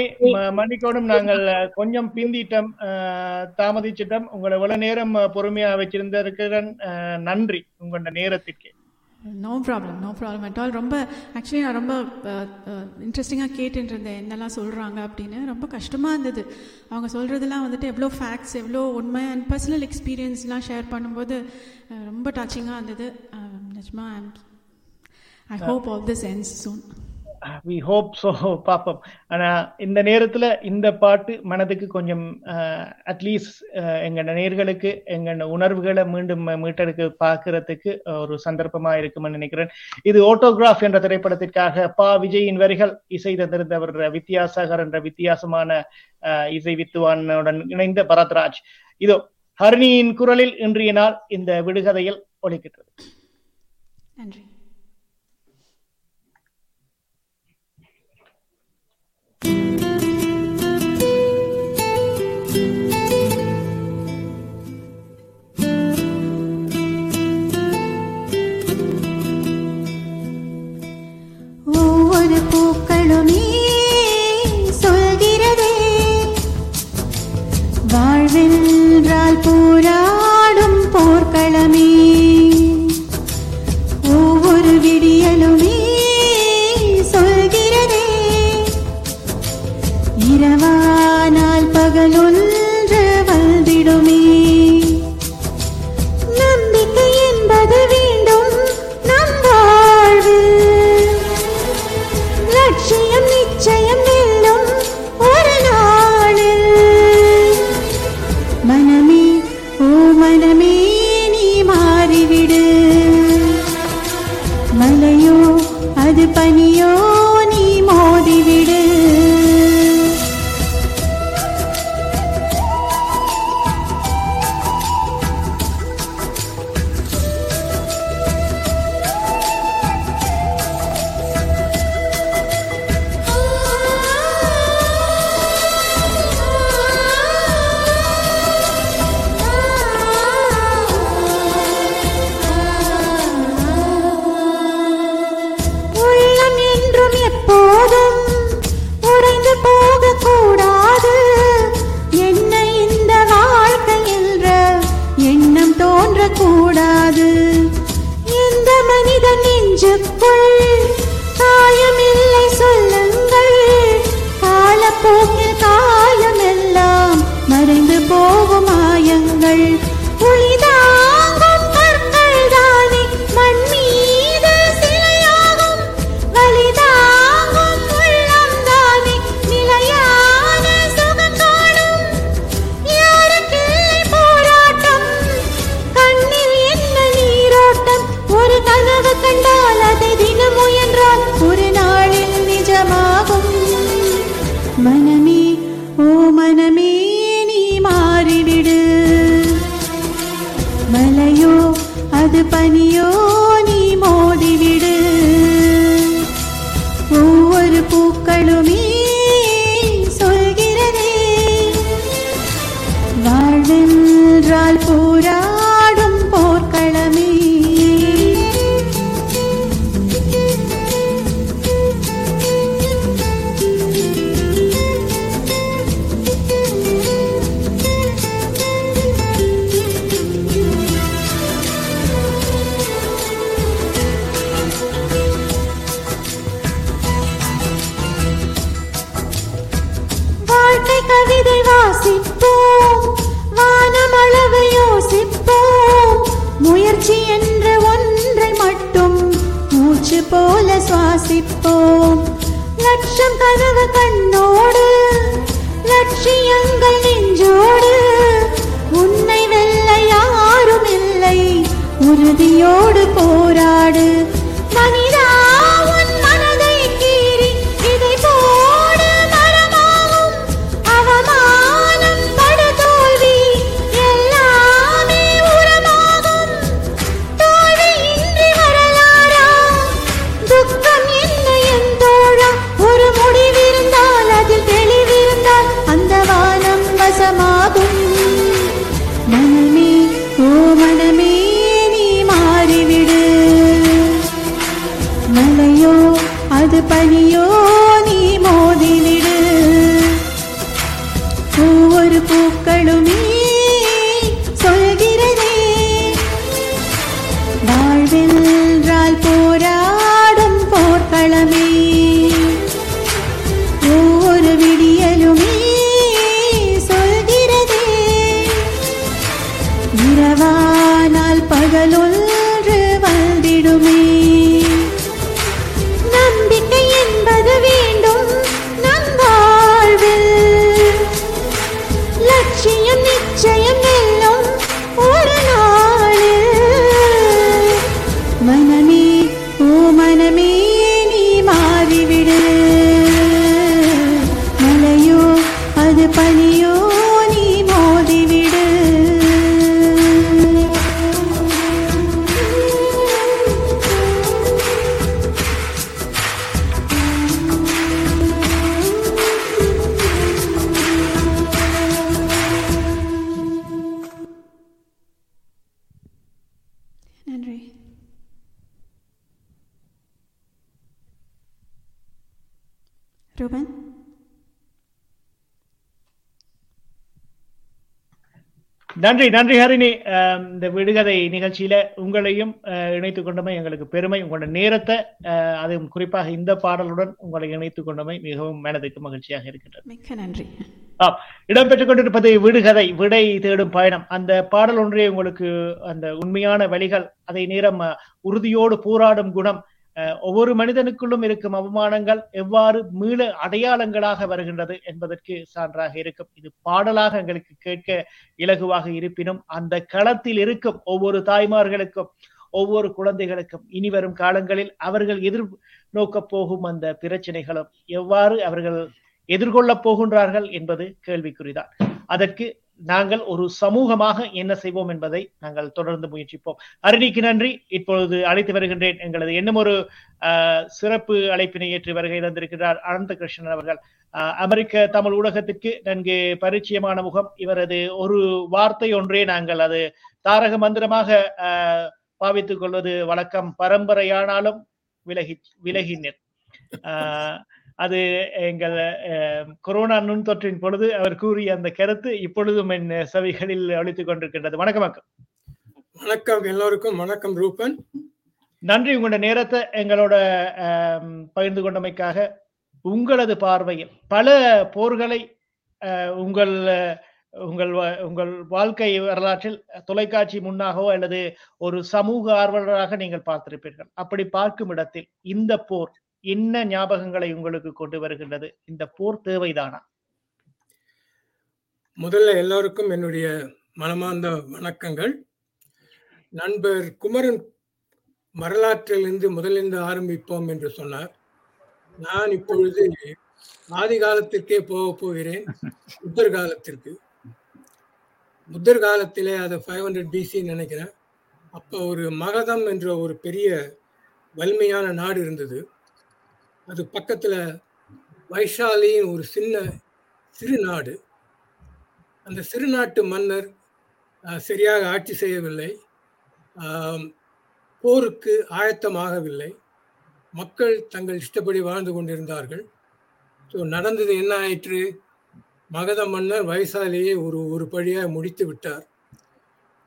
மன்னிக்கோடும் நாங்கள் கொஞ்சம் பிந்திட்டோம் அஹ், தாமதிச்சிட்டோம். உங்களை இவ்வளவு நேரம் பொறுமையா வச்சிருந்திருக்கிற நன்றி உங்களோட நேரத்திற்கு. No problem no problem at all ரொம்ப ஆக்சுவலி நான் ரொம்ப இன்ட்ரெஸ்டிங்காக கேட்டுட்டு இருந்தேன் என்னெல்லாம் சொல்கிறாங்க அப்படின்னு. ரொம்ப கஷ்டமாக இருந்தது. அவங்க சொல்கிறதெல்லாம் வந்துட்டு எவ்வளோ ஃபேக்ட்ஸ் எவ்வளோ உண்மை அண்ட் பர்சனல் எக்ஸ்பீரியன்ஸ்லாம் ஷேர் பண்ணும்போது அஹ், ரொம்ப டச்சிங்காக இருந்தது. அஹ், நிஜமா I hope all this ends soon we hope so பார்ப்போம் ஆனால் இந்த நேரத்துல இந்த பாட்டு மனதுக்கு கொஞ்சம் அட்லீஸ்ட் எங்க நேர்களுக்கு எங்க உணர்வுகளை மீண்டும் மீட்டெடுக்க பார்க்கறதுக்கு ஒரு சந்தர்ப்பமா இருக்கும்னு நினைக்கிறேன். இது ஓட்டோகிராஃப் என்ற திரைப்படத்திற்காக பா. விஜயின் வரிகள் இசை தந்திருந்தவர் வித்யாசாகர் என்ற வித்தியாசமான இசை வித்துவானுடன் இணைந்த பரத்ராஜ். இதோ ஹரிணியின் குரலில் இன்றைய நாள் இந்த விடுகதையில் ஒழிக்கின்றது நன்றி. நன்றி நன்றி ஹரிணி. இந்த விடுகதை நிகழ்ச்சியில உங்களையும் இணைத்துக் கொண்டமை எங்களுக்கு பெருமை. உங்களோட நேரத்தை அதுவும் குறிப்பாக இந்த பாடலுடன் உங்களை இணைத்துக் கொண்டமை மிகவும் மனதுக்கு மகிழ்ச்சியாக இருக்கின்றது. மிக்க நன்றி. இடம்பெற்றுக் கொண்டிருப்பது விடுகதை விடை தேடும் பயணம். அந்த பாடல் ஒன்றே உங்களுக்கு அந்த உண்மையான வழிகள் அதை நேரம் உறுதியோடு போராடும் குணம் ஒவ்வொரு மனிதனுக்குள்ளும் இருக்கும் அவமானங்கள் எவ்வாறு மீள அடையாளங்களாக வருகின்றது என்பதற்கு சான்றாக இருக்கும். இது பாடலாக எங்களுக்கு கேட்க இலகுவாக இருப்பினும் அந்த களத்தில் இருக்கும் ஒவ்வொரு தாய்மார்களுக்கும் ஒவ்வொரு குழந்தைகளுக்கும் இனி வரும் காலங்களில் அவர்கள் எதிர் நோக்கப் போகும் அந்த பிரச்சனைகளும் எவ்வாறு அவர்கள் எதிர்கொள்ளப் போகின்றார்கள் என்பது கேள்விக்குறிதான். அதற்கு நாங்கள் ஒரு சமூகமாக என்ன செய்வோம் என்பதை நாங்கள் தொடர்ந்து முயற்சிப்போம். அருணிக்கு நன்றி. இப்பொழுது அழைத்து வருகின்றேன் எங்களது இன்னும் ஒரு ஆஹ், சிறப்பு அழைப்பினை ஏற்றி வருகை தந்திருக்கிறார் அனந்த கிருஷ்ணன் அவர்கள் அமெரிக்க தமிழ் ஊடகத்திற்கு நன்கு பரிச்சயமான முகம். இவரது ஒரு வார்த்தை ஒன்றே நாங்கள். அது தாரக மந்திரமாக பாவித்துக் கொள்வது வழக்கம். பரம்பரையானாலும் விலகி விலகினர். ஆஹ், அது எங்கள் கொரோனா நுண்தொற்றின் பொழுது அவர் கூறிய அந்த கருத்து இப்பொழுதும் என் செவிகளில் ஒழித்துக் கொண்டிருக்கின்றது. வணக்கம் வணக்கம். வணக்கம் எல்லோருக்கும். வணக்கம் ரூபன். நன்றி. உங்களோட நேரத்தை எங்களோட பகிர்ந்து கொண்டமைக்காக உங்களது பார்வையில் பல போர்களை உங்கள் உங்கள் உங்கள் வாழ்க்கை வரலாற்றில் தொலைக்காட்சி முன்னாகவோ அல்லது ஒரு சமூக ஆர்வலராக நீங்கள் பார்த்திருப்பீர்கள். அப்படி பார்க்கும் இடத்தில் இந்த போர் என்ன ஞாபகங்களை உங்களுக்கு கொண்டு வருகின்றது. இந்த போர் தேவைதானா? முதல்ல எல்லோருக்கும் என்னுடைய மனமார்ந்த வணக்கங்கள். நண்பர் குமரன் வரலாற்றிலிருந்து முதலிருந்து ஆரம்பிப்போம் என்று சொன்னார். நான் இப்பொழுது ஆதி காலத்திற்கே போக போகிறேன். புத்தர் காலத்திற்கு. புத்தர் காலத்திலே அது ஃபைவ் ஹண்ட்ரட் பிசி நினைக்கிறேன். அப்போ ஒரு மகதம் என்ற ஒரு பெரிய வலிமையான நாடு இருந்தது. அது பக்கத்தில் வைஷாலின்னு ஒரு சின்ன சிறு நாடு அந்த சிறு நாட்டு மன்னர் சரியாக ஆட்சி செய்யவில்லை. போருக்கு ஆயத்தமாகவில்லை. மக்கள் தங்கள் இஷ்டப்படி வாழ்ந்து கொண்டிருந்தார்கள். ஸோ நடந்தது என்ன ஆயிற்று? மகத மன்னர் வைசாலியை ஒரு ஒரு பழியாக முடித்து விட்டார்.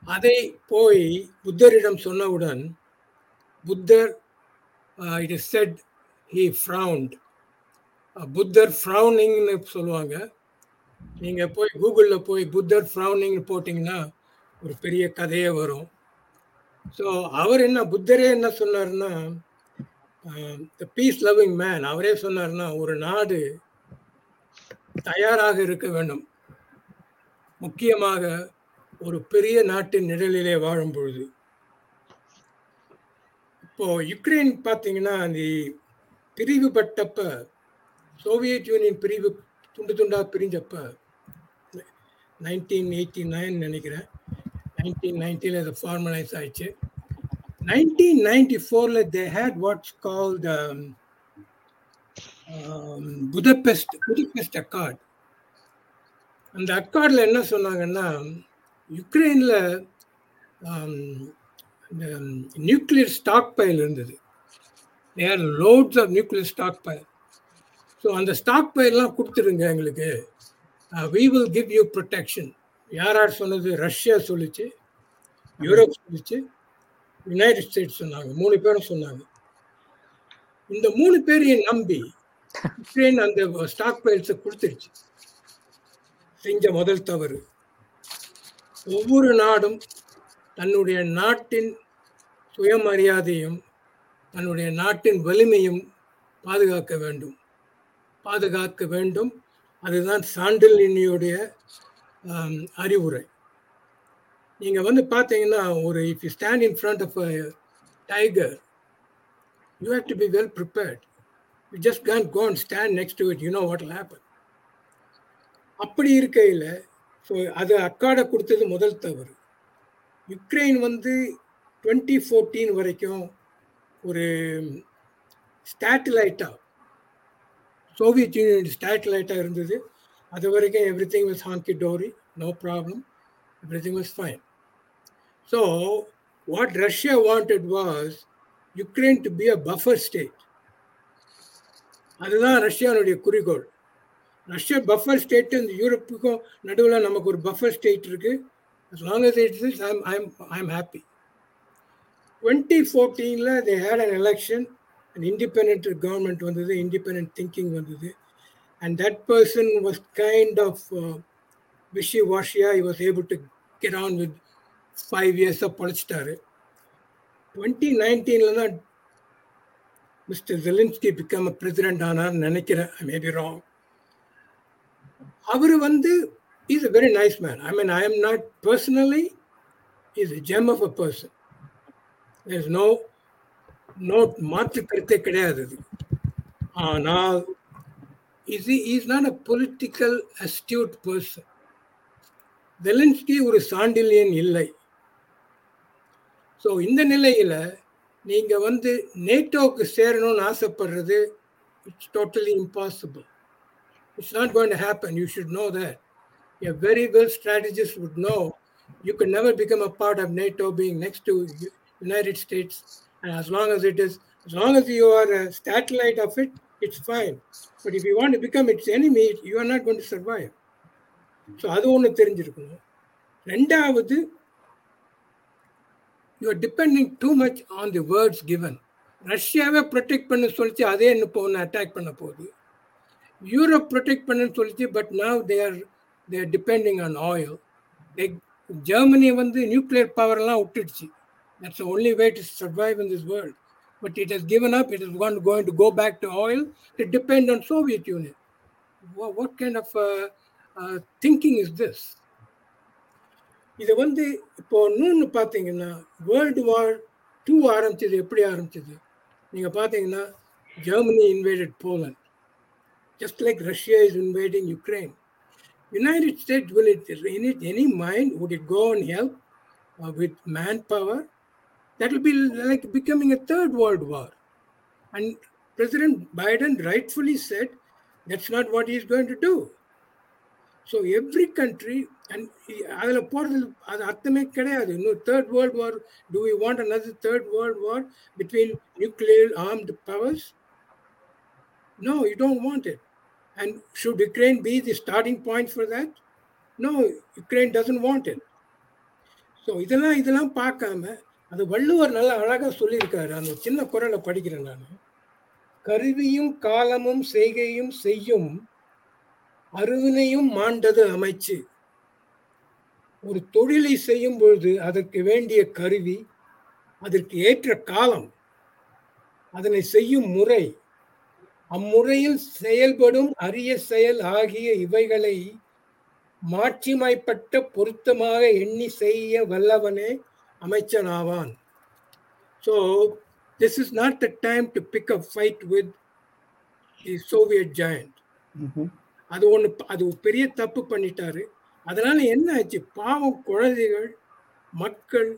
அதை போய் புத்தரிடம் சொன்னவுடன் புத்தர் it is said he frowned புத்தர் ஃப்ரௌனிங்னு சொல்லுவாங்க. நீங்கள் போய் கூகுளில் போய் புத்தர் ஃப்ரௌனிங்னு போட்டிங்கன்னா ஒரு பெரிய கதையே வரும். ஸோ அவர் என்ன புத்தரே என்ன சொன்னார்னா த பீஸ் லவ்விங் மேன் அவரே சொன்னார்னா ஒரு நாடு தயாராக இருக்க வேண்டும். முக்கியமாக ஒரு பெரிய நாட்டின் நிழலிலே வாழும் பொழுது இப்போ யுக்ரைன் பார்த்தீங்கன்னா அந்த பிரிவுபட்டப்ப சோவியத் யூனியன் பிரிவு துண்டு துண்டாக பிரிஞ்சப்ப நைன்டீன் எயிட்டி நைன் நினைக்கிறேன். நைன்டீன் நைன்ட்டியில் அது ஃபார்மலைஸ் ஆயிடுச்சு. நைன்டீன் நைன்டி ஃபோரில் they had what's call the Budapest Budapest accord அந்த அக்கார்டில் என்ன சொன்னாங்கன்னா யுக்ரைனில் நியூக்ளியர் ஸ்டாக் பைல் இருந்தது. There lots of nuclear stockpile so அந்த ஸ்டாக் பைல்லாம் கொடுத்துருங்க எங்களுக்கு. We will give you protection யார் யார் சொன்னது? ரஷ்யா சொல்லிச்சு. யூரோப் சொல்லிச்சு. யுனைடெட் ஸ்டேட்ஸ் சொன்னாங்க. மூணு பேரும் சொன்னாங்க. இந்த மூணு பேரையும் நம்பி யுக்ரைன் அந்த ஸ்டாக் பைல்ஸை கொடுத்துருச்சு. செஞ்ச முதல் தவறு. ஒவ்வொரு நாடும் தன்னுடைய நாட்டின் சுயமரியாதையும் தன்னுடைய நாட்டின் வலிமையும் பாதுகாக்க வேண்டும். பாதுகாக்க வேண்டும். அதுதான் சாண்டில்னியுடைய அறிவுரை. நீங்கள் வந்து பார்த்தீங்கன்னா ஒரு if you stand in front of a tiger you have to be well prepared you just can go and stand next to it you know what happen அப்படி இருக்கையில் ஸோ அது அக்காடை கொடுத்தது முதல் தவறு. யுக்ரைன் வந்து டுவெண்ட்டி ஃபோர்டீன் வரைக்கும் ஒரு ஸ்டாட்டிலைட்டாக Soviet union ஸ்டாட்டிலைட்டாக இருந்தது. அது வரைக்கும் everything was hunky dory no problem everything was fine so what Russia wanted was Ukraine to be a buffer state அதுதான் ரஷ்யாவுடைய குறிக்கோள். ரஷ்யா பஃபர் ஸ்டேட்டு இந்த யூரோப்புக்கும் நடுவில் நமக்கு ஒரு பஃபர் ஸ்டேட் இருக்குது as long as it is I'm I'm I'm happy. Twenty ஃபோர்டீனில் they had an election and independent government வந்தது இண்டிபெண்ட் திங்கிங் வந்தது and that person was kind of wishy வாஷியா I was able to get on with five இயர்ஸாக பழைச்சிட்டாரு twenty நைன்டீனில் தான் mister Zelensky become president ஆனார்னு நினைக்கிறேன் I maybe wrong அவர் வந்து is a very nice man I mean I am not personally is a gem of a person There's no no மாற்று கருத்தே கிடையாது இது. ஆனால் இது is not a political astute person Zelensky ஒரு சாண்டில்யன் இல்லை. ஸோ இந்த நிலையில் நீங்கள் வந்து நேட்டோவுக்கு சேரணும்னு ஆசைப்படுறது it's totally impossible it's not going to happen you should know that a very well strategist would know you can never become a part of NATO being next to United States. And as long as it is, as long as you are a satellite of it, it's fine. But if you want to become its enemy, you are not going to survive. So அது ஒன்று தெரிஞ்சிருக்கணும் ரெண்டாவது you are depending too much on the words given ரஷ்யாவை protect பண்ண சொல்லிச்சு அதே இப்போ ஒன்று அட்டாக் பண்ண போகுது யூரோப் ப்ரொடெக்ட் பண்ணுன்னு சொல்லிச்சு but now they are they are depending on oil like Germany வந்து நியூக்ளியர் பவர்லாம் விட்டுடுச்சு That's only way to survive in this world but it has given up it is one going to go back to oil to depend on Soviet Union what kind of thinking is this இது வந்து இப்போ இன்னொன்று பார்த்தீங்கன்னா world war two ஆரம்பிச்சது எப்படி ஆரம்பிச்சது நீங்கள் பார்த்தீங்கன்னா Germany invaded Poland just like Russia is invading Ukraine. United States will it in it any mind would it go and help uh, with manpower? That will be like becoming a third world war. And President Biden rightfully said that's not what he is going to do. So every country and அதில் போகிறது அது அர்த்தமே கிடையாது இன்னும் third world war do we want another third world war between nuclear armed powers No, you don't want it. And should Ukraine be the starting point for that? No, Ukraine doesn't want it. So இதெல்லாம் இதெல்லாம் பார்க்காம அது வள்ளுவர் நல்லா அழகாக சொல்லியிருக்காரு. அந்த சின்ன குரலை படிக்கிறேன் நான். கருவியும் காலமும் செய்கையும் செய்யும் அருவினையும் மாண்டது அமைச்சு. ஒரு தொழிலை செய்யும் பொழுது அதற்கு வேண்டிய கருவி அதற்கு ஏற்ற காலம் அதனை செய்யும் முறை அம்முறையில் செயல்படும் அரிய செயல் ஆகிய இவைகளை மாற்றிமைப்பட்ட பொருத்தமாக எண்ணி செய்ய வல்லவனே அமைச்சனாவான் so this is not the time to pick up fight with the Soviet giant அது ஒன்று அது ஒரு பெரிய தப்பு பண்ணிட்டாரு அதனால என்ன ஆச்சு பாவம் குழந்தைகள் மக்கள்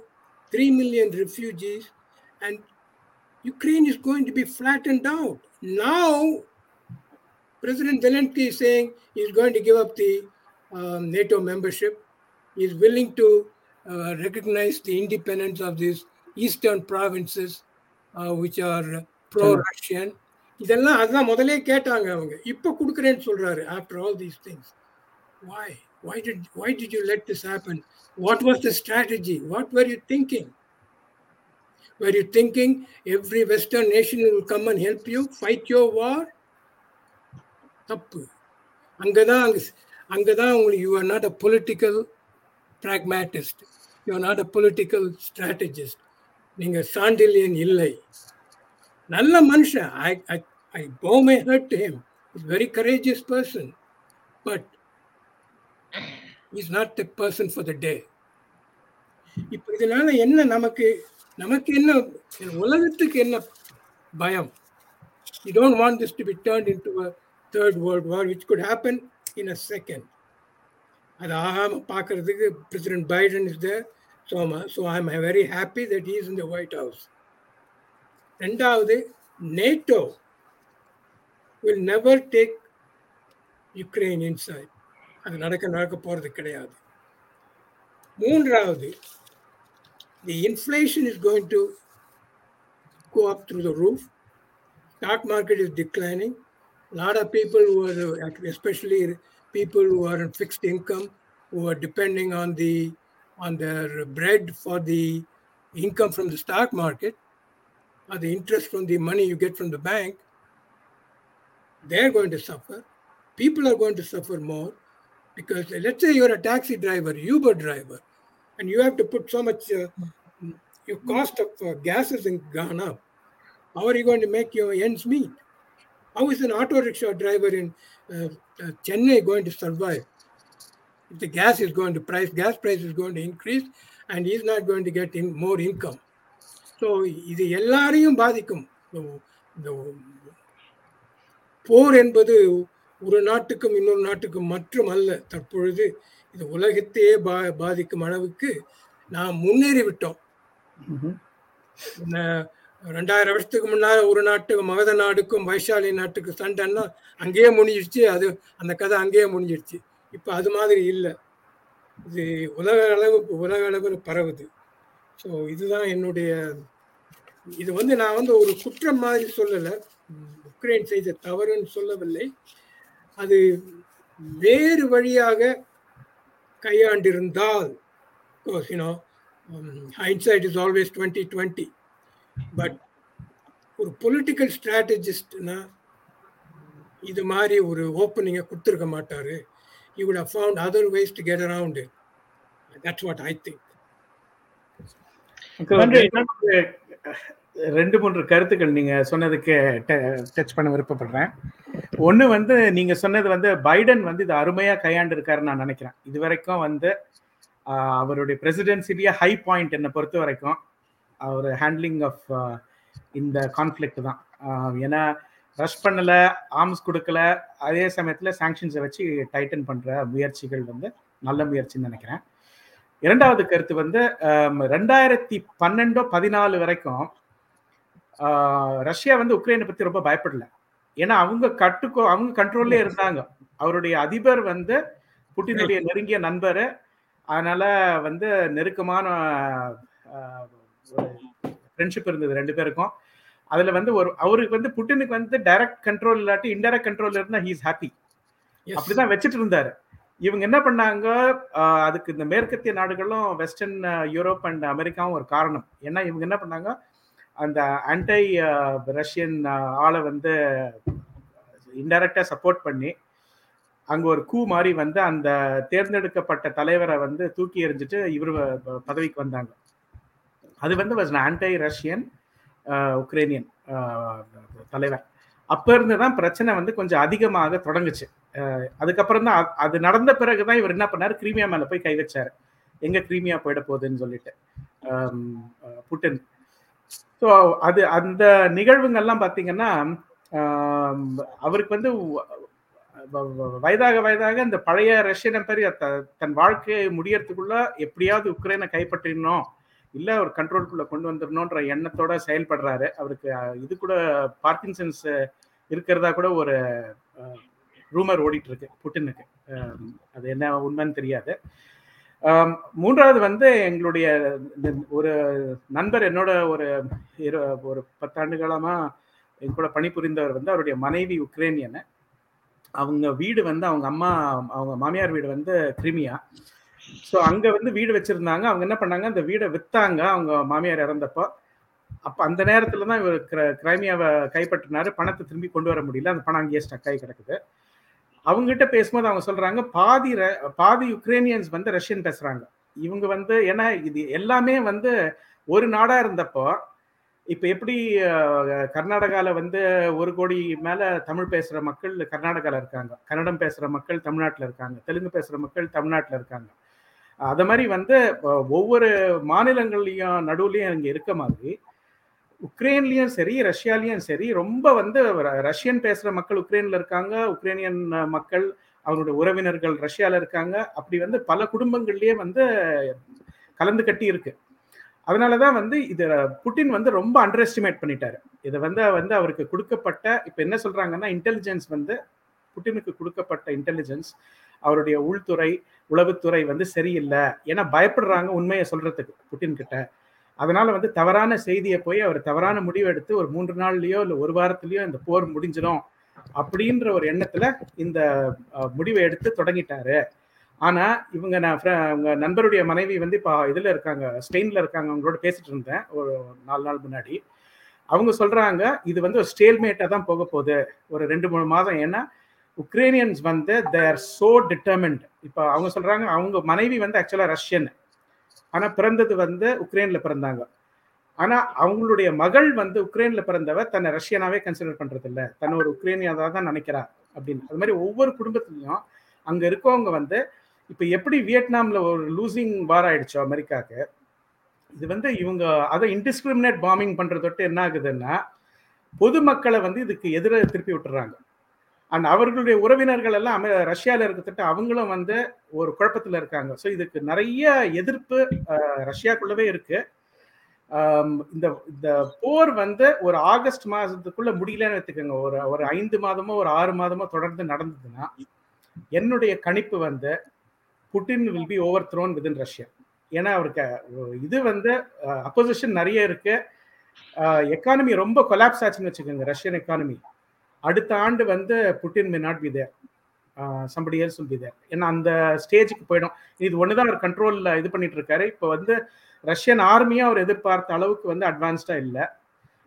three million refugees and Ukraine is going to be flattened out. Now, President Zelensky is saying he's going to give up the um, NATO membership. He's willing to uh, recognize the independence of these eastern provinces, uh, which are pro-Russian. இதெல்லாம் அதான் முதலே கேட்டாங்க அவங்க இப்போ கொடுக்குறேன்னு சொல்றாரு after all these things why why did why did you let this happen what was the strategy what were you thinking were you thinking every Western nation will come and help you fight your war? தப்பு அங்கதான் அங்க அங்கதான் உங்களுக்கு you are not a political pragmatist You are not a political strategist நீங்க சாண்டிலியன் இல்லை. நல்ல மனுஷன். I I I bow my heart to him is very courageous person but is not the person for the day இப்போ இதனால என்ன நமக்கு நமக்கு என்ன உலகத்துக்கு என்ன பயம்? You don't want this to be turn in to a third world war which could happen in a second அது ஆகாமல் பார்க்கறதுக்கு president Biden is there so so I am very happy that is in the White House ரெண்டாவது NATO will never take Ukraine inside அது நடக்க நடக்க போகிறது கிடையாது மூன்றாவது the inflation is going to go up through the roof. Stock market is declining. A lot of people who are, especially people who are on fixed income, who are depending on the on their bread for the income from the stock market, or the interest from the money you get from the bank, they're going to suffer. People are going to suffer more because let's say you're a taxi driver, Uber driver, and you have to put so much uh, your cost of uh, gas has gone up. How are you going to make your ends meet? How is an auto rickshaw driver in uh, uh, chennai going to survive if the gas is going to price gas price is going to increase and he's not going to get in more income. So இது எல்லாரையும் பாதிக்கும். இந்த போர் என்பது ஒரு நாட்டுக்கும் இன்னொரு நாட்டுக்கும் மற்றும் அல்ல. தற்பொழுது இது உலகத்தையே பா பாதிக்கும் அளவுக்கு நாம் முன்னேறி விட்டோம். ரெண்டாயிரம் வருஷத்துக்கு முன்னால ஒரு நாட்டுக்கு மகத நாடுக்கும் வைஷாலி நாட்டுக்கு சண்டைன்னா அங்கேயே முடிஞ்சிருச்சு. அது அந்த கதை அங்கேயே முடிஞ்சிருச்சு. இப்போ அது மாதிரி இல்லை. இது உலக அளவுக்கு உலக அளவில் பரவுது. ஸோ இதுதான் என்னுடைய இது வந்து நான் வந்து ஒரு குற்றம் மாதிரி சொல்லலை. உக்ரைன் செய்த தவறுன்னு சொல்லவில்லை. அது வேறு வழியாக கையாண்டிருந்தால் you know hindsight is always twenty twenty but ஒரு பொலிட்டிக்கல் ஸ்ட்ராட்டஜிஸ்ட்னா இது மாதிரி ஒரு ஓப்பனிங்கை கொடுத்துருக்க மாட்டார். You would have found other ways to get around it. That's what i think. நன்றி. ரெண்டு மூன்று கருத்துக்கள் நீங்க சொன்னதுக்கு டச் பண்ண விருப்பப்படுறேன். ஒண்ணு வந்து நீங்க சொன்னது வந்து பைடன் வந்து இது அருமையா கையாண்டு இருக்காருன்னு நான் நினைக்கிறேன். இது வரைக்கும் வந்து அவருடைய பிரசிடென்சிலேயே ஹை பாயிண்ட் என்னை பொறுத்த வரைக்கும் அவர் ஹேண்ட்லிங் ஆஃப் இந்த கான்ஃப்ளிக்ட் தான். ஏன்னா ரஷ் பண்ணல ஆர்ம்ஸ் கொடுக்கல அதே சமயத்துல சாங்ஷன்ஸை வச்சு டைட்டன் பண்ற முயற்சிகள் வந்து நல்ல முயற்சின்னு நினைக்கிறேன். இரண்டாவது கருத்து வந்து ரெண்டாயிரத்தி பன்னெண்டோ பதினாலு வரைக்கும் ஆஹ், ரஷ்யா வந்து உக்ரைனை பத்தி ரொம்ப பயப்படல. ஏன்னா அவங்க கட்டுக்கோ அவங்க கண்ட்ரோல்லே இருந்தாங்க. அவருடைய அதிபர் வந்து புட்டினுடைய நெருங்கிய நண்பர். அதனால வந்து நெருக்கமான ஃப்ரெண்ட்ஷிப் இருந்தது ரெண்டு பேருக்கும். அதுல வந்து ஒரு அவருக்கு வந்து புட்டினுக்கு வந்து டைரக்ட் கண்ட்ரோல் இல்லாட்டி இன்டைரக்ட் கண்ட்ரோல் இருந்தா ஹீஸ் ஹாப்பி அப்படிதான் வச்சுட்டு இருந்தாரு. இவங்க என்ன பண்ணாங்க? அதுக்கு இந்த மேற்கத்திய நாடுகளும் வெஸ்டர்ன் யூரோப் அண்ட் அமெரிக்காவும் ஒரு காரணம். ஏன்னா இவங்க என்ன பண்ணாங்க? அந்த ஆன்டை ரஷ்யன் ஆளை வந்து இன்டைரக்டா சப்போர்ட் பண்ணி அங்க ஒரு கூ மாதிரி வந்து அந்த தேர்ந்தெடுக்கப்பட்ட தலைவரை வந்து தூக்கி எறிஞ்சிட்டு இவர் பதவிக்கு வந்தாங்க. அது வந்து வாஸ் ஆன்டை ரஷ்யன் உக்ரைனியன் தலைவர். அப்ப இருந்து தான் பிரச்சனை வந்து கொஞ்சம் அதிகமாக தொடங்குச்சு. அதுக்கப்புறம் தான் அது நடந்த பிறகுதான் இவர் என்ன பண்ணாரு? கிரீமியா மேல போய் கை வச்சாரு. எங்க கிரீமியா போயிட போகுதுன்னு சொல்லிட்டு புட்டின். ஸோ அது அந்த நிகழ்வுங்கள்லாம் பார்த்தீங்கன்னா அவருக்கு வந்து வ- வயதாக வயதாக இந்த பழைய ரஷ்யன் எம்பரி தன் வாழ்க்கையை முடியறதுக்குள்ள எப்படியாவது உக்ரைனை கைப்பற்றிடணும். இல்ல ஒரு கண்ட்ரோலுக்குள்ள கொண்டு வந்துடணுன்ற எண்ணத்தோட செயல்படுறாரு. அவருக்கு இது கூட பார்க்கின்சன்ஸ் இருக்கிறதா கூட ஒரு ரூமர் ஓடிட்டு இருக்கு புட்டினுக்கு. அது என்ன உண்மைன்னு தெரியாது. மூன்றாவது வந்து எங்களுடைய ஒரு நண்பர் என்னோட ஒரு இரு ஒரு பத்தாண்டு காலமா என் கூட பணிபுரிந்தவர் வந்து அவருடைய மனைவி உக்ரைனியன். அவங்க வீடு வந்து அவங்க அம்மா அவங்க மாமியார் வீடு வந்து கிரிமியா. ஸோ அங்க வந்து வீடு வச்சிருந்தாங்க. அவங்க என்ன பண்ணாங்க? அந்த வீடை வித்தாங்க. அவங்க மாமியார் இறந்தப்போ. அப்ப அந்த நேரத்துல தான் இவர் கிர- கிரைமியாவை கைப்பற்றினாரு. பணத்தை திரும்பி கொண்டு வர முடியல. அந்த பணம் அங்கேயே ஸ்டக் ஆகி கிடக்குது. அவங்ககிட்ட பேசும்போது அவங்க சொல்றாங்க பாதி ர- பாதி யுக்ரைனியன்ஸ் வந்து ரஷ்யன் பேசுறாங்க. இவங்க வந்து ஏன்னா இது எல்லாமே வந்து ஒரு நாடா இருந்தப்போ இப்ப எப்படி கர்நாடகாவில் வந்து ஒரு கோடி மேல தமிழ் பேசுற மக்கள் கர்நாடகாவில் இருக்காங்க. கன்னடம் பேசுற மக்கள் தமிழ்நாட்டில் இருக்காங்க. தெலுங்கு பேசுற மக்கள் தமிழ்நாட்டில் இருக்காங்க. அத மாதிரி வந்து ஒவ்வொரு மாநிலங்கள்லயும் நடுவுலயும் இங்க இருக்க மாதிரி உக்ரைன்லயும் சரி ரஷ்யாலையும் சரி ரொம்ப வந்து ர- ரஷ்யன் பேசுற மக்கள் உக்ரைன்ல இருக்காங்க உக்ரைனியன் மக்கள் அவருடைய உறவினர்கள் ரஷ்யால இருக்காங்க அப்படி வந்து பல குடும்பங்கள்லயே வந்து கலந்து கட்டி இருக்கு. அதனாலதான் வந்து இது புட்டின் வந்து ரொம்ப அண்டர் எஸ்டிமேட் பண்ணிட்டாரு. இதை வந்து வந்து அவருக்கு கொடுக்கப்பட்ட இப்ப என்ன சொல்றாங்கன்னா இன்டெலிஜென்ஸ் வந்து புட்டினுக்கு கொடுக்கப்பட்ட இன்டெலிஜென்ஸ் அவருடைய உள்துறை உளவுத்துறை வந்து சரியில்லை. ஏன்னா பயப்படுறாங்க உண்மையை சொல்றதுக்கு புட்டின் கிட்ட. அதனால வந்து தவறான செய்தியை போய் அவர் தவறான முடிவு எடுத்து ஒரு மூன்று நாள்லயோ இல்லை ஒரு வாரத்திலயோ இந்த போர் முடிஞ்சிடும் அப்படின்ற ஒரு எண்ணத்துல இந்த முடிவை எடுத்து தொடங்கிட்டாரு. ஆனா இவங்க நான் அவங்க நண்பருடைய மனைவி வந்து இப்போ இதுல இருக்காங்க ஸ்பெயின்ல இருக்காங்க அவங்களோட பேசிட்டு இருந்தேன் ஒரு நாலு நாள் முன்னாடி. அவங்க சொல்றாங்க இது வந்து ஒரு ஸ்டேல்மேட்டா தான் போக போகுது ஒரு ரெண்டு மூணு மாதம் ஏன்னா உக்ரைனியன்ஸ் வந்து தேர் சோ டிட்டர்மெண்ட் இப்போ அவங்க சொல்றாங்க அவங்க மனைவி வந்து ஆக்சுவலாக ரஷ்யன் ஆனால் பிறந்தது வந்து உக்ரைனில் பிறந்தாங்க. ஆனால் அவங்களுடைய மகள் வந்து உக்ரைனில் பிறந்தவ தன்னை ரஷ்யனாவே கன்சிடர் பண்ணுறது இல்லை தன்னை ஒரு உக்ரைனியாக தான் நினைக்கிறா அப்படின்னு. அது மாதிரி ஒவ்வொரு குடும்பத்துலையும் அங்கே இருக்கவங்க வந்து இப்போ எப்படி வியட்நாமில் ஒரு லூசிங் வார் ஆயிடுச்சோ அமெரிக்காக்கு இது வந்து இவங்க அதை இன்டிஸ்கிரிமினேட் பாம்பிங் பண்ணுறதொட்டு என்ன ஆகுதுன்னா பொதுமக்களை வந்து இதுக்கு எதிராக திருப்பி விட்டுறாங்க. அண்ட் அவர்களுடைய உறவினர்கள் எல்லாம் ரஷ்யாவில் ரஷ்யால இருக்கிறதுட்டு அவங்களும் வந்து ஒரு குழப்பத்துல இருக்காங்க. ஸோ இதுக்கு நிறைய எதிர்ப்பு ரஷ்யாக்குள்ளவே இருக்கு. இந்த இந்த போர் வந்து ஒரு ஆகஸ்ட் மாதத்துக்குள்ள முடியலன்னு வச்சுக்கோங்க. ஒரு ஒரு ஐந்து மாதமோ ஒரு ஆறு மாதமோ தொடர்ந்து நடந்ததுன்னா என்னுடைய கணிப்பு வந்து Putin will be overthrown within Russia ஏன்னா அவருக்கு இது வந்து அப்போசிஷன் நிறைய இருக்கு. எக்கானமி ரொம்ப கொலாப்ஸ் ஆச்சுன்னு வச்சுக்கோங்க ரஷ்யன் எக்கானமி அடுத்த ஆண்டு வந்து Putin may not be there somebody else will be there ஏன்னா அந்த ஸ்டேஜுக்கு போயிடும். இது ஒன்று தான் அவர் கண்ட்ரோலில் இது பண்ணிட்டு இருக்காரு. இப்போ வந்து ரஷ்யன் ஆர்மியும் அவர் எதிர்பார்த்த அளவுக்கு வந்து அட்வான்ஸ்டாக இல்லை.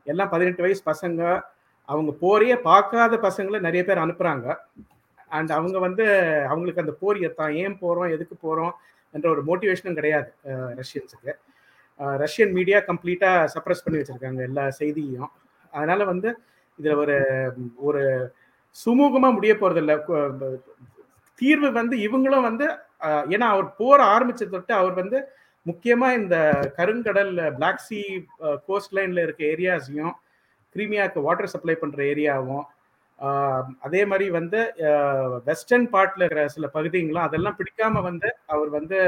எல்லாம் பதினெட்டு வயசு பசங்க. அவங்க போரையே பார்க்காத பசங்களை நிறைய பேர் அனுப்புகிறாங்க அண்ட் அவங்க வந்து அவங்களுக்கு அந்த போர் தான் ஏன் போகிறோம் எதுக்கு போகிறோம் என்ற ஒரு மோட்டிவேஷனும் கிடையாது ரஷ்யன்ஸுக்கு. ரஷ்யன் மீடியா கம்ப்ளீட்டாக சப்ரஸ் பண்ணி வச்சிருக்காங்க எல்லா செய்தியும் அதனால் வந்து இதுல ஒரு ஒரு சுமூகமா முடிய போறதில்ல. தீர்வு வந்து இவங்களும் வந்து ஏன்னா அவர் போற ஆரம்பிச்சது தொட்டு அவர் வந்து முக்கியமா இந்த கருங்கடல் பிளாக் சி கோஸ்ட் லைன்ல இருக்க ஏரியாஸையும் கிரீமியாவுக்கு வாட்டர் சப்ளை பண்ற ஏரியாவும் அதே மாதிரி வந்து வெஸ்டர்ன் பார்ட்ல இருக்கிற சில பகுதிகளும் அதெல்லாம் பிடிக்காம வந்து அவர் வந்து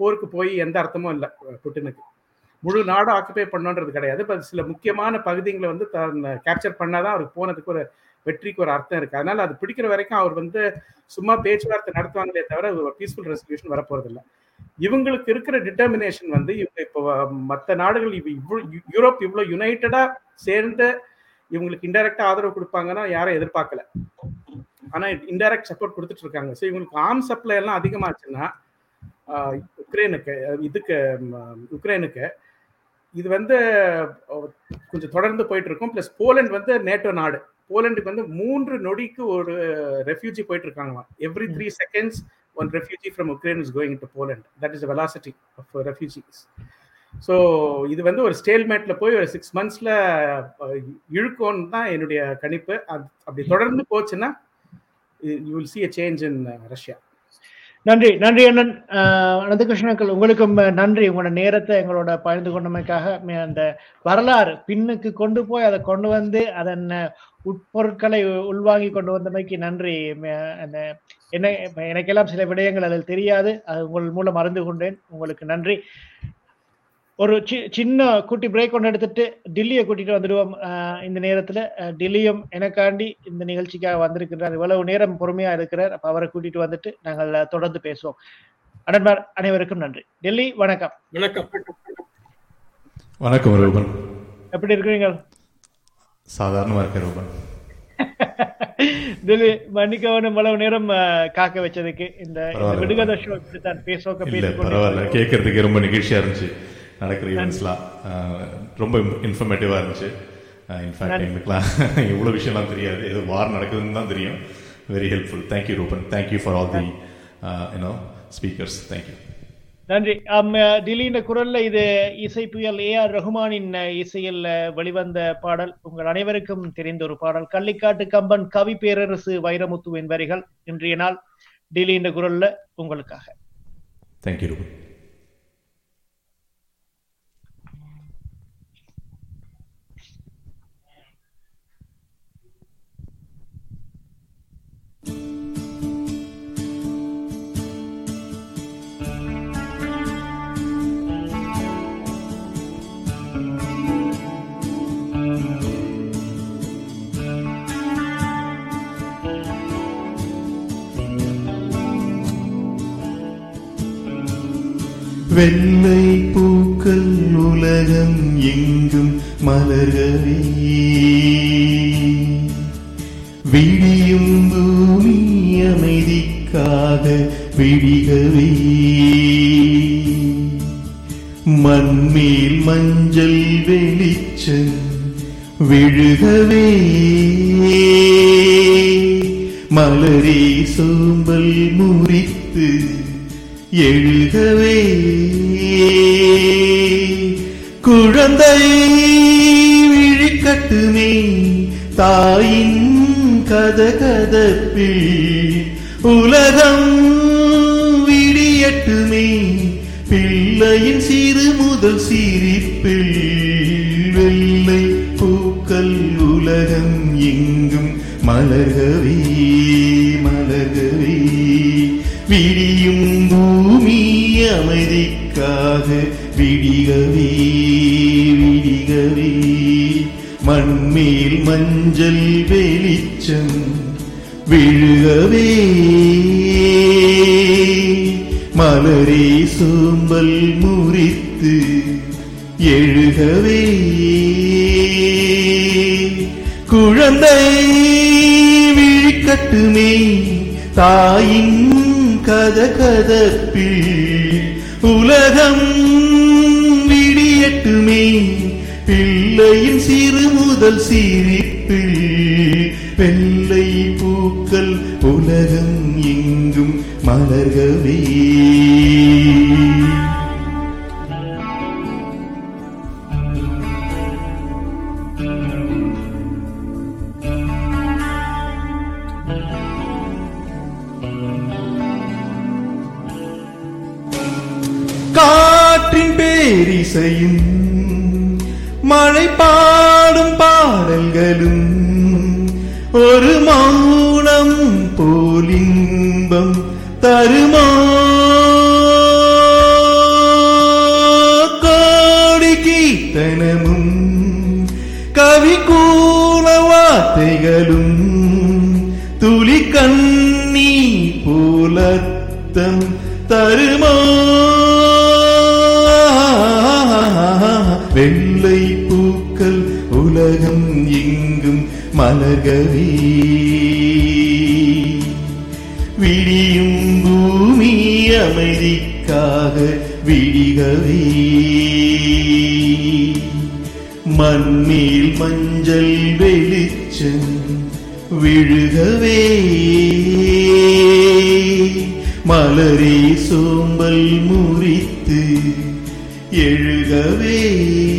போருக்கு போய் எந்த அர்த்தமும் இல்லை புட்டினுக்கு. முழு நாடு ஆக்குபை பண்ணணுன்றது கிடையாது. பட் சில முக்கியமான பகுதிகளை வந்து கேப்சர் பண்ணாதான் அவருக்கு போனதுக்கு ஒரு வெற்றிக்கு ஒரு அர்த்தம் இருக்கு. அதனால அது பிடிக்கிற வரைக்கும் அவர் வந்து சும்மா பேச்சுவார்த்தை நடத்துவாங்களே தவிர பீஸ்ஃபுல் ரெசல்யூஷன் வரப்போறது இல்லை இவங்களுக்கு இருக்கிற டிட்டர்மினேஷன் வந்து இவங்க இப்போ மற்ற நாடுகள் இவ் இவ்வளோ யூரோப் இவ்வளோ யுனைட்டடா சேர்ந்து இவங்களுக்கு இன்டெரக்டா ஆதரவு கொடுப்பாங்கன்னா யாரும் எதிர்பார்க்கல. ஆனா இன்டெரக்ட் சப்போர்ட் கொடுத்துட்டு இருக்காங்க. ஸோ இவங்களுக்கு ஆர்ம் சப்ளை எல்லாம் அதிகமாச்சுன்னா உக்ரைனுக்கு இதுக்கு உக்ரைனுக்கு இது வந்து கொஞ்சம் தொடர்ந்து போயிட்டு இருக்கும் பிளஸ் போலண்ட் வந்து நேட்டோ நாடு. போலண்டுக்கு வந்து மூன்று நொடிக்கு ஒரு ரெஃப்யூஜி போயிட்டு இருக்காங்களாம் every three seconds one refugee from Ukraine is going to Poland that is velocity of refugees so இது வந்து ஒரு ஸ்டேல்மேட்ல போய் ஒரு சிக்ஸ் மந்த்ஸ்ல இழுக்கும்னு தான் என்னுடைய கணிப்பு. அப்படி தொடர்ந்து போச்சுன்னா you will see a change in Russia நன்றி நன்றி அண்ணன். ஆஹ் அனந்தகிருஷ்ணக்கள் உங்களுக்கும் நன்றி. உங்களோட நேரத்தை எங்களோட பகிர்ந்து கொண்டமைக்காக அந்த வரலாறு பின்னுக்கு கொண்டு போய் அதை கொண்டு வந்து அதன் உட்பொருட்களை உள்வாங்கி கொண்டு வந்தமைக்கு நன்றி. அந்த என்ன எனக்கெல்லாம் சில விடயங்கள் அதில் தெரியாது. அது உங்கள் மூலம் அறிந்து கொண்டேன். உங்களுக்கு நன்றி. ஒரு சி சின்ன குட்டி பிரேக் ஒன்று எடுத்துட்டு டில்லியை கூட்டிட்டு வந்துடுவோம். இந்த நேரத்துல. டில்லியும் எனக்காண்டி இந்த நிகழ்ச்சிக்காக வந்திருக்கிறார். இவ்வளவு நேரம் பொறுமையா இருக்கிறார். அப்ப அவரை கூட்டிட்டு வந்துட்டு நாங்கள் தொடர்ந்து பேசுவோம். அடன்பார் அனைவருக்கும் நன்றி. டெல்லி வணக்கம். வணக்கம். வணக்கம் ரூபன். எப்படி இருக்கிறீங்க? சாதாரணமா இருக்கேன் ரூபன். டெல்லி மன்னிக்கவும் இவ்வளவு நேரம் காக்க வச்சதுக்கு. இந்த. விடுகதை ஷோ இல்ல பரவாயில்ல. கேட்கறதுக்கு ரொம்ப நிகழ்ச்சியா இருந்துச்சு. நடக்கிற ஈவெண்ட்ஸ்லாம் ரொம்ப இன்ஃபர்மேட்டிவா இருந்துச்சு. இன்ஃபேக்ட். எங்களுக்குலாம் இவ்வளவு விஷயம்லாம் தெரியாது. ஏதோ வார் நடக்குதுன்னு தான் தெரியும். Very helpful thank you Ruban thank you for all the you know speakers thank you நன்றி. ஆம், டில்லியின் குரல்ல இது இசை புயல் ஏ ஆர் ரஹ்மானின் இசையில் வெளிவந்த பாடல். உங்கள் அனைவருக்கும் தெரிந்த ஒரு பாடல். கள்ளிக்காட்டு கம்பன் கவி பேரரசு வைரமுத்துவின் வரிகள் இன்றைய நாள் டில்லியின் குரல்ல உங்களுக்காக. தேங்க்யூ ரூபன் வெள்ளை பூக்கள் உலகம் எங்கும் மலர்களே. விடியும் பூமி அமைதிக்காக விடிகவே மண்மேல் மஞ்சள் வெளிச்சம் விழுகவே. மலரே சோம்பல் முறித்து எழுகவே. குழந்தை விழிக்கட்டுமே தாயின் கதகதப்பில் உலகம் விடியட்டுமே பிள்ளையின் சிறு முதல் சிரிப்பில் வெள்ளை பூக்கள் உலகம் எங்கும் மலர்கவே மலர்கவே. விடியும் பூமி அமைதி அமைதிக்காக விடிகவே விடிகவே மண்மேல் மஞ்சள் வெளிச்சம் விழுகவே. மலரே சோம்பல் முறித்து எழுகவே. குழந்தை விழிக்கட்டுமே தாயின் கத கதப்பில் உலகம் விடியட்டுமே பிள்ளையின் சிறு முதல் சிரிப்பில் வெள்ளை பூக்கள் உலகம் எங்கும் மலர்கவே. இசையும் மழை பாடும் பாடல்களும் ஒரு மௌனம் போலின்பம் தருமா? கோடி கீர்த்தனமும் கவி கூற வார்த்தைகளும் மலர்கவி. விடியும் பூமி அமைதிக்காக விடிகவி. மண்மேல் மஞ்சள் வெளிச்சம் விழுகவே. மலரே சோம்பல் முறித்து எழுகவே.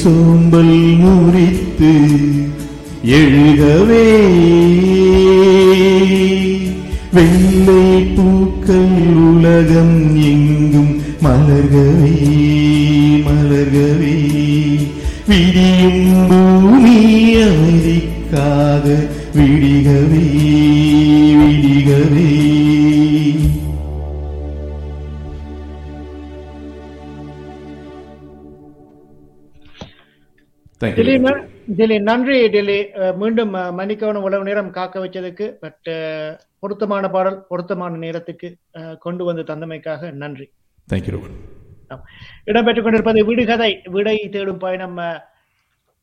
சோம்பல் முறித்து எழுகவே. வெள்ளை பூக்கள் உலகம் எங்கும் மலர்கள் டெல்லி நன்றி. டெல்லி மீண்டும் அஹ், மன்னிக்கவும் இவ்வளவு நேரம் காக்க வச்சதுக்கு பட் பொருத்தமான பாடல் பொருத்தமான நேரத்துக்கு கொண்டு வந்து தந்தமைக்காக நன்றி. Thank you, Ruben. இடம்பெற்றுக் கொண்டிருப்பது விடுகதை விடை தேடும் பயணம்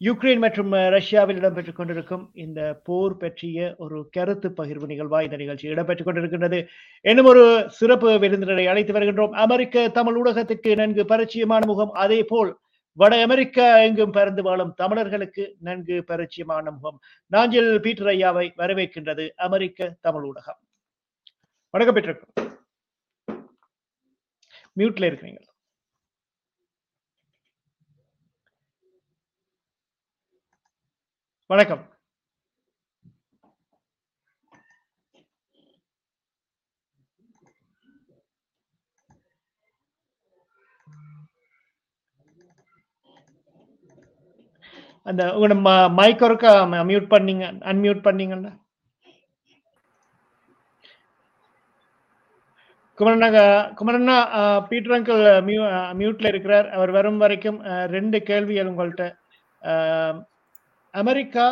யுக்ரைன் மற்றும் ரஷ்யாவில் இடம்பெற்றுக் கொண்டிருக்கும் இந்த போர் பற்றிய ஒரு கருத்து பகிர்வு நிகழ்வா இந்த நிகழ்ச்சி இடம்பெற்றுக் கொண்டிருக்கின்றது. இன்னும் ஒரு சிறப்பு விருந்தினரை அழைத்து வருகின்றோம். அமெரிக்க தமிழ் ஊடகத்துக்கு நன்கு பரிச்சயமான முகம் அதே போல் வட அமெரிக்கா எங்கும் பறந்து வாழும் தமிழர்களுக்கு நன்கு பரிச்சயமான முகம். நாஞ்சில் பீட்டர் ஐயாவை வரவேற்கின்றது அமெரிக்க தமிழ் ஊடகம். வணக்கம் பீட்டர். மியூட்ல இருக்கிறீங்க. வணக்கம். அந்த உங்களோட மைக் ஒருக்கா மியூட் பண்ணீங்க அன்மியூட் பண்ணீங்கண்ணா குமரண்ணா குமரண்ணா பீட்டர் அங்கிள் மியூ மியூட்ல இருக்கிறார். அவர் வரும் வரைக்கும் ரெண்டு கேள்விகள் உங்கள்கிட்ட அமெரிக்கா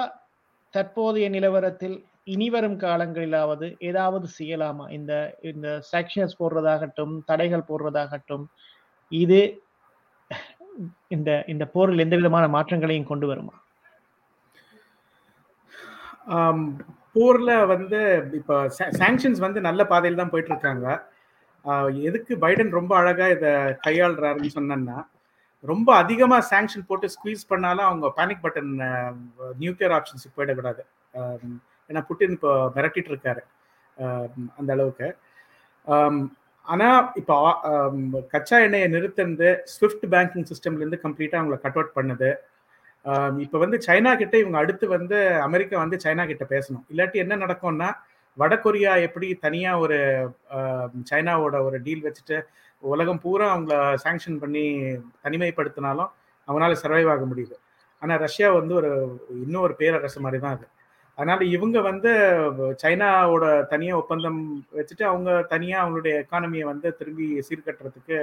தற்போதைய நிலவரத்தில் இனி வரும் காலங்களிலாவது ஏதாவது செய்யலாமா? இந்த இந்த செக்ஷன்ஸ் போடுறதாகட்டும் தடைகள் போடுறதாகட்டும் இது இந்த இந்த போரில் எந்த விதமான மாற்றங்களையும் கொண்டு வருமா? போர்ல வந்து இப்போ சாங்ஷன்ஸ் வந்து நல்ல பாதையில் தான் போயிட்டு இருக்காங்க எதுக்கு பைடன் ரொம்ப அழகா இதை கையாளுறாருன்னு சொன்னேன்னா ரொம்ப அதிகமா சாங்ஷன் போட்டு ஸ்குவீஸ் பண்ணாலும் அவங்க பேனிக் பட்டன் நியூக்ளியர் ஆப்ஷன்ஸுக்கு போயிடக்கூடாது. ஏன்னா புட்டின் இப்போ மிரட்டிட்டு இருக்காரு அந்த அளவுக்கு. ஆனா இப்போ கச்சா எண்ணெயை நிறுத்தினது ஸ்விஃப்ட் பேங்கிங் சிஸ்டம்ல இருந்து கம்ப்ளீட்டா அவங்களை கட் அவுட் பண்ணுது. இப்போ வந்து சைனா கிட்ட இவங்க அடுத்து வந்து அமெரிக்கா வந்து சைனா கிட்ட பேசணும். இல்லாட்டி என்ன நடக்கும்னா வடகொரியா எப்படி தனியா ஒரு சைனாவோட ஒரு டீல் வச்சுட்டு உலகம் பூரா அவங்கள சாங்ஷன் பண்ணி தனிமைப்படுத்தினாலும் அவனால சர்வைவ் ஆக முடியுது. ஆனா ரஷ்யா வந்து ஒரு இன்னும் ஒரு பேரரசு மாதிரி தான் அது. அதனால இவங்க வந்து சைனாவோட தனியாக ஒப்பந்தம் வச்சுட்டு அவங்க தனியாக அவங்களுடைய எக்கானமியை வந்து திரும்பி சீர்கட்டுறதுக்கு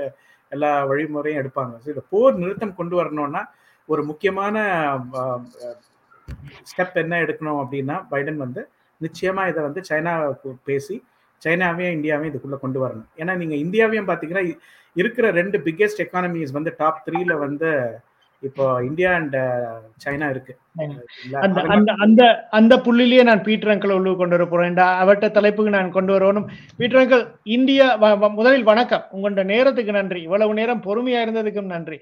எல்லா வழிமுறையும் எடுப்பாங்க. ஸோ இந்த போர் நிறுத்தம் கொண்டு வரணும்னா ஒரு முக்கியமான ஸ்டெப் என்ன எடுக்கணும் அப்படின்னா பைடன் வந்து நிச்சயமாக இதை வந்து சைனா பேசி சைனாவையும் இந்தியாவையும் இதுக்குள்ளே கொண்டு வரணும். ஏன்னா நீங்கள் இந்தியாவையும் பார்த்தீங்கன்னா இருக்கிற ரெண்டு பிக்கெஸ்ட் எக்கானமிஸ் வந்து டாப் த்ரீல வந்து இப்போ இந்தியா அண்ட் சைனா இருக்கு. அந்த அந்த அந்த அந்த புள்ளிலேயே நான் பீட்டர் அங்கிள் உள்ளு கொண்டு வர போறேன். அவட்ட தலைப்புக்கு நான் கொண்டு வரணும். பீட்டர் அங்கிள் இந்தியா முதலில் வணக்கம். உங்களோட நேரத்துக்கு நன்றி. இவ்வளவு நேரம் பொறுமையா இருந்ததுக்கும் நன்றி.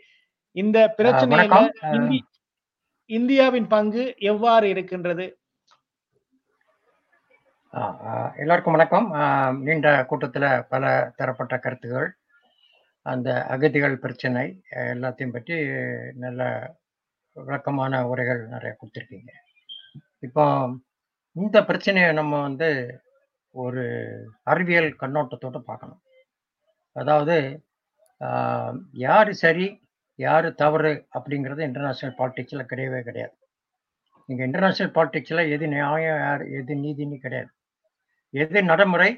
இந்த பிரச்சனையில இந்தியாவின் பங்கு எவ்வாறு இருக்கின்றது? எல்லாருக்கும் வணக்கம். நீண்ட கூட்டத்தில் பல தரப்பட்ட கருத்துகள். அந்த அகதிகள் பிரச்சனை எல்லாத்தையும் பற்றி நல்ல விளக்கமான உரைகள் நிறைய கொடுத்துருக்கீங்க. இப்போ இந்த பிரச்சனையை நம்ம வந்து ஒரு அறிவியல் கண்ணோட்டத்தோடு பார்க்கணும். அதாவது யார் சரி யார் தவறு அப்படிங்கிறது இன்டர்நேஷ்னல் பாலிட்டிக்ஸில் கிடையவே கிடையாது. இங்கே இன்டர்நேஷ்னல் பாலிட்டிக்ஸில் எது நியாயம் யார் எது நீதின்னு கிடையாது. எது நடைமுறை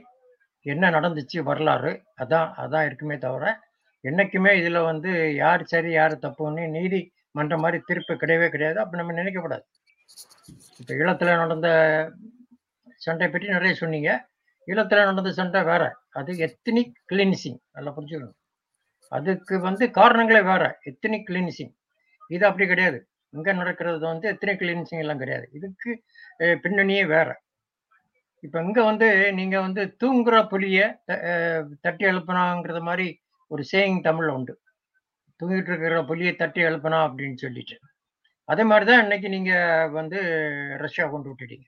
என்ன நடந்துச்சு வரலாறு அதான் அதான் இருக்குமே தவிர என்னைக்குமே இதில் வந்து யார் சரி யார் தப்புன்னு நீதி மன்ற மாதிரி தீர்ப்பு கிடையவே கிடையாது. அப்போ நம்ம நினைக்கக்கூடாது இப்போ ஈழத்தில் நடந்த சண்டை பற்றி நிறைய சொன்னீங்க. ஈழத்தில் நடந்த சண்டை வேற. அது எத்தனிக் கிளின்சிங் நல்லா புரிஞ்சுக்கணும். அதுக்கு வந்து காரணங்களே வேற. எத்தனிக் கிளின்சிங் இது அப்படி கிடையாது. இங்க நடக்கிறது வந்து எத்தனை கிளின்சிங் எல்லாம் கிடையாது. இதுக்கு பின்னணியே வேற. இப்ப இங்க வந்து நீங்க வந்து தூங்குற புலிய த- தட்டி எழுப்பினாங்கிறது மாதிரி ஒரு சேயிங் தமிழ் உண்டு. தூங்கிட்டு இருக்கிற புலியை தட்டி எழுப்பினா அப்படின்னு சொல்லிட்டு. அதே மாதிரி தான் இன்னைக்கு நீங்க வந்து ரஷ்யா கொண்டு விட்டுட்டீங்க.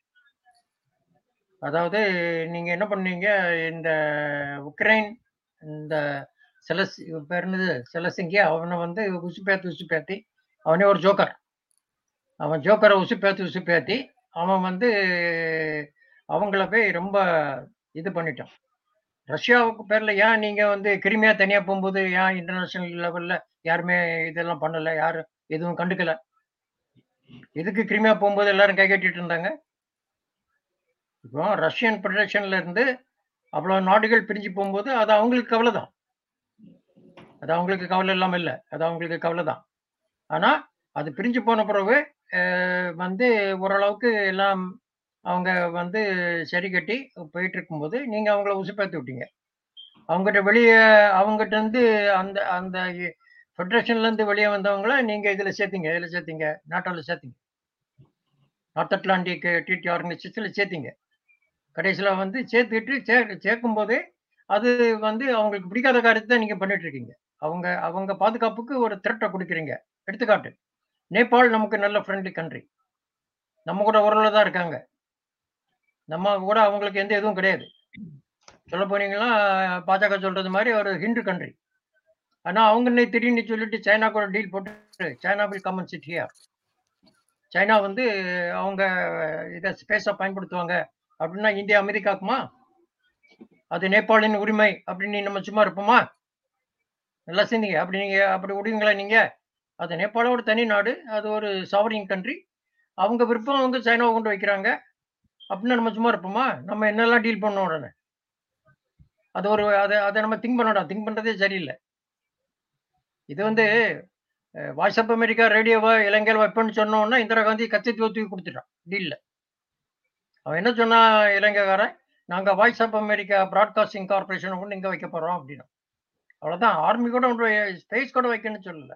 அதாவது நீங்க என்ன பண்ணீங்க? இந்த உக்ரைன் இந்த செலஸ் பேருனது செலசிங்கி அவனை வந்து உசு பேத்து உசு பேத்தி அவனே ஒரு ஜோக்கர். அவன் ஜோக்கரை உசு பேத்து உசு பேத்தி அவன் வந்து அவங்கள போய் ரொம்ப இது பண்ணிட்டான். ரஷ்யாவுக்கு பேர்ல ஏன் நீங்க வந்து கிரிமியா தனியா போகும்போது ஏன் இன்டர்நேஷனல் லெவல்ல யாருமே இதெல்லாம் பண்ணல? யாரும் எதுவும் கண்டுக்கல? எதுக்கு கிரிமியா போகும்போது எல்லாரும் கை கட்டிட்டு இருந்தாங்க? இப்போ ரஷ்யன் ஃபெடரேஷன்ல இருந்து அவ்வளவு நாடுகள் பிரிஞ்சு போகும்போது அது அவங்களுக்கு கவலை தான் அது அவங்களுக்கு கவலை இல்லாம இல்லை. அது அவங்களுக்கு கவலை தான் ஆனா அது பிரிஞ்சு போன பிறகு வந்து ஓரளவுக்கு எல்லாம் அவங்க வந்து சரி கட்டி போயிட்டு இருக்கும்போது நீங்க அவங்கள உசுப்பேத்தி விட்டீங்க. அவங்ககிட்ட வெளியே அவங்ககிட்ட இருந்து அந்த அந்த ஃபெடரேஷன்ல இருந்து வெளியே வந்தவங்கள நீங்க இதுல சேர்த்தீங்க இதுல சேர்த்தீங்க நாட்டோல சேர்த்தீங்க. நார்த் அட்லாண்டிக் டிடி ஆர்கனைசேஷன்ல சேர்த்தீங்க. கடைசியில் வந்து சேர்த்துக்கிட்டு சே சேர்க்கும் போதே அது வந்து அவங்களுக்கு பிடிக்காத காரியத்தை நீங்க பண்ணிட்டு இருக்கீங்க அவங்க அவங்க பாதுகாப்புக்கு ஒரு திரட்டை கொடுக்குறீங்க. எடுத்துக்காட்டு நேபாள் நமக்கு நல்ல ஃப்ரெண்ட்லி கண்ட்ரி நம்ம கூட உறவுல தான் இருக்காங்க. நம்ம கூட அவங்களுக்கு எந்த இதுவும் கிடையாது. சொல்ல போனீங்கன்னா பாஜக சொல்றது மாதிரி ஒரு ஹிந்து கண்ட்ரி ஆனா அவங்க இன்னைக்கு திடீர்னு சொல்லிட்டு சைனா கூட டீல் போட்டு China will come and sit here China வந்து அவங்க இதை ஸ்பேஸை பயன்படுத்துவாங்க. அப்படின்னா இந்தியா அமெரிக்காக்குமா அது நேபாளின் உரிமை அப்படின்னு நம்ம சும்மா இருப்போமா? நல்லா செஞ்சீங்க அப்படி நீங்க அப்படி விடுவீங்களா நீங்க. அது நேபாளோட தனி நாடு. அது ஒரு சாவரின் கண்ட்ரி அவங்க விருப்பம் அவங்க சைனாவை கொண்டு வைக்கிறாங்க. அப்படின்னா நம்ம சும்மா இருப்போமா? நம்ம என்னெல்லாம் டீல் பண்ணோம் உடனே? அது ஒரு அதை அதை நம்ம திங்க் பண்ணணும் திங்க் பண்ணுறதே சரியில்லை. இது வந்து வாட்ஸ்அப் அமெரிக்கா ரேடியோவா இலங்கையில் வைப்பேன்னு சொன்னோன்னா இந்திரா காந்தி கத்தி தூக்கி கொடுத்துட்டான். டீலில் அவன் என்ன சொன்னா இலங்கைக்காரன்? நாங்கள் Voice of America broadcasting corporation கொண்டு இங்கே வைக்க போகிறோம் அப்படின்னா அவ்வளோதான் ஆர்மி கூட ஸ்பேஸ் கூட வைக்கணும்னு சொல்லல.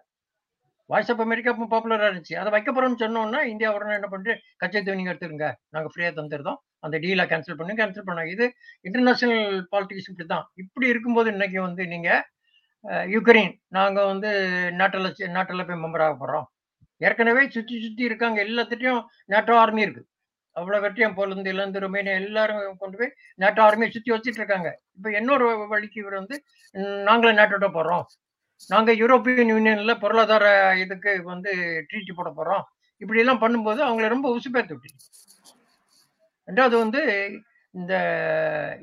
வாய்ஸ் ஆஃப் அமெரிக்கா இப்போ இருந்துச்சு. அதை வைக்க போகிறோம்னு சொன்னோம்னா இந்தியா உடனே என்ன பண்ணிட்டு கச்சை நீங்கள் எடுத்துருங்க. நாங்கள் ஃப்ரீயாக தந்துருந்தோம் அந்த டீலை கேன்சல் பண்ணி கேன்சல் பண்ணாங்க இது இன்டர்நேஷனல் பாலிட்டிக்ஸ் இப்படி தான் இப்படி இருக்கும்போது இன்னைக்கு வந்து நீங்கள் யுக்ரைன் நாங்கள் வந்து நாட்டில் நாட்டில் போய் மெம்பர் ஆக ஏற்கனவே சுற்றி சுற்றி இருக்காங்க. எல்லாத்திட்டையும் நேட்டோ ஆர்மி இருக்கு. அவ்வளோ வெற்றியம் போலந்து இருந்து ரொமேனியா எல்லாரும் கொண்டு போய் நேட்டோ ஆர்மியை சுற்றி வச்சுட்டு இருக்காங்க. இப்போ இன்னொரு வழிக்கு இவர் வந்து நாங்களும் நேட்டோட்ட போகிறோம் நாங்க யூரோப்பியன் யூனியன்ல பொருளாதார இதுக்கு வந்து ட்ரீட்டி போட போறோம். இப்படி எல்லாம் பண்ணும்போது அவங்கள ரொம்ப உசுப்பேத்து விட்டு ரெண்டாவது வந்து இந்த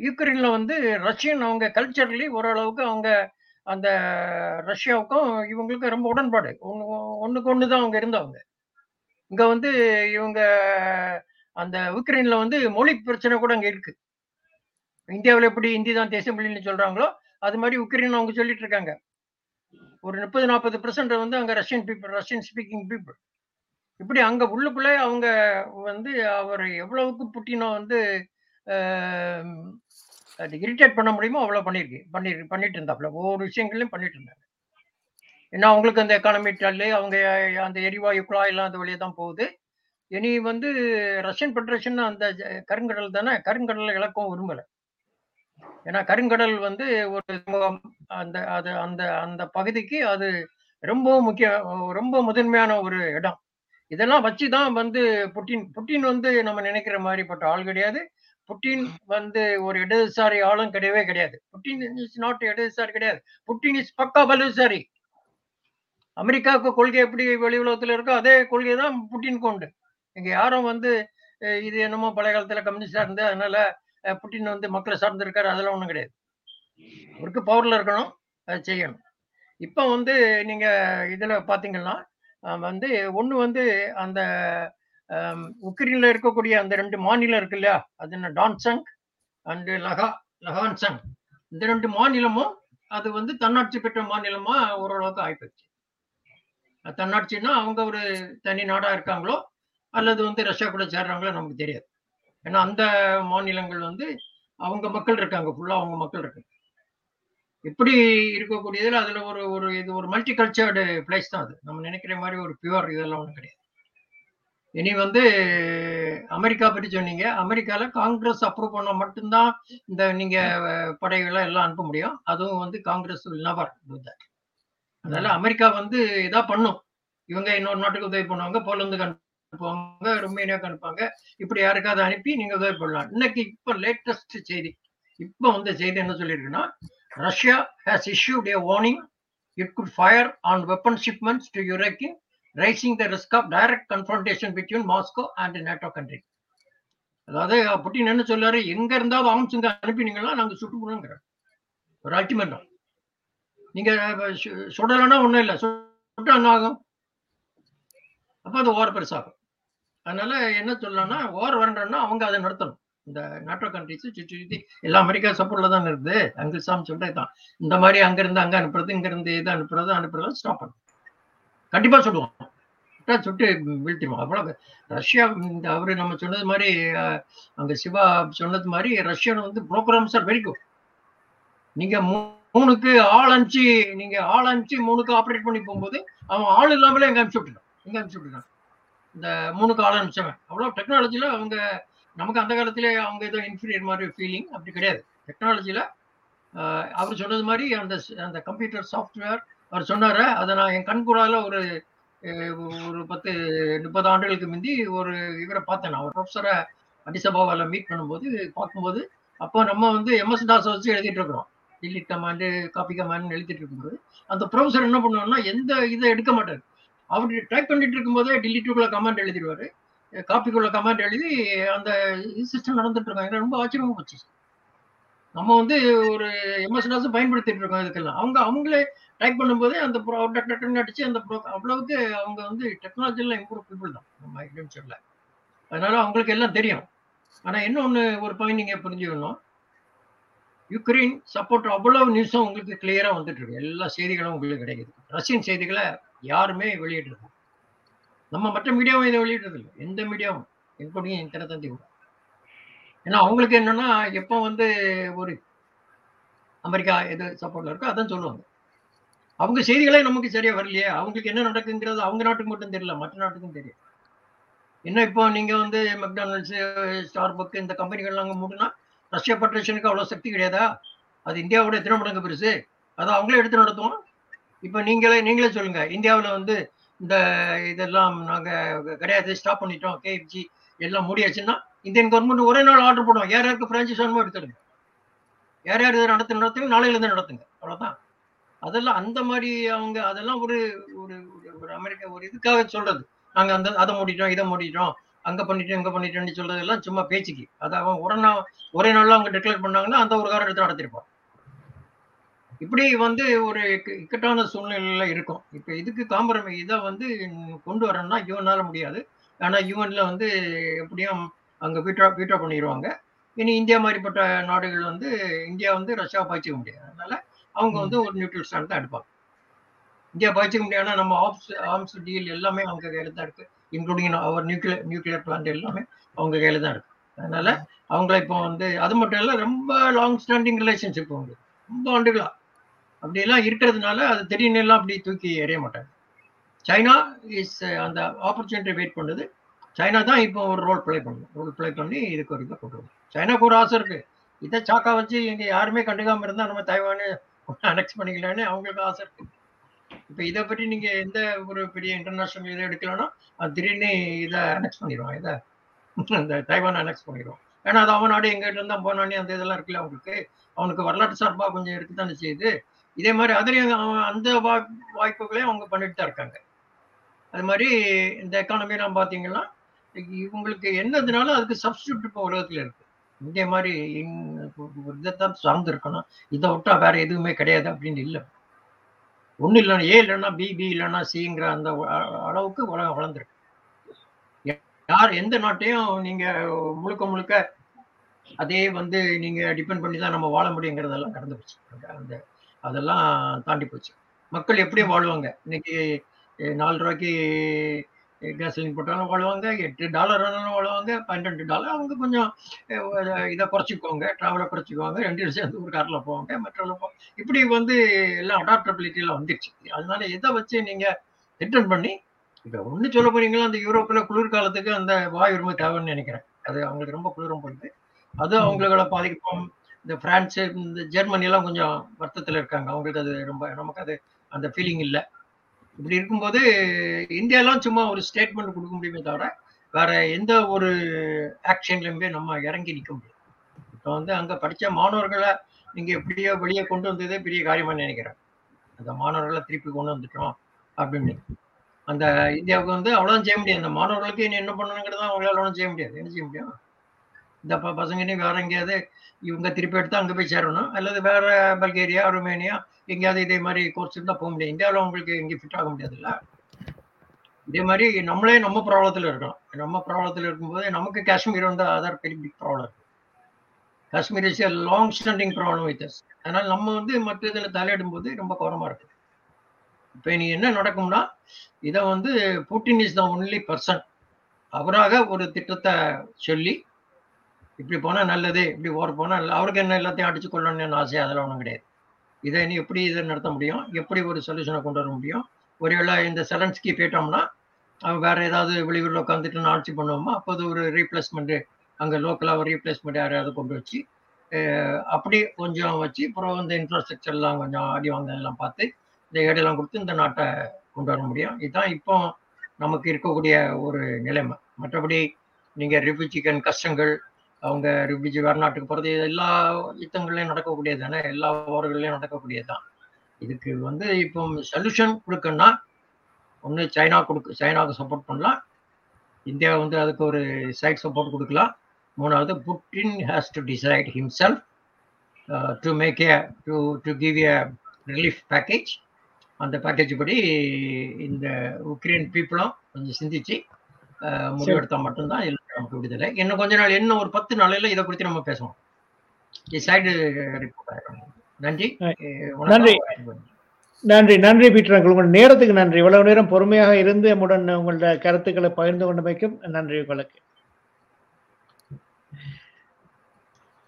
யுக்ரைன்ல வந்து ரஷ்யன் அவங்க கல்ச்சர்லி ஓரளவுக்கு அவங்க அந்த ரஷ்யாவுக்கும் இவங்களுக்கும் ரொம்ப உடன்பாடு. ஒன்று ஒண்ணுக்கு ஒன்று தான் அவங்க இருந்தவங்க. இங்க வந்து இவங்க அந்த உக்ரைன்ல வந்து மொழி பிரச்சனை கூட அங்க இருக்கு. இந்தியாவில் எப்படி இந்தி தான் தேசிய மொழின்னு சொல்றாங்களோ அது மாதிரி உக்ரைன் அவங்க சொல்லிட்டு இருக்காங்க. ஒரு முப்பது நாற்பது பெர்சன்ட் வந்து அங்கே Russian people Russian speaking people இப்படி அங்கே உள்ளுக்குள்ளே அவங்க வந்து அவர் எவ்வளவுக்கு புட்டினோ வந்து அது இரிட்டேட் பண்ண முடியுமோ அவ்வளோ பண்ணியிருக்கு பண்ணி பண்ணிட்டு இருந்தாப்புல. ஒவ்வொரு விஷயங்களையும் பண்ணிட்டு இருந்தாங்க. ஏன்னா அவங்களுக்கு அந்த எக்கானமி டல்லு அவங்க அந்த எரிவாயு குழாயெல்லாம் அந்த வழியே தான் போகுது. இனி வந்து ரஷ்யன் ஃபெடரேஷன் அந்த ஜ- கருங்கடல் தானே? கருங்கடலை இழக்கவும் விரும்பலை. ஏன்னா கருங்கடல் வந்து ஒரு சமூகம், அந்த அது அந்த அந்த பகுதிக்கு அது ரொம்ப முக்கிய ரொம்ப முதன்மையான ஒரு இடம். இதெல்லாம் வச்சு தான் வந்து புட்டின் புட்டின் வந்து நம்ம நினைக்கிற மாதிரிப்பட்ட ஆள் கிடையாது. புட்டின் வந்து ஒரு இடதுசாரி ஆளும் கிடையவே கிடையாது. புட்டின் இஸ் நாட் இடதுசாரி கிடையாது. புட்டின் இஸ் பக்கா வலதுசாரி. அமெரிக்காவுக்கு கொள்கை எப்படி வெளி உலகத்துல இருக்கோ அதே கொள்கை தான் புட்டின் கொண்டு இங்க யாரும் வந்து இது என்னமோ பழைய காலத்துல கம்யூனிஸ்டாக இருந்து அதனால புட்டின் வந்து மக்களை சார்ந்திருக்காரு அதெல்லாம் ஒன்றும் கிடையாது. அவருக்கு பவர்ல இருக்கணும் அதை செய்யணும். இப்போ வந்து நீங்க இதில் பார்த்தீங்கன்னா வந்து ஒன்று வந்து அந்த உக்ரைனில் இருக்கக்கூடிய அந்த ரெண்டு மாநிலம் இருக்கு இல்லையா? அது என்ன டான்சங் அண்டு லகா லகான்சங். இந்த ரெண்டு மாநிலமும் அது வந்து தன்னாட்சி பெற்ற மாநிலமா ஓரளவுக்கு ஆயிப்போச்சு. தன்னாட்சின்னா அவங்க ஒரு தனி நாடா இருக்காங்களோ அல்லது வந்து ரஷ்யா கூட சேர்றாங்களோ நமக்கு தெரியாது. ஏன்னா அந்த மாநிலங்கள் வந்து அவங்க மக்கள் இருக்காங்க. ஃபுல்லா அவங்க மக்கள் இருக்காங்க. இப்படி இருக்கக்கூடியதில் அதுல ஒரு ஒரு இது ஒரு மல்டி கல்ச்சர்டு பிளேஸ் தான் அது. நம்ம நினைக்கிற மாதிரி ஒரு பியூர் இதெல்லாம் ஒன்றும் கிடையாது. இனி வந்து அமெரிக்கா பற்றி சொன்னீங்க. அமெரிக்கால காங்கிரஸ் அப்ரூவ் பண்ணால் மட்டும்தான் இந்த நீங்க படைகளை எல்லாம் அனுப்ப முடியும். அதுவும் வந்து காங்கிரஸ் நபர் never அதனால அமெரிக்கா வந்து இதாக பண்ணும். இவங்க இன்னொரு நாட்டுக்கு உதவி பண்ணுவாங்க. போலந்துக்கு அனுப்புவாங்க ருமேனியாவுக்கு அனுப்புவாங்க. இப்படி யாருக்காவது அனுப்பி நீங்க உதவி பண்ணலாம். இன்னைக்கு இப்ப லேட்டஸ்ட் செய்தி. இப்ப வந்த செய்தி என்ன சொல்லியிருக்குன்னா Russia has issued a warning it could fire on weapon shipments to Ukraine rising the risk of direct confrontation between Moscow and NATO country அதாவது புட்டின் என்ன சொல்றாரு? எங்க இருந்தாவது ஆம்சுங்க அனுப்பினீங்கன்னா நாங்க சுட்டு போடுங்கிறார் ஒரு அல்டிமேட்டம் நீங்க சுடலைன்னா ஒண்ணும் இல்லை. சுட்டா என்ன ஆகும்? அப்ப அது ஓர பெருசாகும். அதனால என்ன சொல்லலாம்னா ஓர் வரணும்னா அவங்க அதை நடத்தணும் இந்த நாட்டோ கண்ட்ரிஸ் சுற்றி சுற்றி எல்லா அமெரிக்கா சப்போர்ட்ல தான் இருக்குது. அங்கிள் சாம் சொல்றது தான். இந்த மாதிரி அங்க இருந்து அங்க அனுப்புறது இங்க இருந்து இது அனுப்புறது அனுப்புறது ஸ்டாப் பண்ணும் கண்டிப்பா சொல்லுவோம். சுட்டு வீழ்த்திடுவோம். அவ்வளவு. ரஷ்யா இந்த அவரு நம்ம சொன்னது மாதிரி அங்க சிவா சொன்னது மாதிரி ரஷ்யன் வந்து ப்ரோக்ராம்ஸ் ஆர் வெரி குட் நீங்க மூ- மூணுக்கு ஆள் அனுப்பிச்சு நீங்க ஆள் அனுப்பிச்சு மூணுக்கு ஆப்ரேட் பண்ணி போகும்போது அவன் ஆள் இல்லாமலே எங்க அனுப்பிச்சு விட்டுறான் எங்க அனுப்பிச்சு விட்டுறான் இந்த மூணு காலம் அனுப்பிச்சவன் அவ்வளோ டெக்னாலஜியில் அவங்க நமக்கு அந்த காலத்திலே அவங்க ஏதோ இன்ஃபீரியர் மாதிரி ஃபீலிங் அப்படி கிடையாது. டெக்னாலஜியில் அவர் சொன்னது மாதிரி அந்த அந்த கம்ப்யூட்டர் சாஃப்ட்வேர் அவர் சொன்னார் அதை நான் என் கண்கூடால ஒரு ஒரு பத்து முப்பது ஆண்டுகளுக்கு முந்தி ஒரு இவரை பார்த்தேன். நான் ஒரு ப்ரொஃபஸரை அடிசபாவால் மீட் பண்ணும்போது பார்க்கும்போது அப்போ நம்ம வந்து எம்எஸ் தாஸ் வச்சு எழுதிட்டு இருக்கிறோம். டிலீட் கமாண்டு காப்பி கமாண்ட் எழுதிட்டு இருக்கும்போது அந்த ப்ரொஃபஸர் என்ன பண்ணுவோம்னா எந்த இதை எடுக்க மாட்டார். அவர் டைப் பண்ணிட்டு இருக்கும்போதே டிலீட்டுக்குள்ள கமாண்ட் எழுதிடுவாரு. காப்பிக்குள்ள கமாண்ட் எழுதி அந்த சிஸ்டம் நடந்துட்டு இருக்காங்க எனக்கு ரொம்ப ஆச்சரியமா போச்சு. நம்ம வந்து ஒரு எம்எஸ் தாஸ் பயன்படுத்திட்டு இருக்கோம் இதுக்கெல்லாம். அவங்க அவங்களே டைப் பண்ணும்போதே அந்த ப்ரோ அடிச்சு அந்த ப்ரோ அவ்வளவுக்கு அவங்க வந்து டெக்னாலஜியில் இம்ப்ரூவ் பீப்புள் தான். நம்ம இல்லைன்னு அதனால அவங்களுக்கு எல்லாம் தெரியும். ஆனால் இன்னொன்று ஒரு பாயிண்ட் நீங்கள் புரிஞ்சுக்கணும். யுக்ரைன் சப்போர்ட் அவ்வளவு நியூஸும் உங்களுக்கு கிளியரா வந்துட்டு இருக்கு. எல்லா செய்திகளும் உங்களுக்கு கிடைக்குது. ரஷ்யன் செய்திகளை யாருமே வெளியிடுறது நம்ம மற்ற மீடியாவும் இதை வெளியிடுறது இல்லை. எந்த மீடியாவும் இன்க்ளூடிங் என் தினத்தந்தி கூட ஏன்னா அவங்களுக்கு என்னன்னா எப்போ வந்து ஒரு அமெரிக்கா எது சப்போர்ட்ல இருக்கோ அதான் சொல்லுவாங்க. அவங்க செய்திகளே நமக்கு சரியா வரலையே. அவங்களுக்கு என்ன நடக்குங்கிறது அவங்க நாட்டுக்கு மட்டும் தெரியல. மற்ற நாட்டுக்கும் தெரியும் என்ன இப்போ நீங்க வந்து மெக்டானல்ட்ஸ் ஸ்டார் பக் இந்த கம்பெனிகள்லாம் அங்கே மூடுனா ரஷ்யா ஃபெடரேஷனுக்கு அவ்வளோ சக்தி கிடையாதா? அது இந்தியாவோட எத்தனை மடங்கு பெருசு. அதை அவங்களே எடுத்து நடத்துவோம் இப்போ நீங்களே நீங்களே சொல்லுங்க. இந்தியாவில் வந்து இந்த இதெல்லாம் நாங்கள் கிடையாது ஸ்டாப் பண்ணிட்டோம் கேஎஃப்ஜி எல்லாம் மூடியாச்சுன்னா இந்தியன் கவர்மெண்ட் ஒரே நாள் ஆர்டர் போடுவோம் யார் யாருக்கு பிரான்ச்சைஸ் வேணுமோ எடுத்துடுங்க யார் யார் இதை நடத்து நடத்துங்க நாளையிலேருந்து நடத்துங்க. அவ்வளோதான் அதெல்லாம் அந்த மாதிரி அவங்க அதெல்லாம் ஒரு ஒரு ஒரு- ஒரு அமெரிக்கா ஒரு இதுக்காக சொல்றது. நாங்கள் அந்த அதை மூடிட்டோம் இதை மூடிட்டோம். அங்க பண்ணிட்டு இங்க பண்ணிட்டேன்னு சொல்றது எல்லாம் சும்மா பேச்சுக்கு. அதாவது ஒரே உடனே ஒரே நாள்ல அவங்க டிக்ளேர் பண்ணாங்கன்னா அந்த ஒரு காரணத்தை நடத்திருப்பான். இப்படி வந்து ஒரு இக்கட்டான சூழ்நிலையில இருக்கும். இப்ப இதுக்கு காம்பரமை இதை வந்து கொண்டு வரணும்னா யூஎன்னால முடியாது. ஆனா யூஎன்ல வந்து எப்படியும் அங்க வீட்டா வீட்டா பண்ணிடுவாங்க இனி இந்தியா மாதிரிப்பட்ட நாடுகள் வந்து இந்தியா வந்து ரஷ்யா பாய்ச்சிக்க முடியாது. அதனால அவங்க வந்து ஒரு நியூட்ரல் ஸ்டாண்ட் தான் எடுப்பாங்க. இந்தியா பாய்ச்சிக்க முடியாதுன்னா நம்ம ஆப்ஸ் ஆர்ம்ஸ் டீல் எல்லாமே அவங்க கையில தான் இருக்கு. இன்க்ளூடிங் அவர் நியூக்ளியர் நியூக்ளியர் பிளான்ட் எல்லாமே அவங்க கையில தான் இருக்கு. அதனால அவங்கள இப்போ வந்து அது மட்டும் இல்லை ரொம்ப லாங் ஸ்டாண்டிங் ரிலேஷன்ஷிப் அவங்க ரொம்ப ஆண்டுகளா. அப்படியெல்லாம் இருக்கிறதுனால அது திடீர்னு எல்லாம் அப்படி தூக்கி எறிய மாட்டாங்க. சைனா இஸ் அந்த ஆப்பர்ச்சுனிட்டி வெயிட் பண்ணுது சைனா தான் இப்போ ஒரு ரோல் ப்ளே பண்ணும் ரோல் ப்ளே பண்ணி இதுக்கு ஒரு இதை கொண்டு வரும். சைனாக்கு ஒரு ஆசை இருக்கு. இதை சாக்கா வச்சு இங்கே யாருமே கண்டுக்காம இருந்தால் நம்ம தைவானு அனெக்ஸ் பண்ணிக்கலான்னு அவங்களுக்கு ஆசை இருக்கு. இப்ப இதை பற்றி நீங்க எந்த ஒரு பெரிய இன்டர்நேஷனல் இதை எடுக்கலன்னா அது திடீர்னு இதை அனெக்ஸ் பண்ணிடுவான் இதை இந்த தைவான் அனெக்ஸ் பண்ணிடுவான். ஏன்னா அது அவன் நாடு எங்கிட்ட இருந்தா போனானே அந்த இதெல்லாம் இருக்குல்ல அவங்களுக்கு அவனுக்கு வரலாற்று சார்பா கொஞ்சம் இருக்குதானே செய்யுது இதே மாதிரி அதுலயும் அவன் அந்த வா- வாய்ப்புகளையும் அவங்க பண்ணிட்டு தான் இருக்காங்க. அது மாதிரி இந்த எக்கானமி பார்த்தீங்கன்னா பாத்தீங்கன்னா இவங்களுக்கு என்னதுனால அதுக்கு சப்ஸ்டியூட் இப்போ உலகத்துல இருக்கு. இதே மாதிரி இதைத்தான் சார்ந்து இருக்கணும். இதை விட்டா வேற எதுவுமே கிடையாது அப்படின்னு இல்லை. ஒண்ணு இல்லைன்னா ஏ இல்லைன்னா பி பி இல்லைன்னா சிங்கிற அந்த அளவுக்கு உலகம் வளர்ந்துருக்கு. யார் எந்த நாட்டையும் நீங்க முழுக்க முழுக்க அதே வந்து நீங்க டிபெண்ட் பண்ணி தான் நம்ம வாழ முடியுங்கிறதெல்லாம் கடந்து போச்சு. அந்த அதெல்லாம் தாண்டி போச்சு. மக்கள் எப்படி வாழ்வாங்க. இன்னைக்கு நாலு ரூபாய்க்கு கேஸ்லின் போட்டாலும் வாழ்வாங்க எட்டு டாலர் ஆனாலும் வாழ்வாங்க பன்னெண்டு டாலர் அவங்க கொஞ்சம் இதை குறைச்சிக்குவாங்க டிராவலை குறைச்சிக்குவாங்க ரெண்டு சேர்ந்து ஒரு காரில் போவாங்க மற்றவங்க போ இப்படி வந்து எல்லாம் அடாப்டபிலிட்டியில் வந்துடுச்சு. அதனால எதை வச்சு நீங்க ரிட்டர்ன் பண்ணி இப்போ ஒன்று சொல்ல போறீங்களா அந்த யூரோப்பில் குளிர்காலத்துக்கு அந்த வாயு உரிமை தேவைன்னு நினைக்கிறேன். அது அவங்களுக்கு ரொம்ப குளிரும் போயிடுது அது அவங்கள பாதிக்கும் இந்த பிரான்ஸ் இந்த ஜெர்மனி எல்லாம் கொஞ்சம் வருத்தத்தில் இருக்காங்க. அவங்களுக்கு அது ரொம்ப நமக்கு அது அந்த ஃபீலிங் இல்லை. இப்படி இருக்கும்போது இந்தியாலாம் சும்மா ஒரு ஸ்டேட்மெண்ட் கொடுக்க முடியுமே தவிர வேற எந்த ஒரு ஆக்ஷன்லையுமே நம்ம இறங்கி நிற்க முடியும் இப்போ வந்து அங்கே படித்த மாணவர்களை நீங்கள் எப்படியோ வெளியே கொண்டு வந்ததே பெரிய காரியமாக நினைக்கிறேன். அந்த மாணவர்களை திருப்பி கொண்டு வந்துட்டோம் அப்படின்னு. அந்த இந்தியாவுக்கு வந்து அவ்வளோதான் செய்ய முடியாது. அந்த மாணவர்களுக்கு என்ன பண்ணணுங்கிறது அவங்களால ஒன்றும் செய்ய முடியாது. என்ன செய்ய முடியும்? இந்த ப- பசங்க வேற எங்கேயாவது இவங்க திருப்பி எடுத்து அங்கே போய் சேரணும். அல்லது வேற பல்கேரியா ருமேனியா எங்கேயாவது இதே மாதிரி கோர்ஸ் இருந்தால் போக முடியும் இந்தியாவில் உங்களுக்கு எங்கேயும் ஃபிட் ஆக முடியாதுல்ல. இதே மாதிரி நம்மளே நம்ம ப்ராப்ளத்தில் இருக்கணும். நம்ம ப்ராப்ளத்தில் இருக்கும்போது நமக்கு காஷ்மீர் வந்து அதர் பெரிய big problem Kashmir is long standing problem with us அதனால் நம்ம வந்து மற்ற இதில் தலையிடும் போது ரொம்ப கோரமாக இருக்குது இப்போ இனி என்ன நடக்கும்னா இதை வந்து Putin is the only person அவராக ஒரு திட்டத்தை சொல்லி இப்படி போனால் நல்லது இப்படி ஓர போனால் நல்ல அவருக்கு என்ன எல்லாத்தையும் அடிச்சு கொள்ளணும்னு ஆசை? அதெல்லாம் ஒன்றும் கிடையாது. இதை இனி எப்படி இதை நடத்த முடியும்? எப்படி ஒரு சொல்யூஷனை கொண்டு வர முடியும்? ஒருவேளை இந்த செலன்ஸ்கி போயிட்டோம்னா அவன் வேற ஏதாவது வெளியூரில் உட்காந்துட்டு நான் ஆட்சி பண்ணுவோமா அப்போது ஒரு ரீப்ளேஸ்மெண்ட்டு அங்கே லோக்கலாக ஒரு ரீப்ளேஸ்மெண்ட் யாரையாவது கொண்டு வச்சு அப்படி கொஞ்சம் வச்சு அப்புறம் இந்த இன்ஃப்ராஸ்ட்ரக்சர்லாம் கொஞ்சம் அடி வாங்க எல்லாம் பார்த்து இந்த ஏடெல்லாம் கொடுத்து இந்த நாட்டை கொண்டு வர முடியும். இதுதான் இப்போ நமக்கு இருக்கக்கூடிய ஒரு நிலைமை. மற்றபடி நீங்கள் ரிஃப்யூஜிக்கன் கஷ்டங்கள் அவங்க ரிஃப்யூஜி வர்நாட்டுக்கு போகிறது எல்லா யுத்தங்கள்லையும் நடக்கக்கூடியது தானே எல்லா ஓர்கள்லையும் நடக்கக்கூடியது தான் இதுக்கு வந்து இப்போ சொல்யூஷன் கொடுக்கணும்னா ஒன்று சைனா கொடுக்கு சைனாவுக்கு சப்போர்ட் பண்ணலாம். இந்தியா வந்து அதுக்கு ஒரு சைட் சப்போர்ட் கொடுக்கலாம். மூணாவது Putin has to decide himself to make a to to give a relief package அந்த பேக்கேஜ் படி இந்த உக்ரைன் பீப்புளும் கொஞ்சம் சிந்திச்சு uh, முடிவெடுத்தால் மட்டும்தான் விடுதலை இன்னும் கொஞ்ச நாள் இன்னும் ஒரு பத்து நாளையில இதை குறித்து நம்ம பேசுவோம். சைடு நன்றி. நன்றி. நன்றி நன்றி பீட்டர் அங்கிள். உங்கள் நேரத்துக்கு நன்றி. இவ்வளவு நேரம் பொறுமையாக இருந்து நம்முடன் உங்களோட கருத்துக்களை பகிர்ந்து கொண்டமைக்கும் நன்றி உங்களுக்கு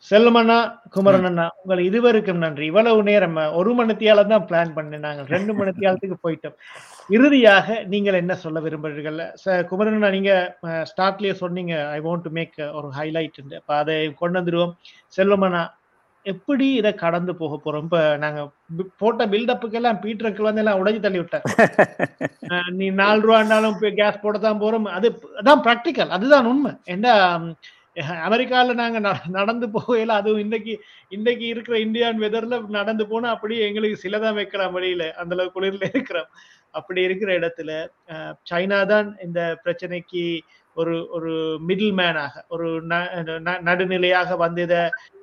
செல்வமண்ணா குமரன் அண்ணா உங்கள் இருவருக்கும் நன்றி. இவ்வளவு நேரம் ஒரு மணித்தியால தான் பிளான் பண்ணேன் நாங்கள். ரெண்டு மணித்தியாலத்துக்கு போயிட்டோம். இறுதியாக நீங்கள் என்ன சொல்ல விரும்புகிறீர்கள்? குமரன் அண்ணா நீங்க ஸ்டார்ட்லயே சொன்னீங்க ஐ வாண்ட் டு மேக் ஒரு ஹைலைட் அப்ப அதை கொண்டு வந்துருவோம். செல்வமண்ணா எப்படி இதை கடந்து போக போறோம்? இப்ப நாங்க போட்ட பில்டப்புக்கு எல்லாம் பீட்டருக்கு வந்து எல்லாம் உடைஞ்சு தள்ளி விட்டார் நீ நாலு ரூபாண்டாலும் கேஸ் போட தான் போறோம். அது அதான் ப்ராக்டிக்கல் அதுதான் உண்மை. ஏன்னா அமெரிக்காவில் அமெரிக்கால நாங்க நடந்து போகல அதுவும் இன்னைக்கு இன்னைக்கு இருக்கிற இந்தியான் வெதர்ல நடந்து போனா அப்படியே எங்களுக்கு சிலதான் வைக்கலாம் வழியில. அந்த அளவு குளிர்ல இருக்கிறோம். அப்படி இருக்கிற இடத்துல சைனா தான் இந்த பிரச்சனைக்கு ஒரு ஒரு மிடில் மேனாக ஒரு ந- ந- நடுநிலையாக வந்து இதை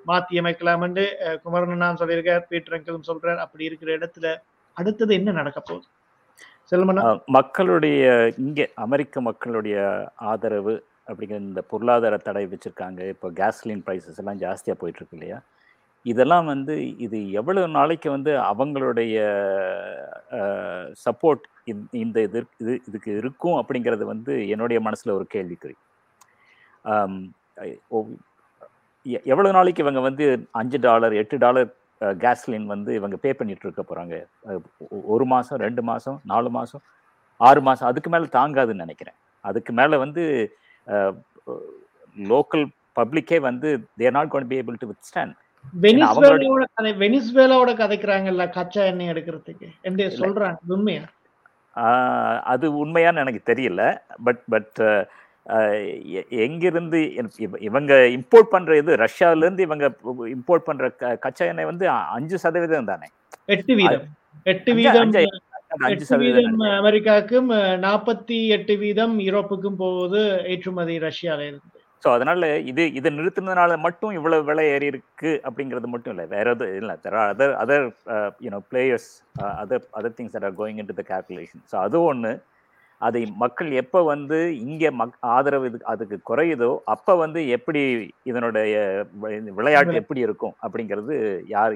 மாத்தி அமைக்கலாம்னு குமரன் நான் சொல்லியிருக்கார் பீட்டர் அங்கிளும் சொல்றார். அப்படி இருக்கிற இடத்துல அடுத்தது என்ன நடக்க போகுது? மக்களுடைய இங்கே அமெரிக்க மக்களுடைய ஆதரவு அப்படிங்கிற இந்த பொருளாதார தடை வச்சுருக்காங்க. இப்போ கேஸ்லின் ப்ரைஸஸ் எல்லாம் ஜாஸ்தியாக போயிட்டுருக்கு இல்லையா? இதெல்லாம் வந்து இது எவ்வளவு நாளைக்கு வந்து அவங்களுடைய சப்போர்ட் இந்த இது இது இதுக்கு இருக்கும் அப்படிங்கிறது வந்து என்னுடைய மனசில் ஒரு கேள்விக்குறி. எவ்வளோ எ- நாளைக்கு இவங்க வந்து அஞ்சு டாலர் எட்டு டாலர் கேஸ்லின் வந்து இவங்க பே பண்ணிட்டு இருக்க போகிறாங்க ஒரு மாதம் ரெண்டு மாதம் நாலு மாதம் ஆறு மாதம் அதுக்கு மேலே தாங்காதுன்னு நினைக்கிறேன். அதுக்கு மேலே வந்து லோக்கல் பப்ளிக்கே வந்து they're not gonna be able to withstand வெனிஸ்வேலாவோட கதை வெனிஸ்வேலாவோட கதைக்கிறாங்கல்ல கச்சா எண்ணெய் எடுக்கிறதுக்கு? என்று சொல்றாங்க உண்மையா? அது உண்மையான்னு எனக்கு தெரியல. பட் பட் எங்கிருந்து இவ- இவ- இவங்க இம்போர்ட் பண்ற இது ரஷ்யால இருந்து இவங்க இம்போர்ட் பண்ற கச்சா எண்ணெய் வந்து அஞ்சு சதவீதம் தானே? எட்டு வீதம். எட்டு வீதம் அமெரிக்காவுக்கும் நாற்பத்தி எட்டு வீதம் யூரோப்புக்கும் போகுது ஏற்றுமதி ரஷ்யால இருந்து. ஸோ அதனால இது இதை நிறுத்தினதுனால மட்டும் இவ்வளவு விலை ஏறி இருக்கு அப்படிங்கிறது மட்டும் இல்லை. வேற எதுவும் இல்லை. There are other other you know players other other things are going in to the calculation so அது ஒன்று அதை மக்கள் எப்போ வந்து இங்கே மக் ஆதரவு இது அதுக்கு குறையுதோ அப்போ வந்து எப்படி இதனுடைய விளையாட்டு எப்படி இருக்கும் அப்படிங்கிறது யார்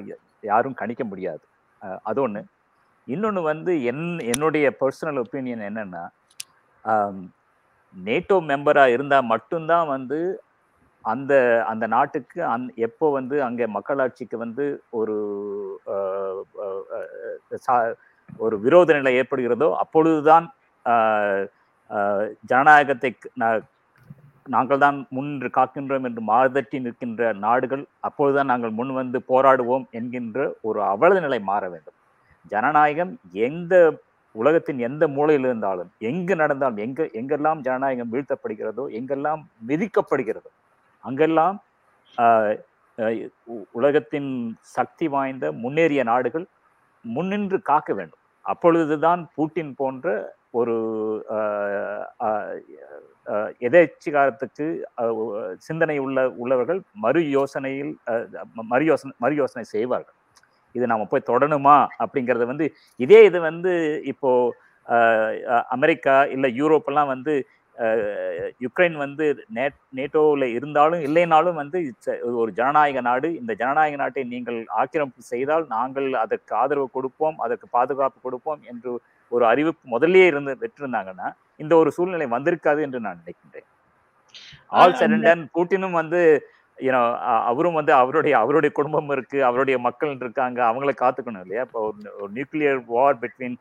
யாரும் கணிக்க முடியாது. அது ஒன்று இன்னொன்று வந்து என் என்னுடைய பர்சனல் ஒப்பீனியன் என்னன்னா நேட்டோ மெம்பராக இருந்தால் மட்டும்தான் வந்து அந்த அந்த நாட்டுக்கு அந் எப்போ வந்து அங்கே மக்களாட்சிக்கு வந்து ஒரு சா- ஒரு விரோத நிலை ஏற்படுகிறதோ அப்பொழுதுதான் ஆஹ், ஜனநாயகத்தை நாங்கள் தான் முன்று காக்கின்றோம் என்று மாதட்டி நிற்கின்ற நாடுகள் அப்பொழுதுதான் நாங்கள் முன் வந்து போராடுவோம் என்கின்ற ஒரு அவலத நிலை மாற வேண்டும். ஜனநாயகம் எந்த உலகத்தின் எந்த மூலையில் இருந்தாலும் எங்கு நடந்தாலும் எங்க எங்கெல்லாம் ஜனநாயகம் வீழ்த்தப்படுகிறதோ எங்கெல்லாம் மிதிக்கப்படுகிறதோ அங்கெல்லாம் ஆஹ், உ- உலகத்தின் சக்தி வாய்ந்த முன்னேறிய நாடுகள் முன்னின்று காக்க வேண்டும். அப்பொழுதுதான் பூட்டின் போன்ற ஒரு ஆஹ், எதேச்சிகாரத்துக்கு சிந்தனை உள்ள உள்ளவர்கள் மறு யோசனையில் மறு யோசனை மறு யோசனை செய்வார்கள். இது நாம போய் தொடணுமா அப்படிங்கறது வந்து இதே இது வந்து இப்போ அமெரிக்கா இல்ல யூரோப் எல்லாம் வந்து யுக்ரைன் வந்து நே நேட்டோவில் இருந்தாலும் இல்லைனாலும் வந்து ஒரு ஜனநாயக நாடு. இந்த ஜனநாயக நாட்டை நீங்கள் ஆக்கிரமிப்பு செய்தால் நாங்கள் அதற்கு ஆதரவு கொடுப்போம் அதற்கு பாதுகாப்பு கொடுப்போம் என்று ஒரு அறிவிப்பு முதல்லயே இருந்து பெற்றிருந்தாங்கன்னா இந்த ஒரு சூழ்நிலை வந்திருக்காது என்று நான் நினைக்கின்றேன். ஆல் சடன் புட்டினும் வந்து யூனோ அவரும் வந்து அவருடைய அவருடைய குடும்பம் இருக்கு அவருடைய மக்கள் இருக்காங்க அவங்கள காத்துக்கணும் இல்லையா? இப்போ ஒரு nuclear war between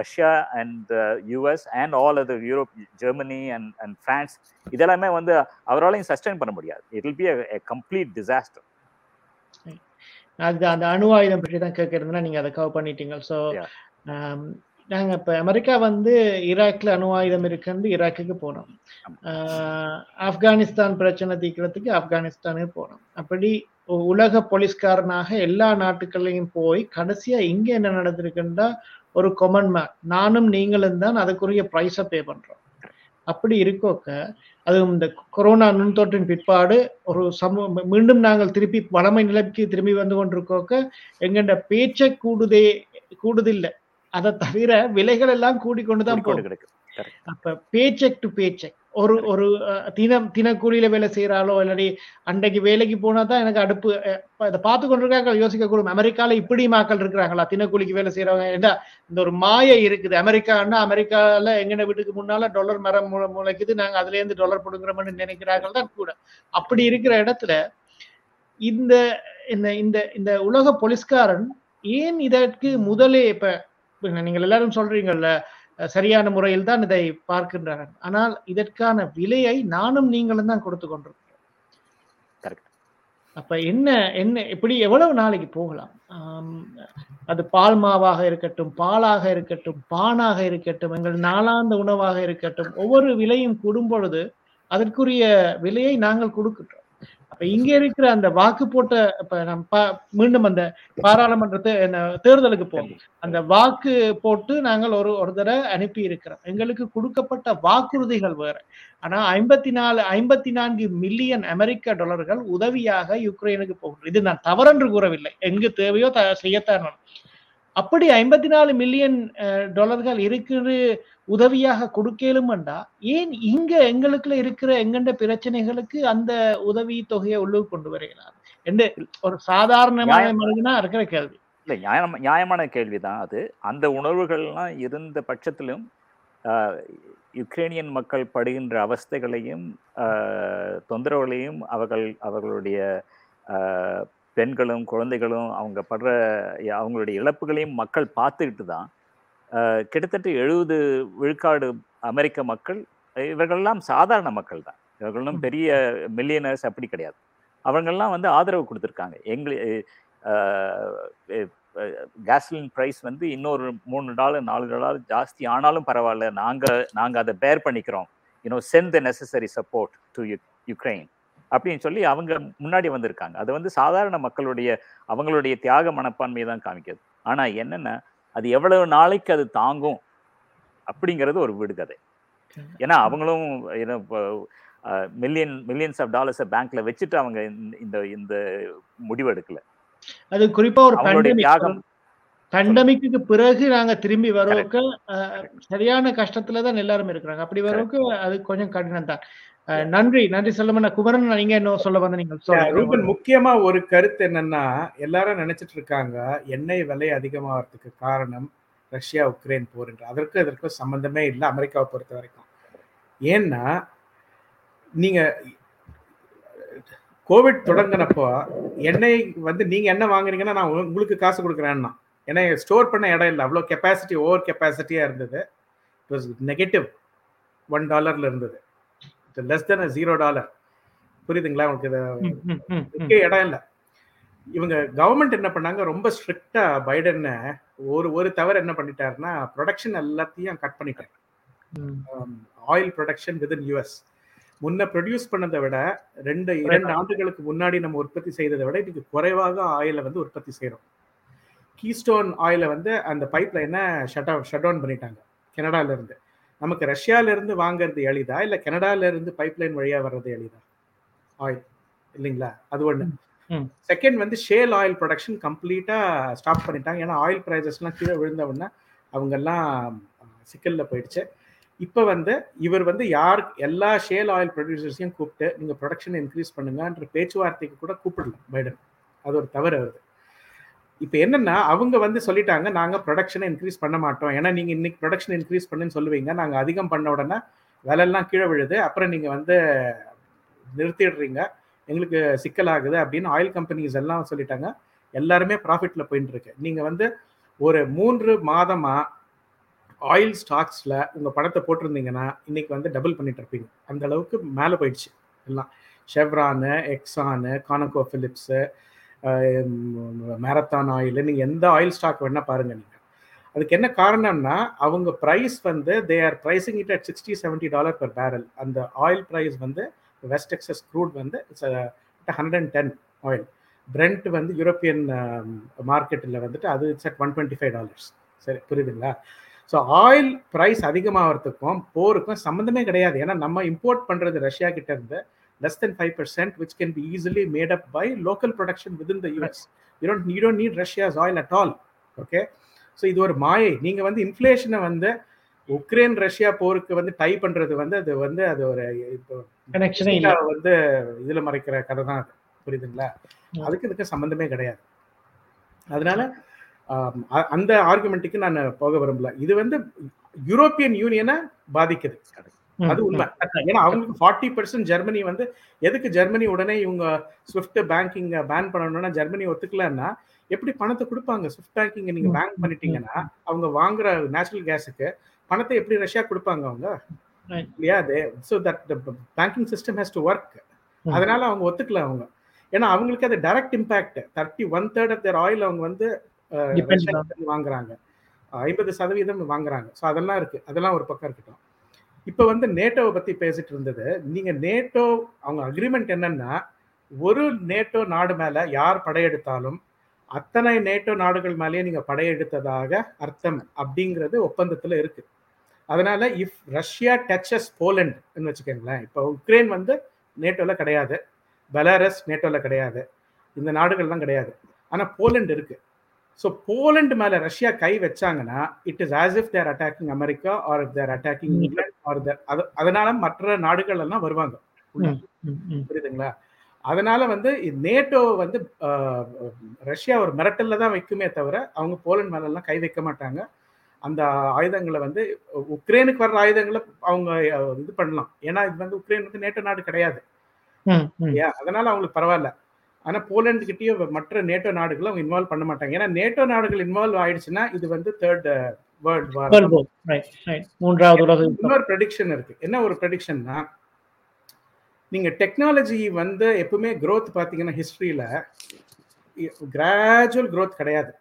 Russia and US and all other Europe Germany and and France இதெல்லாமே வந்து அவராலையும் சஸ்டைன் பண்ண முடியாது. It will be a complete disaster அது அந்த அணு ஆயுதம் பற்றி தான் கேட்கறதுனா நீங்க அதை கவர் பண்ணிட்டீங்க. ஸோ நாங்க இப்ப அமெரிக்கா வந்து ஈராக்ல அணு ஆயுதம் இருக்குன்னு ஈராக்குக்கு போனோம். ஆப்கானிஸ்தான் பிரச்சனை தீர்க்கிறதுக்கு ஆப்கானிஸ்தானுக்கு போனோம். அப்படி உலக போலீஸ்காரனாக எல்லா நாட்டுகள்லையும் போய் கடைசியா இங்க என்ன நடந்திருக்குன்னா ஒரு கொமன் மேன் நானும் நீங்களும் தான் அதுக்குரிய ப்ரைஸை பே பண்றோம். அப்படி இருக்கோக்க அதுவும் இந்த கொரோனா நுண்தொற்றின் பிற்பாடு ஒரு சமூக மீண்டும் நாங்கள் திருப்பி வளமை நிலைக்கு திரும்பி வந்து கொண்டிருக்கோக்க எங்கண்ட பேச்சை கூடுதே கூடுதில்லை. அதை தவிர விலைகள் எல்லாம் கூடிக்கொண்டுதான் போகும். அப்ப பேச்செக் டு பேச்செக். ஒரு ஒரு தினம் தினக்கூலியில வேலை செய்யறாளோ இல்லாட்டி அன்றைக்கு வேலைக்கு போனா தான் எனக்கு அடுப்பு இதை பார்த்து கொண்டிருக்காங்க யோசிக்க கூடும் அமெரிக்கால இப்படி மக்கள் இருக்கிறாங்களா? தினக்கூலிக்கு வேலை செய்யறவங்க ஏண்டா இந்த ஒரு மாயை இருக்குது. அமெரிக்கான்னா அமெரிக்கால எங்கன வீட்டுக்கு முன்னால டாலர் மரம் முளை- முளைக்குது. நாங்க அதுல இருந்து டாலர் பிடுங்குறோம்னு நினைக்கிறார்கள் தான் கூட. அப்படி இருக்கிற இடத்துல இந்த இந்த இந்த உலக போலீஸ்காரன் ஏன் இதற்கு முதலே இப்ப நீங்கள் எல்லாரும் சொல்றீங்கல்ல சரியான முறையில் தான் இதை பார்க்கின்றனர் ஆனால் இதற்கான விலையை நானும் நீங்களும் தான் கொடுத்து கொண்டிருக்கிறோம். அப்ப என்ன என்ன இப்படி எவ்வளவு நாளைக்கு போகலாம்? அது பால் மாவாக இருக்கட்டும் பாலாக இருக்கட்டும் பானாக இருக்கட்டும் எங்கள் நாளாந்த உணவாக இருக்கட்டும் ஒவ்வொரு விலையும் கூடும் பொழுது அதற்குரிய விலையை நாங்கள் கொடுக்கின்றோம். அப்ப இங்க இருக்கிற அந்த வாக்கு போட்ட இப்ப நம்ம மீண்டும் அந்த பாராளுமன்ற தே- என்ன, தேர்தலுக்கு போவோம் அந்த வாக்கு போட்டு நாங்கள் ஒரு ஒரு தடவை அனுப்பி இருக்கிறோம். எங்களுக்கு கொடுக்கப்பட்ட வாக்குறுதிகள் வேற. ஆனா ஐம்பத்தி நாலு ஐம்பத்தி நான்கு மில்லியன் அமெரிக்க டாலர்கள் உதவியாக யுக்ரைனுக்கு போகிறது இது நான் தவறென்று கூறவில்லை. எங்கு தேவையோ த செய்யத்தான். அப்படி ஐம்பத்தி நாலு மில்லியன் டாலர்கள் இருக்கிற உதவியாக கொடுக்கலும்டா ஏன் இங்க எங்களுக்குள்ள இருக்கிற எங்கண்ட பிரச்சனைகளுக்கு அந்த உதவி தொகையை உள்ளுக்கு கொண்டு வரையலாம் என்று ஒரு சாதாரணமான நியாயம். மனிதனா இருக்கிற கேள்வி. இல்லை நியாயம் நியாயமான கேள்விதான் அது. அந்த உணர்வுகள்லாம் இருந்த பட்சத்திலும் யுக்ரைனியன் மக்கள் படுகின்ற அவஸ்தைகளையும் தொந்தரவுகளையும் அவர்கள் அவர்களுடைய பெண்களும் குழந்தைகளும் அவங்க படுற அவங்களுடைய இழப்புகளையும் மக்கள் பார்த்துக்கிட்டு தான் கிட்டத்தட்ட எழுபது விழுக்காடு அமெரிக்க மக்கள் இவர்கள்லாம் சாதாரண மக்கள் தான். இவர்களும் பெரிய மில்லியனர்ஸ் அப்படி கிடையாது. அவங்கெல்லாம் வந்து ஆதரவு கொடுத்துருக்காங்க. எங்களு கேஸ்லின் ப்ரைஸ் வந்து இன்னொரு மூணு டாலர் நாலு டாலர் ஜாஸ்தி ஆனாலும் பரவாயில்ல. நாங்கள் நாங்கள் அதை பேர் பண்ணிக்கிறோம். You know send the necessary support to Ukraine அப்படின்னு சொல்லி அவங்க முன்னாடி வந்திருக்காங்க. அது வந்து சாதாரண மக்களுடைய அவங்களுடைய தியாக மனப்பான்மையை தான் காமிக்குது. ஆனால் என்னென்ன அது எவ்வளவு நாளைக்கு அது தாங்கும் அப்படிங்கிறது ஒரு விடுகதை. ஏன்னா அவங்களும் மில்லியன் மில்லியன்ஸ் ஆஃப் டாலர்ஸை பேங்க்ல வச்சுட்டு அவங்க இந்த- இந்த முடிவு எடுக்கல. அது குறிப்பா ஒரு தியாகம் பேண்டமிக்கு பிறகு நாங்க திரும்பி வரவுக்கு சரியான கஷ்டத்துல தான் எல்லாரும் இருக்கிறாங்க. அப்படி வரவுக்கு அது கொஞ்சம் கடினம் தான் நன்றி நன்றி செல்லமண்ணா குமரன் நீங்க என்ன சொல்ல வந்த நீங்கள் ரூபன் முக்கியமா ஒரு கருத்து என்னன்னா எல்லாரும் நினைச்சிட்டு இருக்காங்க எண்ணெய் விலை அதிகமாகிறதுக்கு காரணம் ரஷ்யா உக்ரைன் போர் என்று. அதற்கு அதற்கும் சம்பந்தமே இல்லை அமெரிக்காவை பொறுத்த வரைக்கும். ஏன்னா நீங்க கோவிட் தொடங்கினப்போ எண்ணெய் வந்து நீங்க என்ன வாங்குறீங்கன்னா நான் உங்க- உங்களுக்கு காசு கொடுக்குறேன்னா. ஏன்னா ஸ்டோர் பண்ண இடம் இல்லை. அவ்வளோ கெப்பாசிட்டி ஓவர் கெப்பாசிட்டியா இருந்தது. இட் வாஸ் நெகட்டிவ் ஒன் டாலர்ல இருந்தது. லெஸ் தென் ஜீரோ டாலர் புரியுதுங்களா? உங்களுக்கு இடம் இல்லை. இவங்க கவர்மெண்ட் என்ன பண்ணாங்க? ரொம்ப ஸ்ட்ரிக்டா பைடன் ஒரு ஒரு தவறு என்ன பண்ணிட்டாருன்னா ப்ரொடக்ஷன் எல்லாத்தையும் கட் பண்ணிட்டாரு. ஆயில் ப்ரொடக்ஷன் வித் யூஎஸ் முன்ன ப்ரொடியூஸ் பண்ணதை விட ரெண்டு இரண்டு ஆண்டுகளுக்கு முன்னாடி நம்ம உற்பத்தி செய்ததை விட இன்னைக்கு குறைவாக ஆயிலை வந்து உற்பத்தி செய்கிறோம் கீஸ்டோன் ஆயிலை வந்து அந்த பைப் லைனை ஷட் ஷட் டவுன் பண்ணிட்டாங்க. கனடால இருந்து. நமக்கு ரஷ்யால இருந்து வாங்குறது எளிதா? இல்ல கனடால இருந்து பைப் லைன் வழியா வர்றது எளிதா? ஆயில் இல்லைங்களா? அது ம். செகண்ட் வந்து ஷேல் ஆயில் ப்ரொடக்ஷன் கம்ப்ளீட்டா ஸ்டாப் பண்ணிட்டாங்க. ஏன்னா ஆயில் ப்ரைஸஸ்லாம் கீழே விழுந்த உடனே அவங்கெல்லாம் சிக்கல்ல போயிடுச்சு. இப்போ வந்து இவர் வந்து யார் எல்லா ஷேல் ஆயில் ப்ரொடியூசர்ஸையும் கூப்பிட்டு நீங்க ப்ரொடக்ஷனை இன்க்ரீஸ் பண்ணுங்கன்ற பேச்சுவார்த்தைக்கு கூட கூப்பிடல பைடன். அது ஒரு தவறு வருது இப்போ என்னன்னா அவங்க வந்து சொல்லிட்டாங்க நாங்கள் ப்ரொடக்ஷனை இன்க்ரீஸ் பண்ண மாட்டோம். ஏன்னா நீங்கள் இன்னைக்கு ப்ரொடக்ஷன் இன்க்ரீஸ் பண்ணுன்னு சொல்லுவீங்க. நாங்கள் அதிகம் பண்ண உடனே விலையெல்லாம் கீழே விழுது. அப்புறம் நீங்கள் வந்து நிறுத்திடுறீங்க. எங்களுக்கு சிக்கலாகுது அப்படின்னு ஆயில் கம்பெனிஸ் எல்லாம் சொல்லிட்டாங்க. எல்லாருமே ப்ராஃபிட்ல போயிட்டு இருக்கு. வந்து ஒரு மூன்று மாதமாக ஆயில் ஸ்டாக்ஸில் உங்கள் பணத்தை போட்டிருந்தீங்கன்னா இன்னைக்கு வந்து டபுள் பண்ணிட்டு இருப்பீங்க. அந்த அளவுக்கு மேலே போயிடுச்சு எல்லாம். Chevron Exxon Conoco Phillips Marathon oil நீங்கள் எந்த ஆயில் ஸ்டாக் வேணால் பாருங்க நீங்கள் அதுக்கு என்ன காரணம்னா அவங்க ப்ரைஸ் வந்து they are pricing it at sixty seventy dollar per barrel அந்த ஆயில் ப்ரைஸ் வந்து வெஸ்ட் எக்ஸஸ் க்ரூட் வந்து it's hundred and ten oil Brent வந்து யூரோப்பியன் மார்க்கெட்டில் வந்துட்டு அது it's at one twenty five dollars சரி புரியுதுங்களா? ஸோ ஆயில் ப்ரைஸ் அதிகமாகிறதுக்கும் போருக்கும் சம்மந்தமே கிடையாது. ஏன்னா நம்ம இம்போர்ட் பண்ணுறது ரஷ்யா கிட்ட இருந்து then five percent which can be easily made up by local production within the US you don't you don't need Russia's oil at all okay so இது ஒரு மாயை. நீங்கள் வந்து இன்ஃப்ளேஷனை வந்து உக்ரைன் ரஷ்யா போருக்கு வந்து டை பண்றது வந்து அது வந்து அது ஒரு இப்போ வந்து இதுல மறைக்கிற கதை தான் அது. புரியுதுங்களா? அதுக்கு இதுக்கு சம்பந்தமே கிடையாது. அதனால அந்த ஆர்குமெண்ட்டுக்கு நான் போக விரும்பல. இது வந்து யூரோப்பியன் யூனியனை பாதிக்குது. அது உண்மை. ஏன்னா அவங்களுக்கு ஃபார்ட்டி பர்சன்ட் ஜெர்மனி வந்து எதுக்கு ஜெர்மனி உடனே இவங்க ஸ்விஃப்ட் பேங்கிங் பேன் பண்ணணும்னா ஜெர்மனி ஒத்துக்கலன்னா எப்படி பணத்தை கொடுப்பாங்க? ஸ்விஃப்ட் பேங்கிங் நீங்க பேன் பண்ணிட்டீங்கன்னா அவங்க வாங்குற நேச்சுரல் கேஸுக்கு பணத்தை எப்படி ரஷ்யா கொடுப்பாங்க அவங்க. இல்லையா? They so that banking system has to work. அதனால அவங்க ஒத்துக்கல அவங்க. ஏன்னா அவங்களுக்கு அது direct impact thirty one third of their oil அவங்க வந்து வாங்குறாங்க. ஐம்பது சதவீதம் வாங்குறாங்க. ஸோ அதெல்லாம் இருக்கு. அதெல்லாம் ஒரு பக்கம் இருக்கட்டும். இப்போ வந்து நேட்டோவை பற்றி பேசிட்டு இருந்தது. நீங்கள் நேட்டோ அவங்க அக்ரிமெண்ட் என்னன்னா ஒரு நேட்டோ நாடு மேலே யார் படையெடுத்தாலும் அத்தனை நேட்டோ நாடுகள் மேலேயே நீங்கள் படையெடுத்ததாக அர்த்தம் அப்படிங்கிறது ஒப்பந்தத்தில் இருக்கு. அதனால இஃப் ரஷ்யா டச்சஸ் போலண்ட்னு வச்சுக்கோங்களேன் இப்போ உக்ரைன் வந்து நேட்டோவில் கிடையாது. பெலாரஸ் நேட்டோவில் கிடையாது. இந்த நாடுகள்லாம் கிடையாது. ஆனால் போலண்ட் இருக்குது ஸோ போலண்ட் மேல ரஷ்யா கை வச்சாங்கன்னா it is as if they're attacking America or if they're attacking England or அதனால மற்ற நாடுகள் எல்லாம் வருவாங்க. புரியுதுங்களா? அதனால வந்து நேட்டோ வந்து ரஷ்யா ஒரு மிரட்டல்ல தான் வைக்குமே தவிர அவங்க போலண்ட் மேல எல்லாம் கை வைக்க மாட்டாங்க. அந்த ஆயுதங்களை வந்து உக்ரைனுக்கு வர்ற ஆயுதங்களை அவங்க இது பண்ணலாம். ஏன்னா இது வந்து உக்ரைன் வந்து நேட்டோ நாடு கிடையாது. அதனால அவங்களுக்கு பரவாயில்ல. ஆனா போலண்ட் கிட்டயும் மற்ற நேட்டோ நாடுகளை அவங்க இன்வால்வ் பண்ண மாட்டாங்க. ஏன்னா நேட்டோ நாடுகள் இன்வால்வ் ஆயிடுச்சுன்னா இது வந்து தேர்ட் வேர்ல்ட் வார். மூன்றாவது. இன்னொரு ப்ரெடிக்ஷன் இருக்கு. என்ன ஒரு ப்ரெடிக்ஷன்னா நீங்க டெக்னாலஜி வந்து எப்பவுமே growth பாத்தீங்கன்னா ஹிஸ்டரியில கிராஜுவல் growth கிடையாது.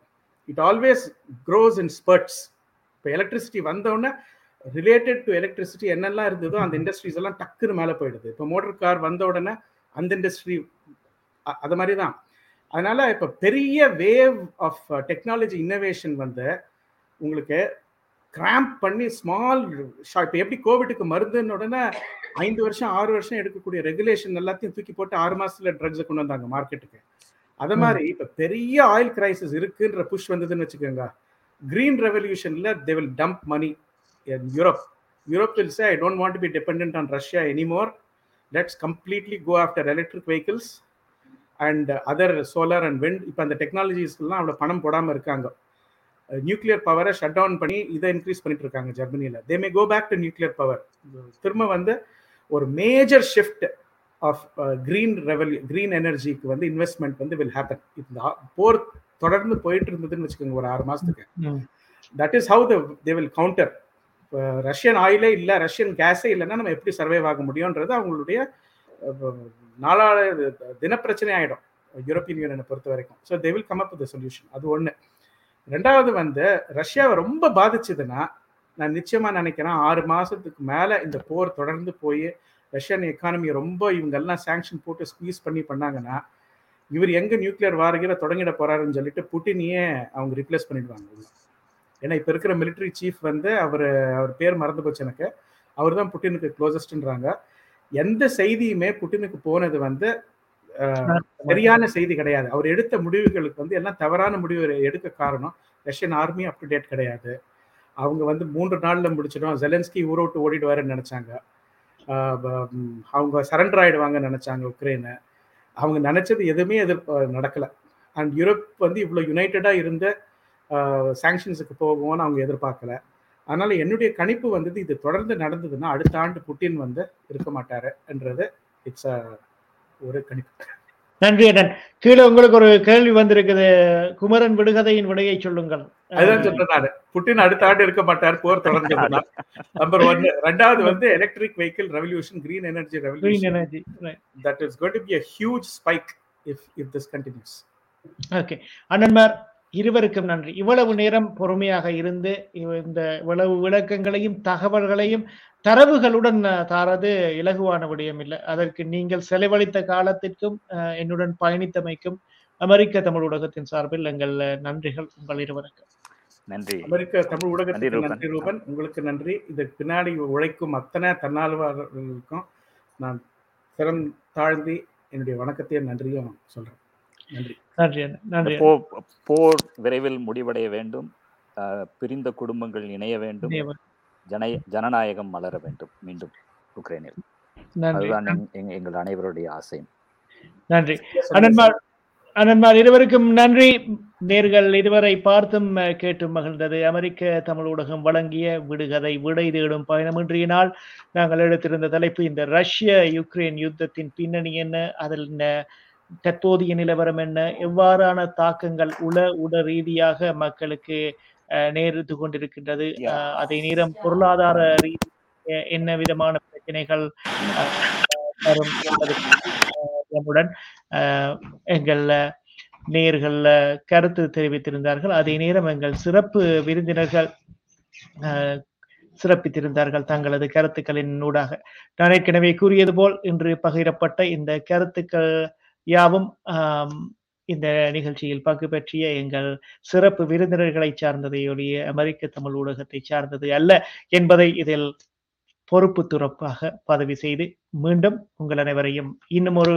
It always grows in spurts இப்போ எலக்ட்ரிசிட்டி வந்தோடனே ரிலேட்டட் டு எலக்ட்ரிசிட்டி என்னெல்லாம் இருந்ததோ அந்த இண்டஸ்ட்ரீஸ் எல்லாம் டக்குன்னு மேலே போயிடுது. இப்போ மோட்டர் கார் வந்த உடனே அந்த இண்டஸ்ட்ரி அது மாதிரி தான் அதனால இப்போ பெரிய வேவ் ஆஃப் டெக்னாலஜி இன்னோவேஷன் வந்து உங்களுக்கு கிராம்ப் பண்ணி ஸ்மால் இப்போ எப்படி கோவிட்டுக்கு மருந்துன்னு உடனே ஐந்து வருஷம் ஆறு வருஷம் எடுக்கக்கூடிய ரெகுலேஷன் எல்லாத்தையும் தூக்கி போட்டு ஆறு மாசத்துல ட்ரக்ஸை கொண்டு வந்தாங்க மார்க்கெட்டுக்கு அத மாதிரி இப்ப பெரிய ஆயில் கிரைசிஸ் இருக்குன்ற புஷ் வந்ததுன்னு வச்சுக்கோங்க. Green ரெவல்யூஷன்ல they will dump money Europe Europe will say I don't want to be depend on Russia anymore let's completely go after electric vehicles and other solar and wind இப்போ அந்த டெக்னாலஜிஸ்க்கெல்லாம் அவ்வளோ பணம் போடாமல் இருக்காங்க. Nuclear பவரை shut down பண்ணி இதை increase பண்ணிட்டு இருக்காங்க ஜெர்மனியில் they may go back to nuclear power திரும்ப வந்து ஒரு மேஜர் ஷிஃப்ட் ஆஃப் கிரீன் ரெவல்யூ கிரீன் எனர்ஜிக்கு வந்து இன்வெஸ்ட்மெண்ட் வந்து வில் ஹேப்பன் இந்த போர் தொடர்ந்து போயிட்டு இருந்ததுன்னு வச்சுக்கோங்க ஒரு ஆறு மாசத்துக்கு. ம். That is how they will counter Russian ஆயிலே இல்லை ரஷ்யன் கேஸே இல்லைன்னா நம்ம எப்படி சர்வைவ் ஆக முடியுன்றது அவங்களுடைய நாளாக தினப்பிரச்சனை ஆகிடும் யூரோப்பியன் யூனியனை பொறுத்த வரைக்கும். So they will come up with solution அது ஒன்று ரெண்டாவது வந்து ரஷ்யாவை ரொம்ப பாதிச்சதுன்னா நான் நிச்சயமாக நினைக்கிறேன் ஆறு மாதத்துக்கு மேலே இந்த போர் தொடர்ந்து போய் ரஷ்யன் எக்கானமியை ரொம்ப இவங்கெல்லாம் சேங்ஷன் சாங்ஷன் போட்டு ஸ்குவீஸ் பண்ணி பண்ணாங்கன்னா இவர் எங்கே நியூக்ளியர் வாரகிற தொடங்கிட போறாருன்னு சொல்லிட்டு புட்டினையே அவங்க ரிப்ளேஸ் பண்ணிடுவாங்க. ஏன்னா இப்போ இருக்கிற மிலிட்டரி சீஃப் வந்து அவர் அவர் பேர் மறந்து போச்சு எனக்கு. அவர் தான் புட்டினுக்கு க்ளோசஸ்ட்ன்றாங்க எந்த செய்தியுமே புட்டினுக்கு போனது வந்து சரியான செய்தி கிடையாது. அவர் எடுத்த முடிவுகளுக்கு வந்து எல்லாம் தவறான முடிவு எடுக்க காரணம் Russian army up to date கிடையாது. அவங்க வந்து மூன்று நாள்ல முடிச்சிடும். ஜெலன்ஸ்கி ஊரை விட்டு ஓடிடுவாருன்னு நினைச்சாங்க. அவங்க சரண்டர் ஆயிடுவாங்கன்னு நினைச்சாங்க உக்ரைனை. அவங்க நினைச்சது எதுவுமே எதிர் நடக்கல. அண்ட் யூரோப் வந்து இவ்வளோ யுனைடடா இருந்த சாங்ஷன்ஸுக்கு போகும்னு அவங்க எதிர்பார்க்கல. அதனால என்னுடைய கணிப்பு வந்தது இது தொடர்ந்து நடந்ததுன்னா அடுத்த ஆண்டு புட்டின் வந்து இருக்க மாட்டாரு என்றது இட்ஸ் ஒரு கணிப்பு. நன்றி அண்ணன். கீழே உங்களுக்கு ஒரு கேள்வி வந்திருக்குது. குமரன் விடுகதையின் விடையை சொல்லுங்கள். அதுதான் சொல்றேன் நானு புட்டின் அடுத்த ஆண்டு இருக்க மாட்டார் போர் தொடர்ந்ததுன்னா. நம்பர் ஒன்னு ரெண்டாவது வந்து electric vehicle revolution green energy revolution energy that is going to be a huge spike if if this continues. Okay Annanmar இருவருக்கும் நன்றி. இவ்வளவு நேரம் பொறுமையாக இருந்து இந்த இவ்வளவு விளக்கங்களையும் தகவல்களையும் தரவுகளுடன் தாரது இலகுவான விடயம் இல்லை அதற்கு நீங்கள் செலவழித்த காலத்திற்கும் என்னுடன் பயணித்தமைக்கும் அமெரிக்க தமிழ் ஊடகத்தின் சார்பில் எங்கள் நன்றிகள். உங்கள் இருவருக்கும். நன்றி. அமெரிக்க தமிழ் ரூபன். நன்றி ரூபன். உங்களுக்கு நன்றி. இதுக்கு பின்னாடி உழைக்கும் அத்தனை தன்னார்வலர்களுக்கும் நான் சிறம் தாழ்ந்தி என்னுடைய வணக்கத்தையும் நன்றியும் சொல்றேன். நன்றி. நன்றி நன்றி போர் விரைவில் முடிவடைய வேண்டும். பிரிந்த குடும்பங்கள் இணைய வேண்டும். ஜன ஜனநாயகம் மலர வேண்டும். மீண்டும் உக்ரைனில். நன்றி. அதுதான் எங்- எங்க- எங்கள் அனைவருடைய ஆசை. நன்றி. அண்ணன்மார் அண்ணன்மார் இருவருக்கும் நன்றி. நேர்கள் இதுவரை பார்த்தும் கேட்டும் மகிழ்ந்தது. அமெரிக்க தமிழ் ஊடகம் வழங்கிய விடுகதை விடை தேடும் பயணம் இன்றைய நாள். நாங்கள் எடுத்திருந்த தலைப்பு இந்த ரஷ்ய யுக்ரைன் யுத்தத்தின் பின்னணி என்ன? அதில் என்ன தற்போதைய நிலவரம் என்ன? எவ்வாறான தாக்கங்கள் உள உட ரீதியாக மக்களுக்கு நேரிட்டு கொண்டிருக்கின்றது? அதே நேரம் பொருளாதார ரீதி என்ன விதமான பிரச்சனைகள் வரும் என்பது அஹ், நம்முடன் அஹ், எங்கள் நேர்கள் கருத்து தெரிவித்திருந்தார்கள். அதே நேரம் எங்கள் சிறப்பு விருந்தினர்கள் அஹ், சிறப்பித்திருந்தார்கள் தங்களது கருத்துக்களின் ஊடாக. நான் ஏற்கனவே கூறியது போல் இன்று பகிரப்பட்ட இந்த கருத்துக்கள் யாவும் இந்த நிகழ்ச்சியில் பங்கு பற்றிய எங்கள் சிறப்பு விருந்தினர்களை சார்ந்ததை ஒழிய அமெரிக்க தமிழ் ஊடகத்தை சார்ந்தது அல்ல என்பதை இதில் பொறுப்பு துறப்பாக பதவி செய்து மீண்டும் உங்கள் அனைவரையும் இன்னும் ஒரு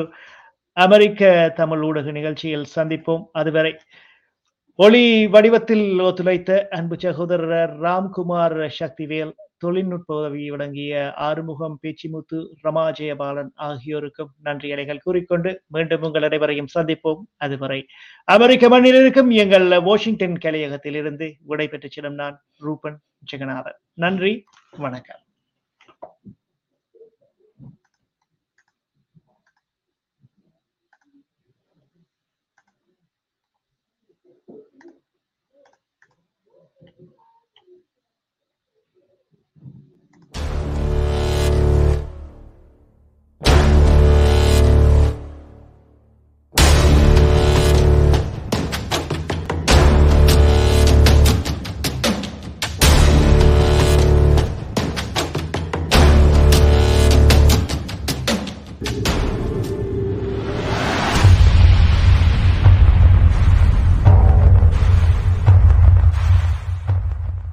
அமெரிக்க தமிழ் ஊடக நிகழ்ச்சியில் சந்திப்போம். அதுவரை ஒளி வடிவத்தில் ஒத்துழைத்த அன்பு சகோதரர் ராம்குமார் சக்திவேல் தொழில்நுட்ப உதவி வழங்கிய ஆறுமுகம் பேச்சிமுத்து ரமாஜெயபாலன் ஆகியோருக்கும் நன்றி அலைகள் கூறிக்கொண்டு மீண்டும் உங்கள் அனைவரையும் சந்திப்போம். அதுவரை அமெரிக்க மண்ணில் இருக்கும் எங்கள் வாஷிங்டன் கலையகத்தில் இருந்து விடைபெற்று செல்லும் நான் ரூபன் ஜெகநாதன். நன்றி வணக்கம்.